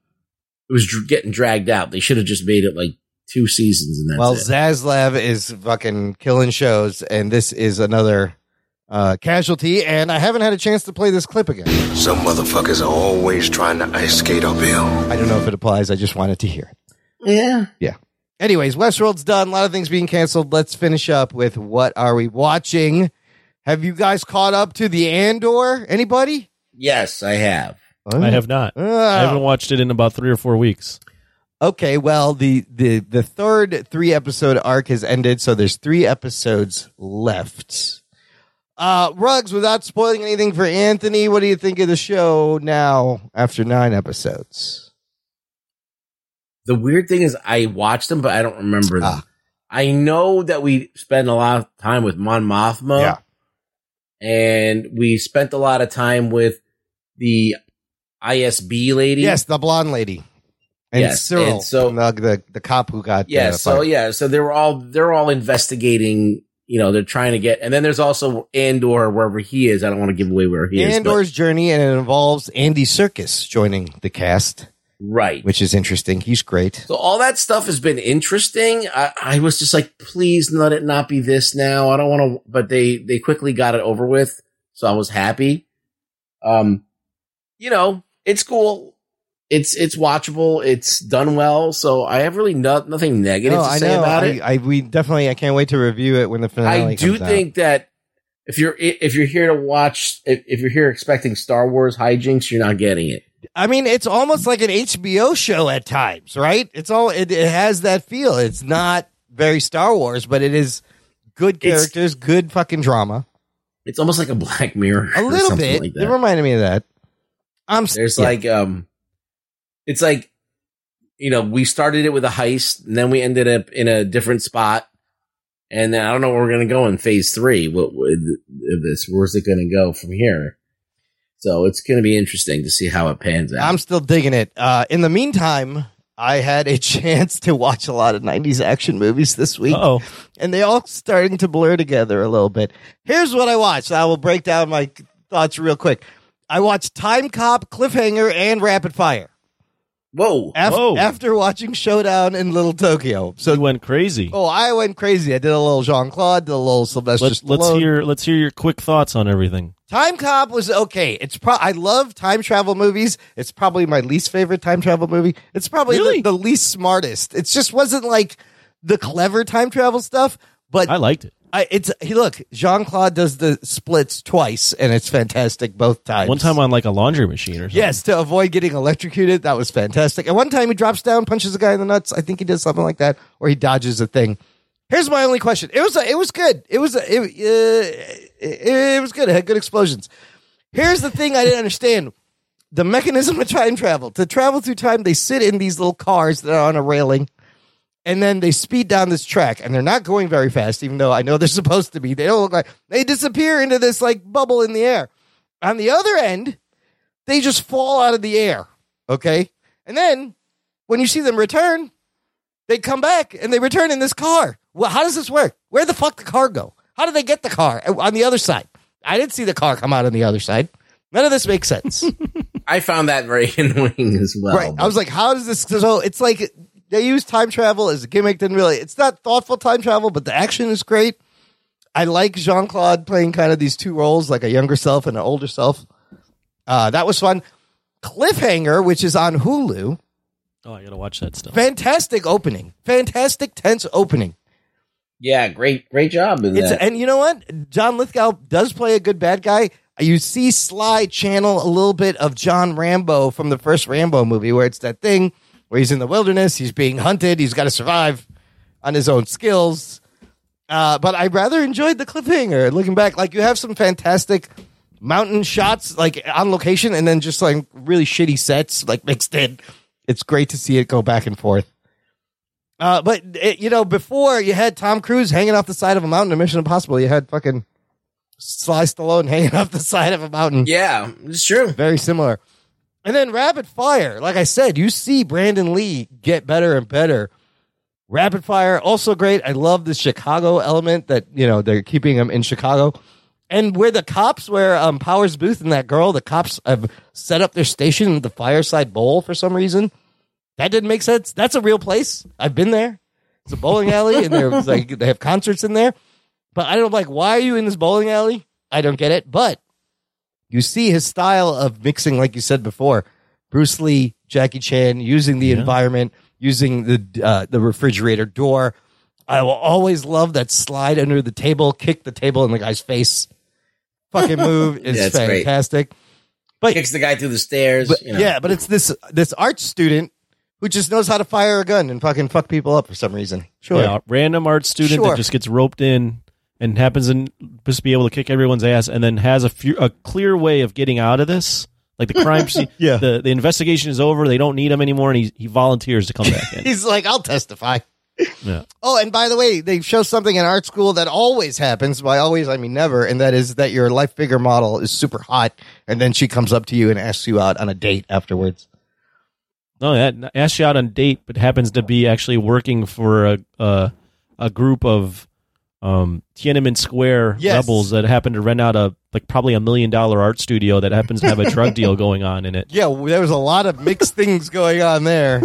it was dr- getting dragged out. They should have just made it like two seasons and that's well, it. Zaslav is fucking killing shows, and this is another uh, casualty. And I haven't had a chance to play this clip again. Some motherfuckers are always trying to ice skate uphill. I don't know if it applies. I just wanted to hear it. Yeah. Yeah. Anyways, Westworld's done. A lot of things being canceled. Let's finish up with what are we watching? Have you guys caught up to the Andor? Anybody? Yes, I have. I have not. Oh. I haven't watched it in about three or four weeks. Okay, well the the the third three episode arc has ended, so there's three episodes left. Uh Rugs, without spoiling anything for Anthony, what do you think of the show now after nine episodes? The weird thing is I watched them, but I don't remember them. Ah. I know that we spent a lot of time with Mon Mothma. Yeah. And we spent a lot of time with the ISB lady. Yes, the blonde lady. And Yes, Syril, and so- the, the the cop who got Yeah, uh, so yeah, so they were all they're all investigating. You know, they're trying to get, and then there's also Andor wherever he is. I don't want to give away where he is. Andor's journey, and it involves Andy Serkis joining the cast, right? Which is interesting. He's great. So all that stuff has been interesting. I, I was just like, please let it not be this now. I don't want to, but they they quickly got it over with, so I was happy. Um, you know, it's cool. It's it's watchable. It's done well. So I have really no, nothing negative No, to I say know. about I, it. I we definitely I can't wait to review it when the finale. I do out. think that if you're if you're here to watch if, if you're here expecting Star Wars hijinks, you're not getting it. I mean, it's almost like an HBO show at times, right? It's all it, it has that feel. It's not very Star Wars, but it is good It's- characters, good fucking drama. It's almost like a Black Mirror, A little bit. Like it reminded me of that. I'm There's yeah. like um, it's like you know we started it with a heist, and then we ended up in a different spot, and then I don't know where we're gonna go in phase three. What with this? Where's it gonna go from here? So it's gonna be interesting to see how it pans out. I'm still digging it. Uh, in the meantime, I had a chance to watch a lot of 90s action movies this week. Oh, and they all starting to blur together a little bit. Here's what I watched. I will break down my thoughts real quick. I watched Time Cop, Cliffhanger, and Rapid Fire. Whoa. After, Whoa. after watching Showdown in Little Tokyo. So you went crazy. Oh, I went crazy. I did a little Jean Claude, did a little Sylvester Let's let's hear let's hear your quick thoughts on everything. Time Cop was okay. It's pro- I love time travel movies. It's probably my least favorite time travel movie. It's probably Really? the, the least smartest. It just wasn't like the clever time travel stuff. But I liked it. I, it's he look Jean Claude does the splits twice, and it's fantastic both times. One time on like a laundry machine or something. Yes, to avoid getting electrocuted, that was fantastic. And one time he drops down, punches a guy in the nuts. I think he did something like that, or he dodges a thing. Here's my only question: It was it was good. It was it, uh, it, it was good. It had good explosions. Here's the thing I didn't understand: the mechanism of time travel. To travel through time, they sit in these little cars that are on a railing, and then they speed down this track, and they're not going very fast, even though I know they're supposed to be. They don't look like they disappear into this like bubble in the air. On the other end, they just fall out of the air. Okay. And then when you see them return, they come back and they return in this car. Well, how does this work? Where the fuck the car go? How did they get the car uh, on the other side? I didn't see the car come out on the other side. None of this makes sense. I found that very annoying as well. right. I was like, how does this? So it's like they use time travel as a gimmick. Didn't really. It's not thoughtful time travel, but the action is great. I like Jean Claude playing kind of these two roles, like a younger self and an older self. Uh, that was fun. Cliffhanger, which is on Hulu. Oh, I gotta watch that stuff. Fantastic opening. Fantastic tense opening. Yeah, great, great job in It's that. and you know what? John Lithgow does play a good bad guy. You see Sly channel a little bit of John Rambo from the first Rambo movie, where it's that thing where he's in the wilderness, he's being hunted, he's got to survive on his own skills. Uh, but I rather enjoyed the cliffhanger. Looking back, like you have some fantastic mountain shots, like on location, and then just like really shitty sets, like mixed in. It's great to see it go back and forth. Uh, but it, you know, before you had Tom Cruise hanging off the side of a mountain in Mission Impossible, you had fucking Sly Stallone hanging off the side of a mountain. Yeah, it's true. Very similar. And then Rapid Fire, like I said, you see Brandon Lee get better and better. Rapid Fire, also great. I love the Chicago element that, you know, they're keeping him in Chicago. And where the cops, where um, Powers Boothe and that girl, the cops have set up their station in the Fireside Bowl for some reason. That didn't make sense. That's a real place. I've been there. It's a bowling alley, and like they have concerts in there. But I don't like why are you in this bowling alley? I don't get it. But you see his style of mixing, like you said before, Bruce Lee, Jackie Chan, using the environment, using the uh, the refrigerator door. I will always love that slide under the table, kick the table in the guy's face. Fucking move is Yeah, it's great. fantastic. But Kicks the guy through the stairs. but, you know. yeah, but it's this this art student who just knows how to fire a gun and fucking fuck people up for some reason. Sure. Yeah, random art student Sure. that just gets roped in and happens to just be able to kick everyone's ass, and then has a few, a clear way of getting out of this. Like the crime scene, Yeah. The the investigation is over. They don't need him anymore, and he he volunteers to come back in. He's like, I'll testify. Yeah. Oh, and by the way, they show something in art school that always happens. By always, I mean never, and that is that your life figure model is super hot, and then she comes up to you and asks you out on a date afterwards. No, that asks you out on a date, but happens to be actually working for a a, a group of um, Tiananmen Square Yes. rebels that happen to rent out a like probably a million dollar art studio that happens to have a drug deal going on in it. Yeah, well, there was a lot of mixed things going on there.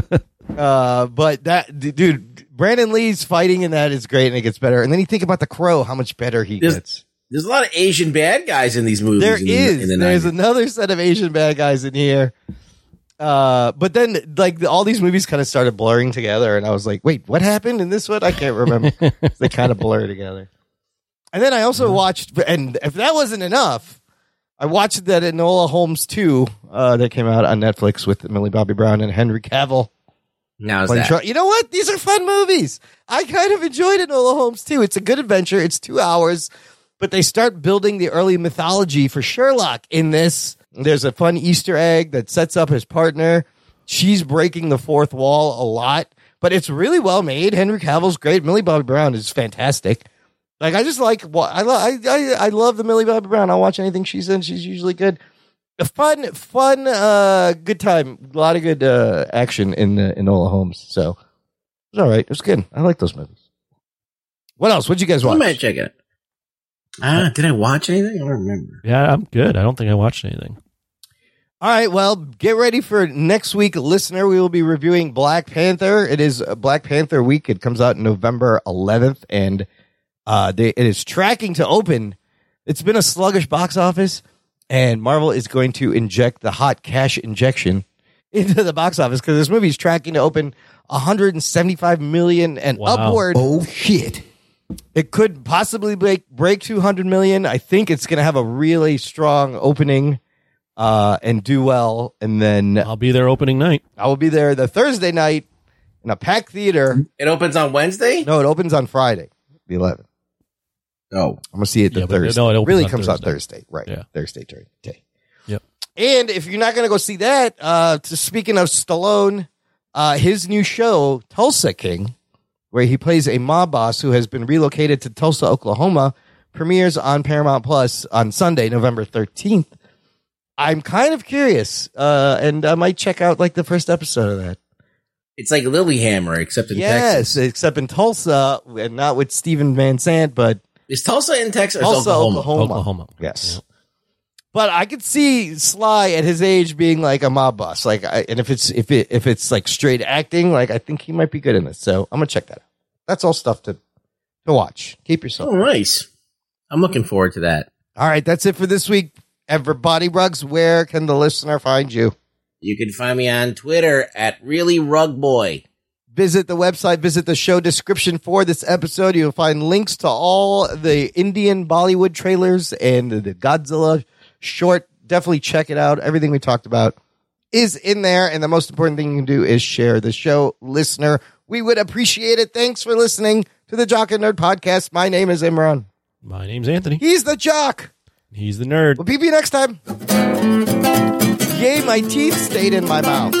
uh, but that dude, Brandon Lee's fighting in that is great, and it gets better. And then you think about the Crow, how much better he There's, gets. there's a lot of Asian bad guys in these movies. There in is. in the There's another set of Asian bad guys in here. Uh, but then like all these movies kind of started blurring together, and I was like, wait, what happened in this one? I can't remember. they kind of blur together. And then I also watched, and if that wasn't enough, I watched that Enola Holmes 2 uh, that came out on Netflix with Millie Bobby Brown and Henry Cavill. Now is that? You know what? These are fun movies. I kind of enjoyed Enola Holmes too. It's a good adventure. It's two hours, but they start building the early mythology for Sherlock in this. There's a fun Easter egg that sets up his partner. She's breaking the fourth wall a lot, but it's really well made. Henry Cavill's great. Millie Bobby Brown is fantastic. Like I just like wa- I, lo- I I I love the Millie Bobby Brown. I'll watch anything she's in. She's usually good. A fun, fun, uh, good time. A lot of good uh, action in the Enola Holmes. So it was all right. It was good. I like those movies. What else? What'd you guys I watch? might check it. Ah, did I watch anything? I don't remember. Yeah, I'm good. I don't think I watched anything. All right, well, get ready for next week, listener. We will be reviewing Black Panther. It is uh, Black Panther week. It comes out November 11th, and uh, they, it is tracking to open. It's been a sluggish box office, and Marvel is going to inject the hot cash injection into the box office because this movie is tracking to open 175 million and Wow. upward. Oh shit! It could possibly break break 200 million. I think it's going to have a really strong opening uh, and do well. And then I'll be there opening night. I will be there the Thursday night in a packed theater. It opens on Wednesday. No, it opens on Friday, the 11th. Oh, I'm gonna see it the Yeah, but Thursday. no, it opens really on comes out Thursday. Thursday, right? Yeah. Thursday during the day. Yep. And if you're not gonna go see that, uh, to, speaking of Stallone, uh, his new show Tulsa King, where he plays a mob boss who has been relocated to Tulsa, Oklahoma, premieres on Paramount Plus on Sunday, November 13th. I'm kind of curious, uh, and I might check out like the first episode of that. It's like Lilyhammer, except in yes, Texas. except in Tulsa, and not with Steven Van Zandt, but Is Tulsa in Texas? Or is Tulsa, Oklahoma? Oklahoma. Oklahoma. Yes. But I could see Sly at his age being like a mob boss, like, I, and if it's if it if it's like straight acting, like I think he might be good in this. So I'm gonna check that out. That's all stuff to to watch. Keep yourself. Oh, nice. I'm looking forward to that. All right, that's it for this week. Everybody, rugs. Where can the listener find you? You can find me on Twitter at really rug boy. Visit the website, visit the show description for this episode. You'll find links to all the Indian Bollywood trailers and the Godzilla short. Definitely check it out. Everything we talked about is in there. And the most important thing you can do is share the show. Listener, we would appreciate it. Thanks for listening to the Jock and Nerd podcast. My name is Imran. My name's Anthony. He's the Jock. He's the nerd. We'll peep you next time. Yay, my teeth stayed in my mouth.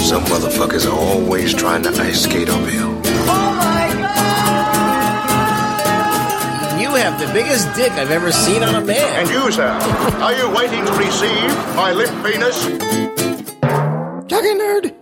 Some motherfuckers are always trying to ice skate uphill. Oh my god! You have the biggest dick I've ever seen on a man. And you, sir, are you waiting to receive my limp penis? Jock Nerd